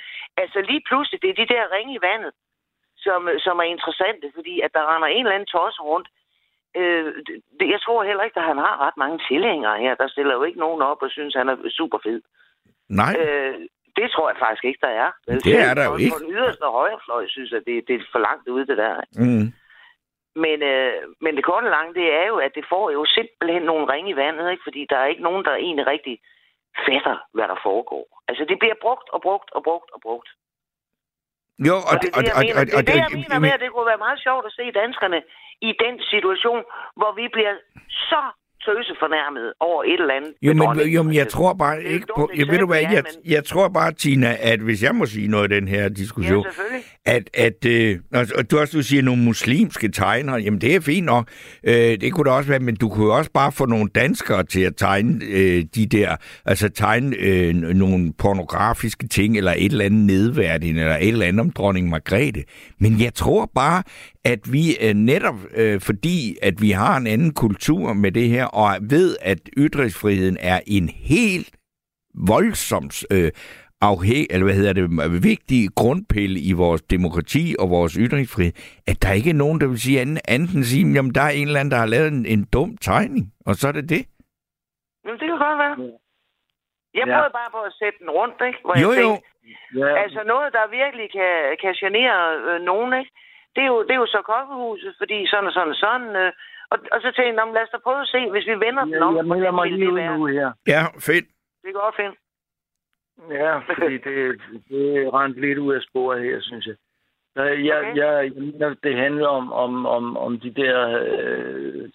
Altså lige pludselig, det er de der ringe i vandet, som, som er interessante, fordi at der render en eller anden tosse rundt. Øh, det, jeg tror heller ikke, at han har ret mange tilhængere her. Der stiller jo ikke nogen op og synes, han er super fed. Nej. Øh, det tror jeg faktisk ikke, der er. Det er der jo ikke. På den yderste højrefløj synes jeg, det, det er for langt ude, det der. Mm. Men, øh, men det korte og lange, det er jo, at det får jo simpelthen nogle ringe i vandet, ikke? fordi der er ikke nogen, der egentlig rigtig fatter, hvad der foregår. Altså, det bliver brugt og brugt og brugt og brugt. Jo, og, Og det er det, jeg og, mener, og, det, er og, det, jeg og- mener med, at det kunne være meget sjovt at se danskerne i den situation, hvor vi bliver så tøsefornærmet over et eller andet. Jo, men, jo, men jeg for tror bare ikke på... Jeg, ved du hvad, jeg, jeg tror bare, Tina, at hvis jeg må sige noget i den her diskussion, Ja, selvfølgelig. at, at øh, og- og du også du siger nogle muslimske tegnere, jamen det er fint nok, øh, det kunne det også være, men du kunne også bare få nogle danskere til at tegne øh, de der, altså tegne øh, nogle pornografiske ting, eller et eller andet nedværdigende, eller et eller andet om dronning Margrethe. Men jeg tror bare, at vi øh, netop øh, fordi, at vi har en anden kultur med det her, og ved, at ytringsfriheden er en helt voldsomt øh, afhæng, eller hvad hedder det, vigtig grundpille i vores demokrati og vores ytringsfrihed, at der ikke er nogen, der vil sige anden, anden sige, jamen der er en eller anden, der har lavet en, en dum tegning, og så er det det. Jamen, det kan godt være. Jeg Ja. prøvede bare på at sætte den rundt, ikke? Hvor Jo, jeg jo. tænkte, Altså noget, der virkelig kan, kan genere øh, nogen, ikke? Det er, jo, det er jo så kokkehuset, fordi sådan og sådan og sådan. Øh, og, og så tænkte jeg, "Nå, men lad os da prøve at se, hvis vi vender den om. Jeg hvordan mig ville lige det ud nu her. Ja, fedt. Det godt finde. Ja, fordi det, det rent lidt ud af sporet her, synes jeg. Så jeg, Okay. jeg, jeg mener, det handler om, om, om, om de der øh,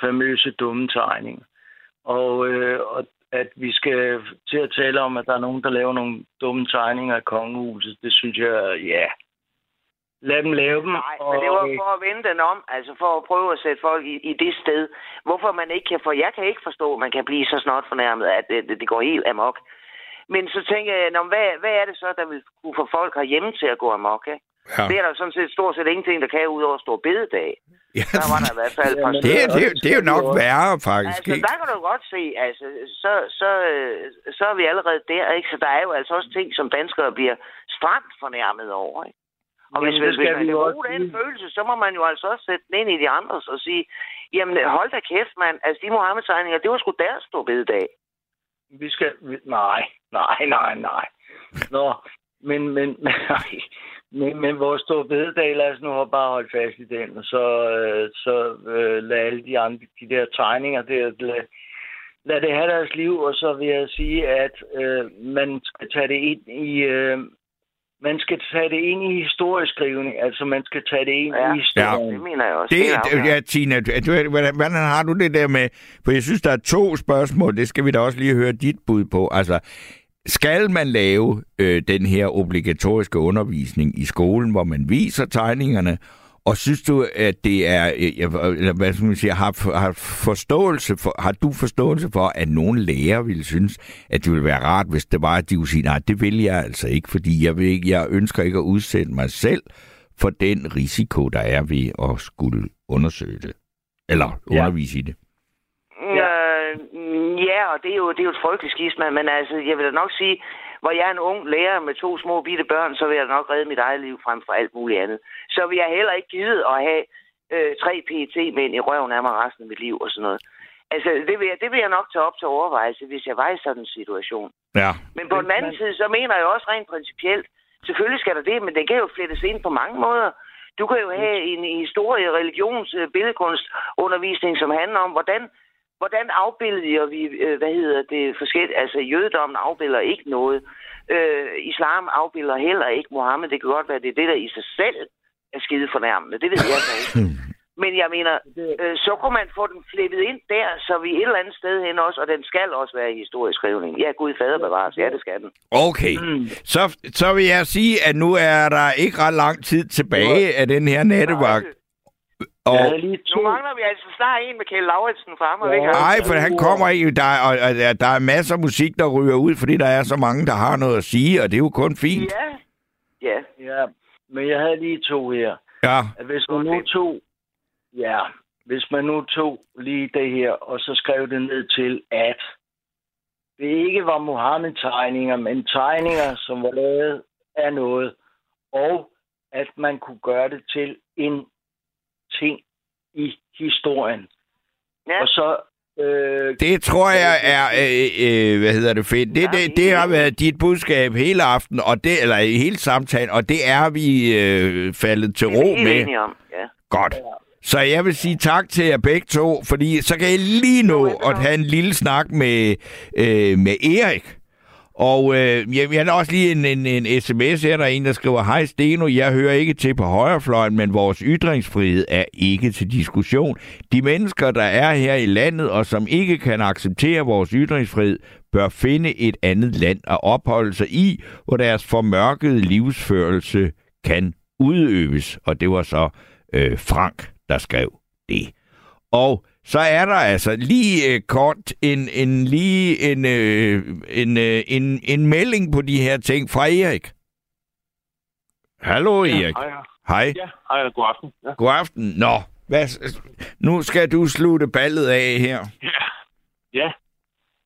famøse dumme tegninger. Og, øh, og at vi skal til at tale om, at der er nogen, der laver nogle dumme tegninger af kongehuset, det synes jeg, ja. Lad dem lave dem. Nej, men det var for at vende den om, altså for at prøve at sætte folk i, i det sted. Hvorfor man ikke kan få... Jeg kan ikke forstå, at man kan blive så snart fornærmet, at det, det, går helt amok. Men så tænker jeg, nå, hvad, hvad er det så, der vil kunne få folk herhjemme til at gå amok? Ikke? Ja. Det er der sådan set stort set ingenting, der kan ud over stor bededag. Ja, Der var der i hvert fald et par det, stykker. det, det, det er jo nok værre, faktisk. Altså, ikke? der kan du godt se, altså, så, så, øh, så er vi allerede der, ikke? Så der er jo altså også ting, som danskere bliver stramt fornærmet over, ikke? Og hvis, hvis, hvis skal man vi kan jo bruge den sige. følelse, så må man jo altså også sætte den ind i de andres og sige, jamen hold da kæft, mand. Altså, de Mohammed-tegninger, det var sgu deres store bededag. Vi skal... Nej, nej, nej, nej. Nå, men, men, nej. Men, men vores store bededag, lad os nu bare holde fast i den, og så, øh, så øh, lad alle de andre, de der tegninger, der, lad, lad det have deres liv, og så vil jeg sige, at øh, man skal tage det ind i... Øh, man skal tage det ind i historieskrivning, altså man skal tage det ind Ja, i historien. det mener jeg også. Det, det, ja, Tina, du, du, hvordan, hvordan har du det der med... For jeg synes, der er to spørgsmål. Det skal vi da også lige høre dit bud på. Altså, skal man lave øh, den her obligatoriske undervisning i skolen, hvor man viser tegningerne, og synes du, at det er, øh, jeg- eller hvad skal man sige, har, har, forståelse for, har du forståelse for, at nogle lærere ville synes, at det ville være rart, hvis det var, at de ville sige, nej, det vil jeg altså ikke, fordi jeg, vil ikke, jeg ønsker ikke at udsætte mig selv for den risiko, der er ved at skulle undersøge det, eller Ja. undervise i det. Ja, øh, ja og det er, jo, det er jo et frygteligt skisma, men altså, jeg vil da nok sige, hvor jeg er en ung lærer med to små bitte børn, så vil jeg nok redde mit eget liv frem for alt muligt andet. Så vil jeg heller ikke givet at have øh, tre pt mænd i røven af mig resten af mit liv og sådan noget. Altså, det vil, jeg, det vil jeg nok tage op til overvejelse, hvis jeg var i sådan en situation. Ja. Men på den anden side, så mener jeg også rent principielt, selvfølgelig skal der det, men det kan jo flettes ind på mange måder. Du kan jo have en historie, religions, øh, billedkunst undervisning, som handler om, hvordan, hvordan afbilder vi, øh, hvad hedder det, forskelligt, altså jødedommen afbilder ikke noget. Øh, islam afbilder heller ikke Mohammed. Det kan godt være, det er det, der i sig selv er skide fornærmende. Det ved jeg så ikke. Men jeg mener, øh, så kunne man få den flettet ind der, så vi et eller andet sted hen også, og den skal også være i historisk skrivning. Ja, Gud fader bevares. Ja, det skal den. Okay, så, så vil jeg sige, at nu er der ikke ret lang tid tilbage af den her nattevagt. Og, Jeg havde lige Nu mangler vi altså snart en med Kjell Lauritsen frem, og Ja. nej, for han kommer ikke, der, er- og, og der- der er masser af musik, der ryger ud, fordi der er så mange, der har noget at sige, og det er jo kun fint. Ja. Ja. Ja, men jeg havde lige to her. Ja, At hvis man nu tog, ja, hvis man nu tog lige det her, og så skrev det ned til, at det ikke var Mohammed-tegninger, men tegninger, som var lavet af noget, og at man kunne gøre det til en ting i historien. Ja. Og så... Øh, det tror jeg er, øh, øh, hvad hedder det, fedt. Det, det, det har været dit budskab hele aften, og det, eller hele samtalen, og det er vi øh, faldet til Det er vi ro med. enige om. Ja. Godt. Så jeg vil sige tak til jer begge to, fordi så kan jeg lige nå at have en lille snak med, øh, med Erik. Og øh, jeg, jeg har også lige en, en, en sms her, der er en, der skriver, Hej Steno, jeg hører ikke til på højrefløjen, men vores ytringsfrihed er ikke til diskussion. De mennesker, der er her i landet, og som ikke kan acceptere vores ytringsfrihed, bør finde et andet land at opholde sig i, hvor deres formørkede livsførelse kan udøves. Og det var så øh, Frank, der skrev det. Og så er der altså lige øh, kort en, en lige en, øh, en, øh, en, en melding på de her ting fra Erik. Hallo Erik. Hej. Hej. Ja, hej, god aften. Ja. God aften. Nå, hvad, nu skal du slutte ballet af her. ja.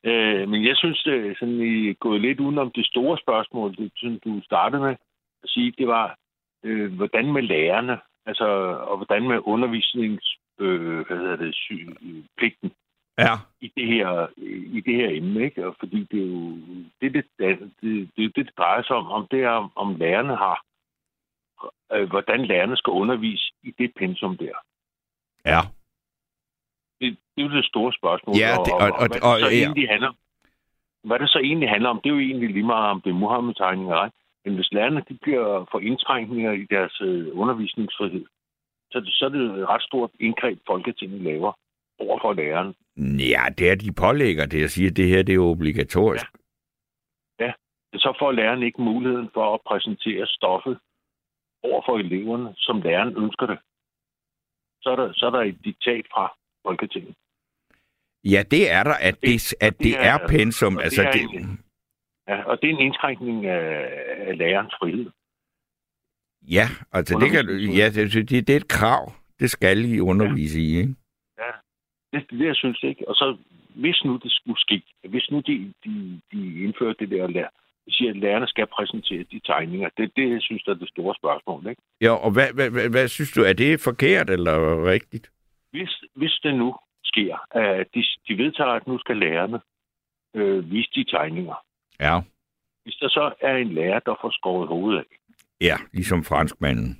Øh, men jeg synes, det sådan, I er gået lidt udenom det store spørgsmål, det, som du startede med at sige, det var, øh, hvordan med lærerne, altså, og hvordan med undervisnings, øh, hvad hedder det, sy, pligten Ja. i det her, i det her emne, ikke? Og fordi det er jo, det, det, det, det, det, det drejer sig om, om det er, om, lærerne har, øh, hvordan lærerne skal undervise i det pensum der. Ja. det, det er jo det store spørgsmål. Ja, det- og, og- og, og- hvad, og- det så ja. egentlig handler, hvad det så egentlig handler om, det er jo egentlig lige meget om det er Muhammed-tegninger. Men hvis lærerne de bliver for indtrængninger i deres øh, undervisningsfrihed, så, så er det jo et ret stort indgreb, Folketinget laver over for læreren. Ja, det er de pålægger det. Jeg siger, at det her det er obligatorisk. Ja. Så får læreren ikke muligheden for at præsentere stoffet over for eleverne, som læreren ønsker det, så er der, så er der et diktat fra Folketinget. Ja, det er der, at det, at det er pensum. og det Altså, er det, en- Ja, og det er en indskrænkning af, af lærerens frihed. Ja, altså det, kan, ja, det, det, det er et krav. Det skal I undervise i, ikke? Ja, det, det jeg synes ikke. Og så, hvis nu det skulle ske, hvis nu de, de, de indfører det der lær, de siger, at lærerne skal præsentere de tegninger. Det det, jeg synes, der er det store spørgsmål. Ikke? Ja, og hvad, hvad, hvad, hvad synes du, er det forkert eller rigtigt? Hvis, hvis det nu sker, at de, de vedtager, at nu skal lærerne øh, vise de tegninger. Ja. Hvis der så er en lærer, der får skåret hovedet af, Ja, ligesom franskmanden.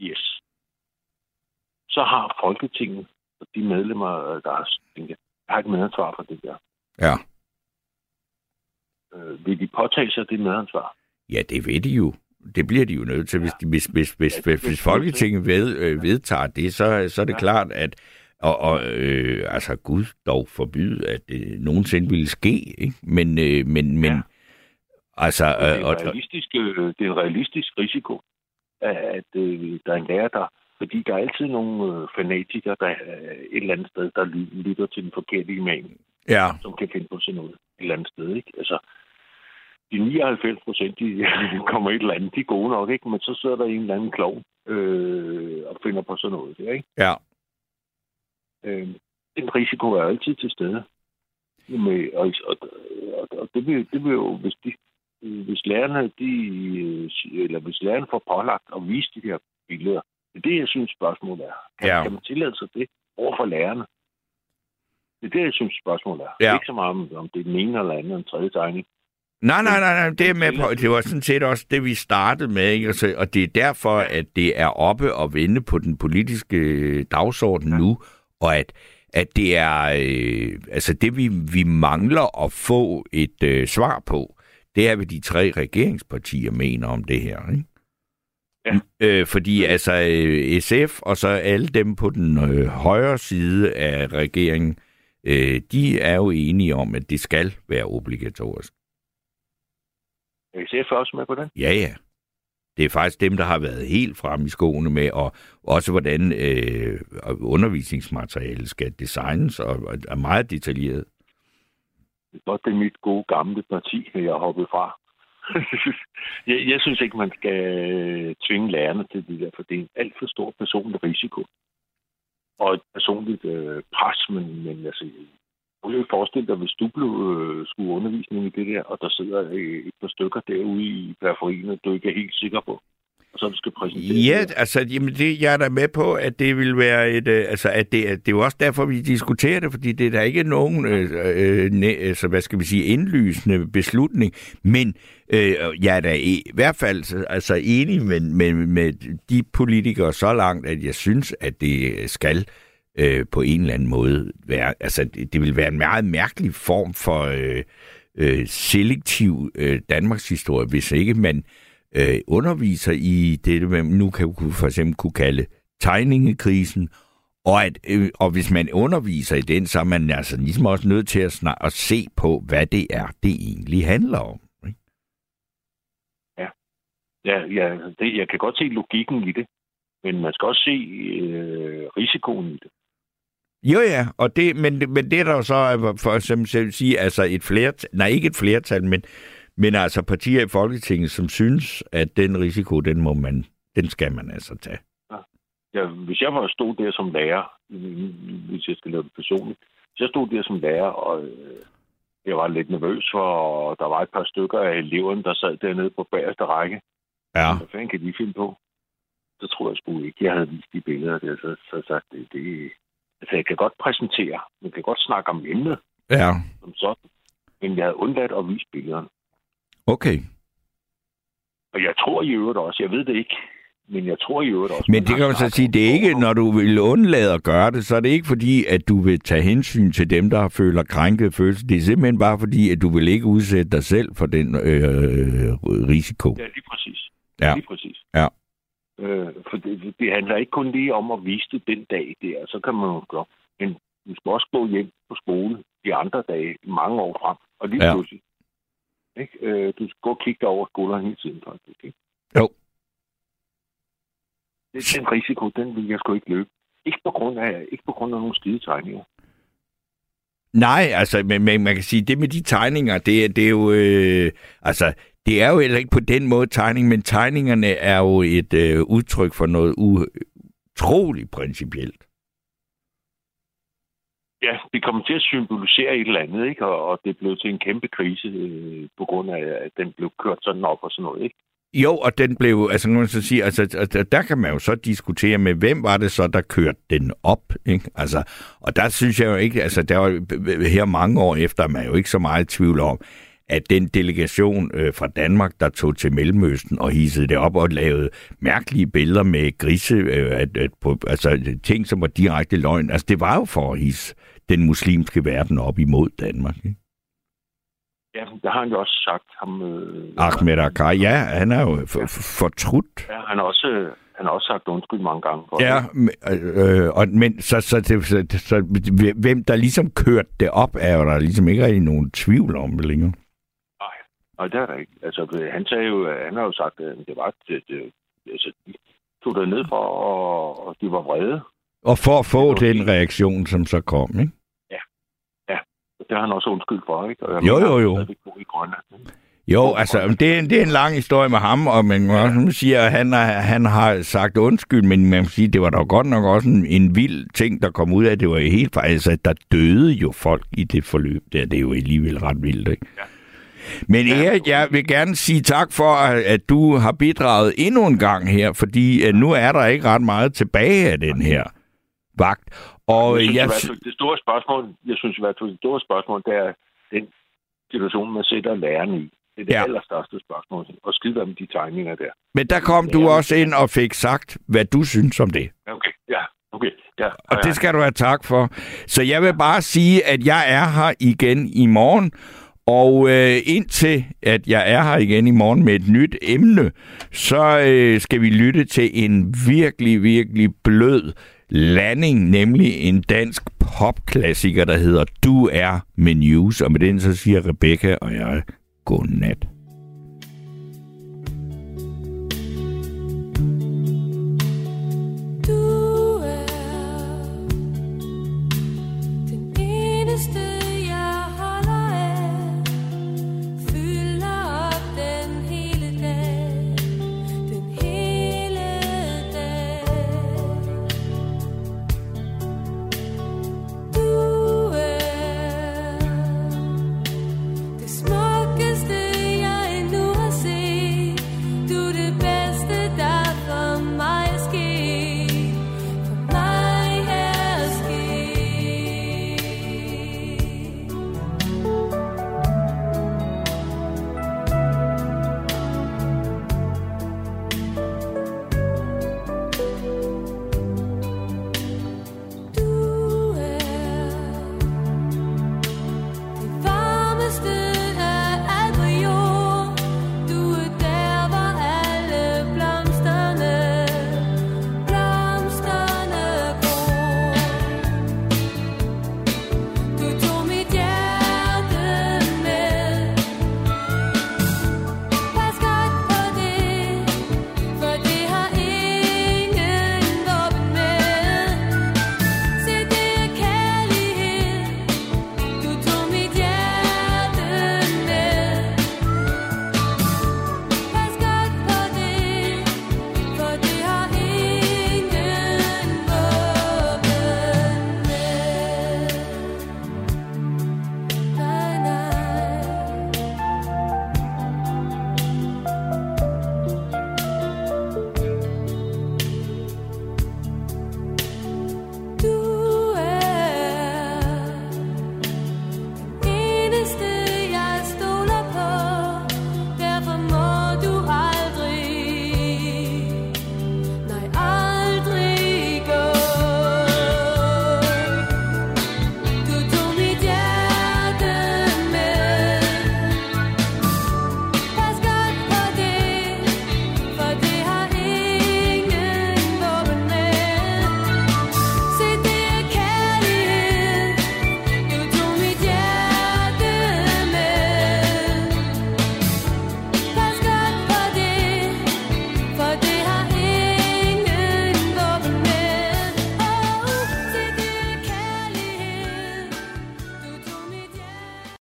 yes, så har Folketinget og de medlemmer, der har, jeg har et medansvar for det der. Ja. Øh, vil de påtage sig det medansvar? Ja, det ved de jo. Det bliver de jo nødt til, hvis, de, hvis, hvis, hvis, hvis, hvis Folketinget ved, øh, vedtager det, så, så er det ja. klart, at og, og øh, altså Gud dog forbyde, at det nogensinde ville ske, ikke? Men, øh, men, men altså... det, er Øh, og, realistisk, øh, det er en realistisk risiko, at, øh, der er en lærer, der... Fordi der er altid nogle øh, fanatikere, der øh, et eller andet sted, der ly- lytter til den forkerte imam, ja, som kan finde på sådan noget et eller andet sted. Ikke? Altså, de 99 procent, de kommer et eller andet, de er gode nok, ikke? men så sidder der en eller anden klog øh, og finder på sådan noget. Der, ikke? ja, Øh, den risiko er altid til stede. Med, og, og, og, og det, vil, det vil jo, hvis, de, hvis lærerne, de, øh, eller hvis lærerne får pålagt at vise de her billeder, det er det, jeg synes, spørgsmålet er. Kan, Ja. kan man tillade sig det over for lærerne? Det er det, jeg synes, spørgsmålet er. Ja. Ikke så meget om, om det er den ene eller anden eller den tredje tegning. Nej, nej, nej, nej, det er med på. Det var sådan set også det, vi startede med, ikke? Altså, og det er derfor, at det er oppe og vende på den politiske øh, dagsorden ja. nu, og at, at det er, øh, altså det vi, vi mangler at få et øh, svar på, det er, hvad de tre regeringspartier mener om det her, ikke? Ja. Øh, fordi altså øh, SF og så alle dem på den øh, højre side af regeringen, øh, de er jo enige om, at det skal være obligatorisk. Er SF også med på den? Ja, ja. Det er faktisk dem, der har været helt frem i skoene med, og også hvordan øh, undervisningsmateriale skal designes, og, og er meget detaljeret og godt, det er mit gode gamle parti, jeg har hoppet fra. jeg, jeg synes ikke, man skal øh, tvinge lærerne til det der, for det er en alt for stor personlig risiko. Og et personligt øh, pres, men, men altså, jeg kan forestille dig, hvis du blev, øh, skulle undervisning i det der, og der sidder øh, et par stykker derude i periferien, og du ikke er helt sikker på, du skal præsentere Ja, altså, jamen det, jeg er da med på, at det vil være et, øh, altså, at det, at det er jo også derfor, vi diskuterer det, fordi det er der ikke nogen, øh, øh, næ, altså, hvad skal vi sige, indlysende beslutning, men øh, jeg er da i, i hvert fald altså, enig med, med, med de politikere så langt, at jeg synes, at det skal øh, på en eller anden måde være, altså, det, det vil være en meget mærkelig form for øh, øh, selektiv øh, Danmarks historie, hvis ikke man øh, underviser i det, man nu kan for eksempel kunne kalde tegningekrisen, og, at, øh, og hvis man underviser i den, så er man altså ligesom også nødt til at, snak, at se på, hvad det er, det egentlig handler om. Ja, ja det, jeg kan godt se logikken i det, men man skal også se øh, risikoen i det. Jo ja, og det, men, men det er der jo så, øh, for eksempel at sige, altså et flertal, nej ikke et flertal, men, men altså partier i Folketinget, som synes, at den risiko, den må man, den skal man altså tage. Ja, hvis jeg var stod der som lærer, hvis jeg skal lave det personligt, hvis jeg stod der som lærer, og øh, jeg var lidt nervøs for, og der var et par stykker af eleverne, der sad dernede på bagerste række. Ja. Hvad fanden kan de finde på? Så tror jeg sgu ikke, jeg havde vist de billeder der, så, så sagt, det, det, altså jeg kan godt præsentere, man kan godt snakke om emnet, Ja, som sådan, men jeg havde undladt at vise billederne. Okay. Og jeg tror i øvrigt også, jeg ved det ikke, men jeg tror i øvrigt også... Men det kan man så sige, det er ikke, når du vil undlade at gøre det, så er det ikke fordi, at du vil tage hensyn til dem, der føler krænket følelse. Det er simpelthen bare fordi, at du vil ikke udsætte dig selv for den øh, risiko. Ja, lige præcis. Ja. Lige præcis. Ja. Øh, for det, det handler ikke kun lige om at vise det den dag der, så kan man jo gøre. Men du skal også gå hjem på skole de andre dage, mange år frem. Og lige Ja. pludselig. Ikke? Øh, du skal gå og kigge dig over skulderen hele tiden, faktisk. Ikke? Jo. den risiko, den vil jeg sgu ikke løbe. Ikke på grund af, ikke på grund af nogle skide tegninger. Nej, altså, men, men man kan sige, det med de tegninger, det, er- det er jo... Øh, altså, det er jo heller ikke på den måde tegning, men tegningerne er jo et øh, udtryk for noget utroligt principielt. Ja, det kom til at symbolisere et eller andet, ikke? Og, og det blev til en kæmpe krise øh, på grund af, at den blev kørt sådan op og sådan noget, ikke? Jo, og den blev, altså nu så sige, altså, altså, der kan man jo så diskutere med, hvem var det så, der kørte den op, ikke? Altså, og der synes jeg jo ikke, altså, der var her mange år efter, er man jo ikke så meget i tvivl om, at den delegation øh, fra Danmark, der tog til Mellemøsten og hissede det op og lavede mærkelige billeder med grise, øh, at, at, på, altså ting, som var direkte løgn, altså det var jo for at hisse den muslimske verden op imod Danmark, ikke? Ja, der har han jo også sagt ham... Øh, Ahmed Akkar, ja, han er jo for, for, fortrudt. ja, han har også, øh, han har også sagt undskyld mange gange for Ja, øh, og, men så, så, det, så, så hvem der ligesom kørte det op, er jo der ligesom ikke rigtig nogen tvivl om det længere. Nej, det er der ikke. Altså, øh, han sagde jo, øh, han har jo sagt, at det var, det, det, altså, de tog det ned for, og, og de var vrede. Og for at få den reaktion, som så kom, ikke? Det har han også undskyld for, ikke? Og Jo, jo, jo. i Grønland. ikke? Jo, altså, det er, en- det er en lang historie med ham, og man må også sige, at han, har- han har sagt undskyld, men man må sige, det var da godt nok også en, en vild ting, der kom ud af, det var jo helt faktisk, at der døde jo folk i det forløb der. Det er jo alligevel ret vildt, ikke? Men Erik, jeg vil gerne sige tak for, at du har bidraget endnu en gang her, fordi nu er der ikke ret meget tilbage af den her vagt. Og jeg synes, jeg, fald, det store spørgsmål, jeg synes i hvert fald, det store spørgsmål, det er den situation, man sætter læreren i. Det er det Ja. allerstørste spørgsmål. Og skide om de tegninger der. men der kom du også ind og fik sagt, hvad du synes om det. Okay, ja, okay. Ja, Og det skal du have tak for. Så jeg vil bare sige, at jeg er her igen i morgen. Og øh, indtil at jeg er her igen i morgen med et nyt emne, så øh, skal vi lytte til en virkelig, virkelig blød landing, nemlig en dansk popklassiker, der hedder Du er med News. Og med den så siger Rebecca og jeg godnat.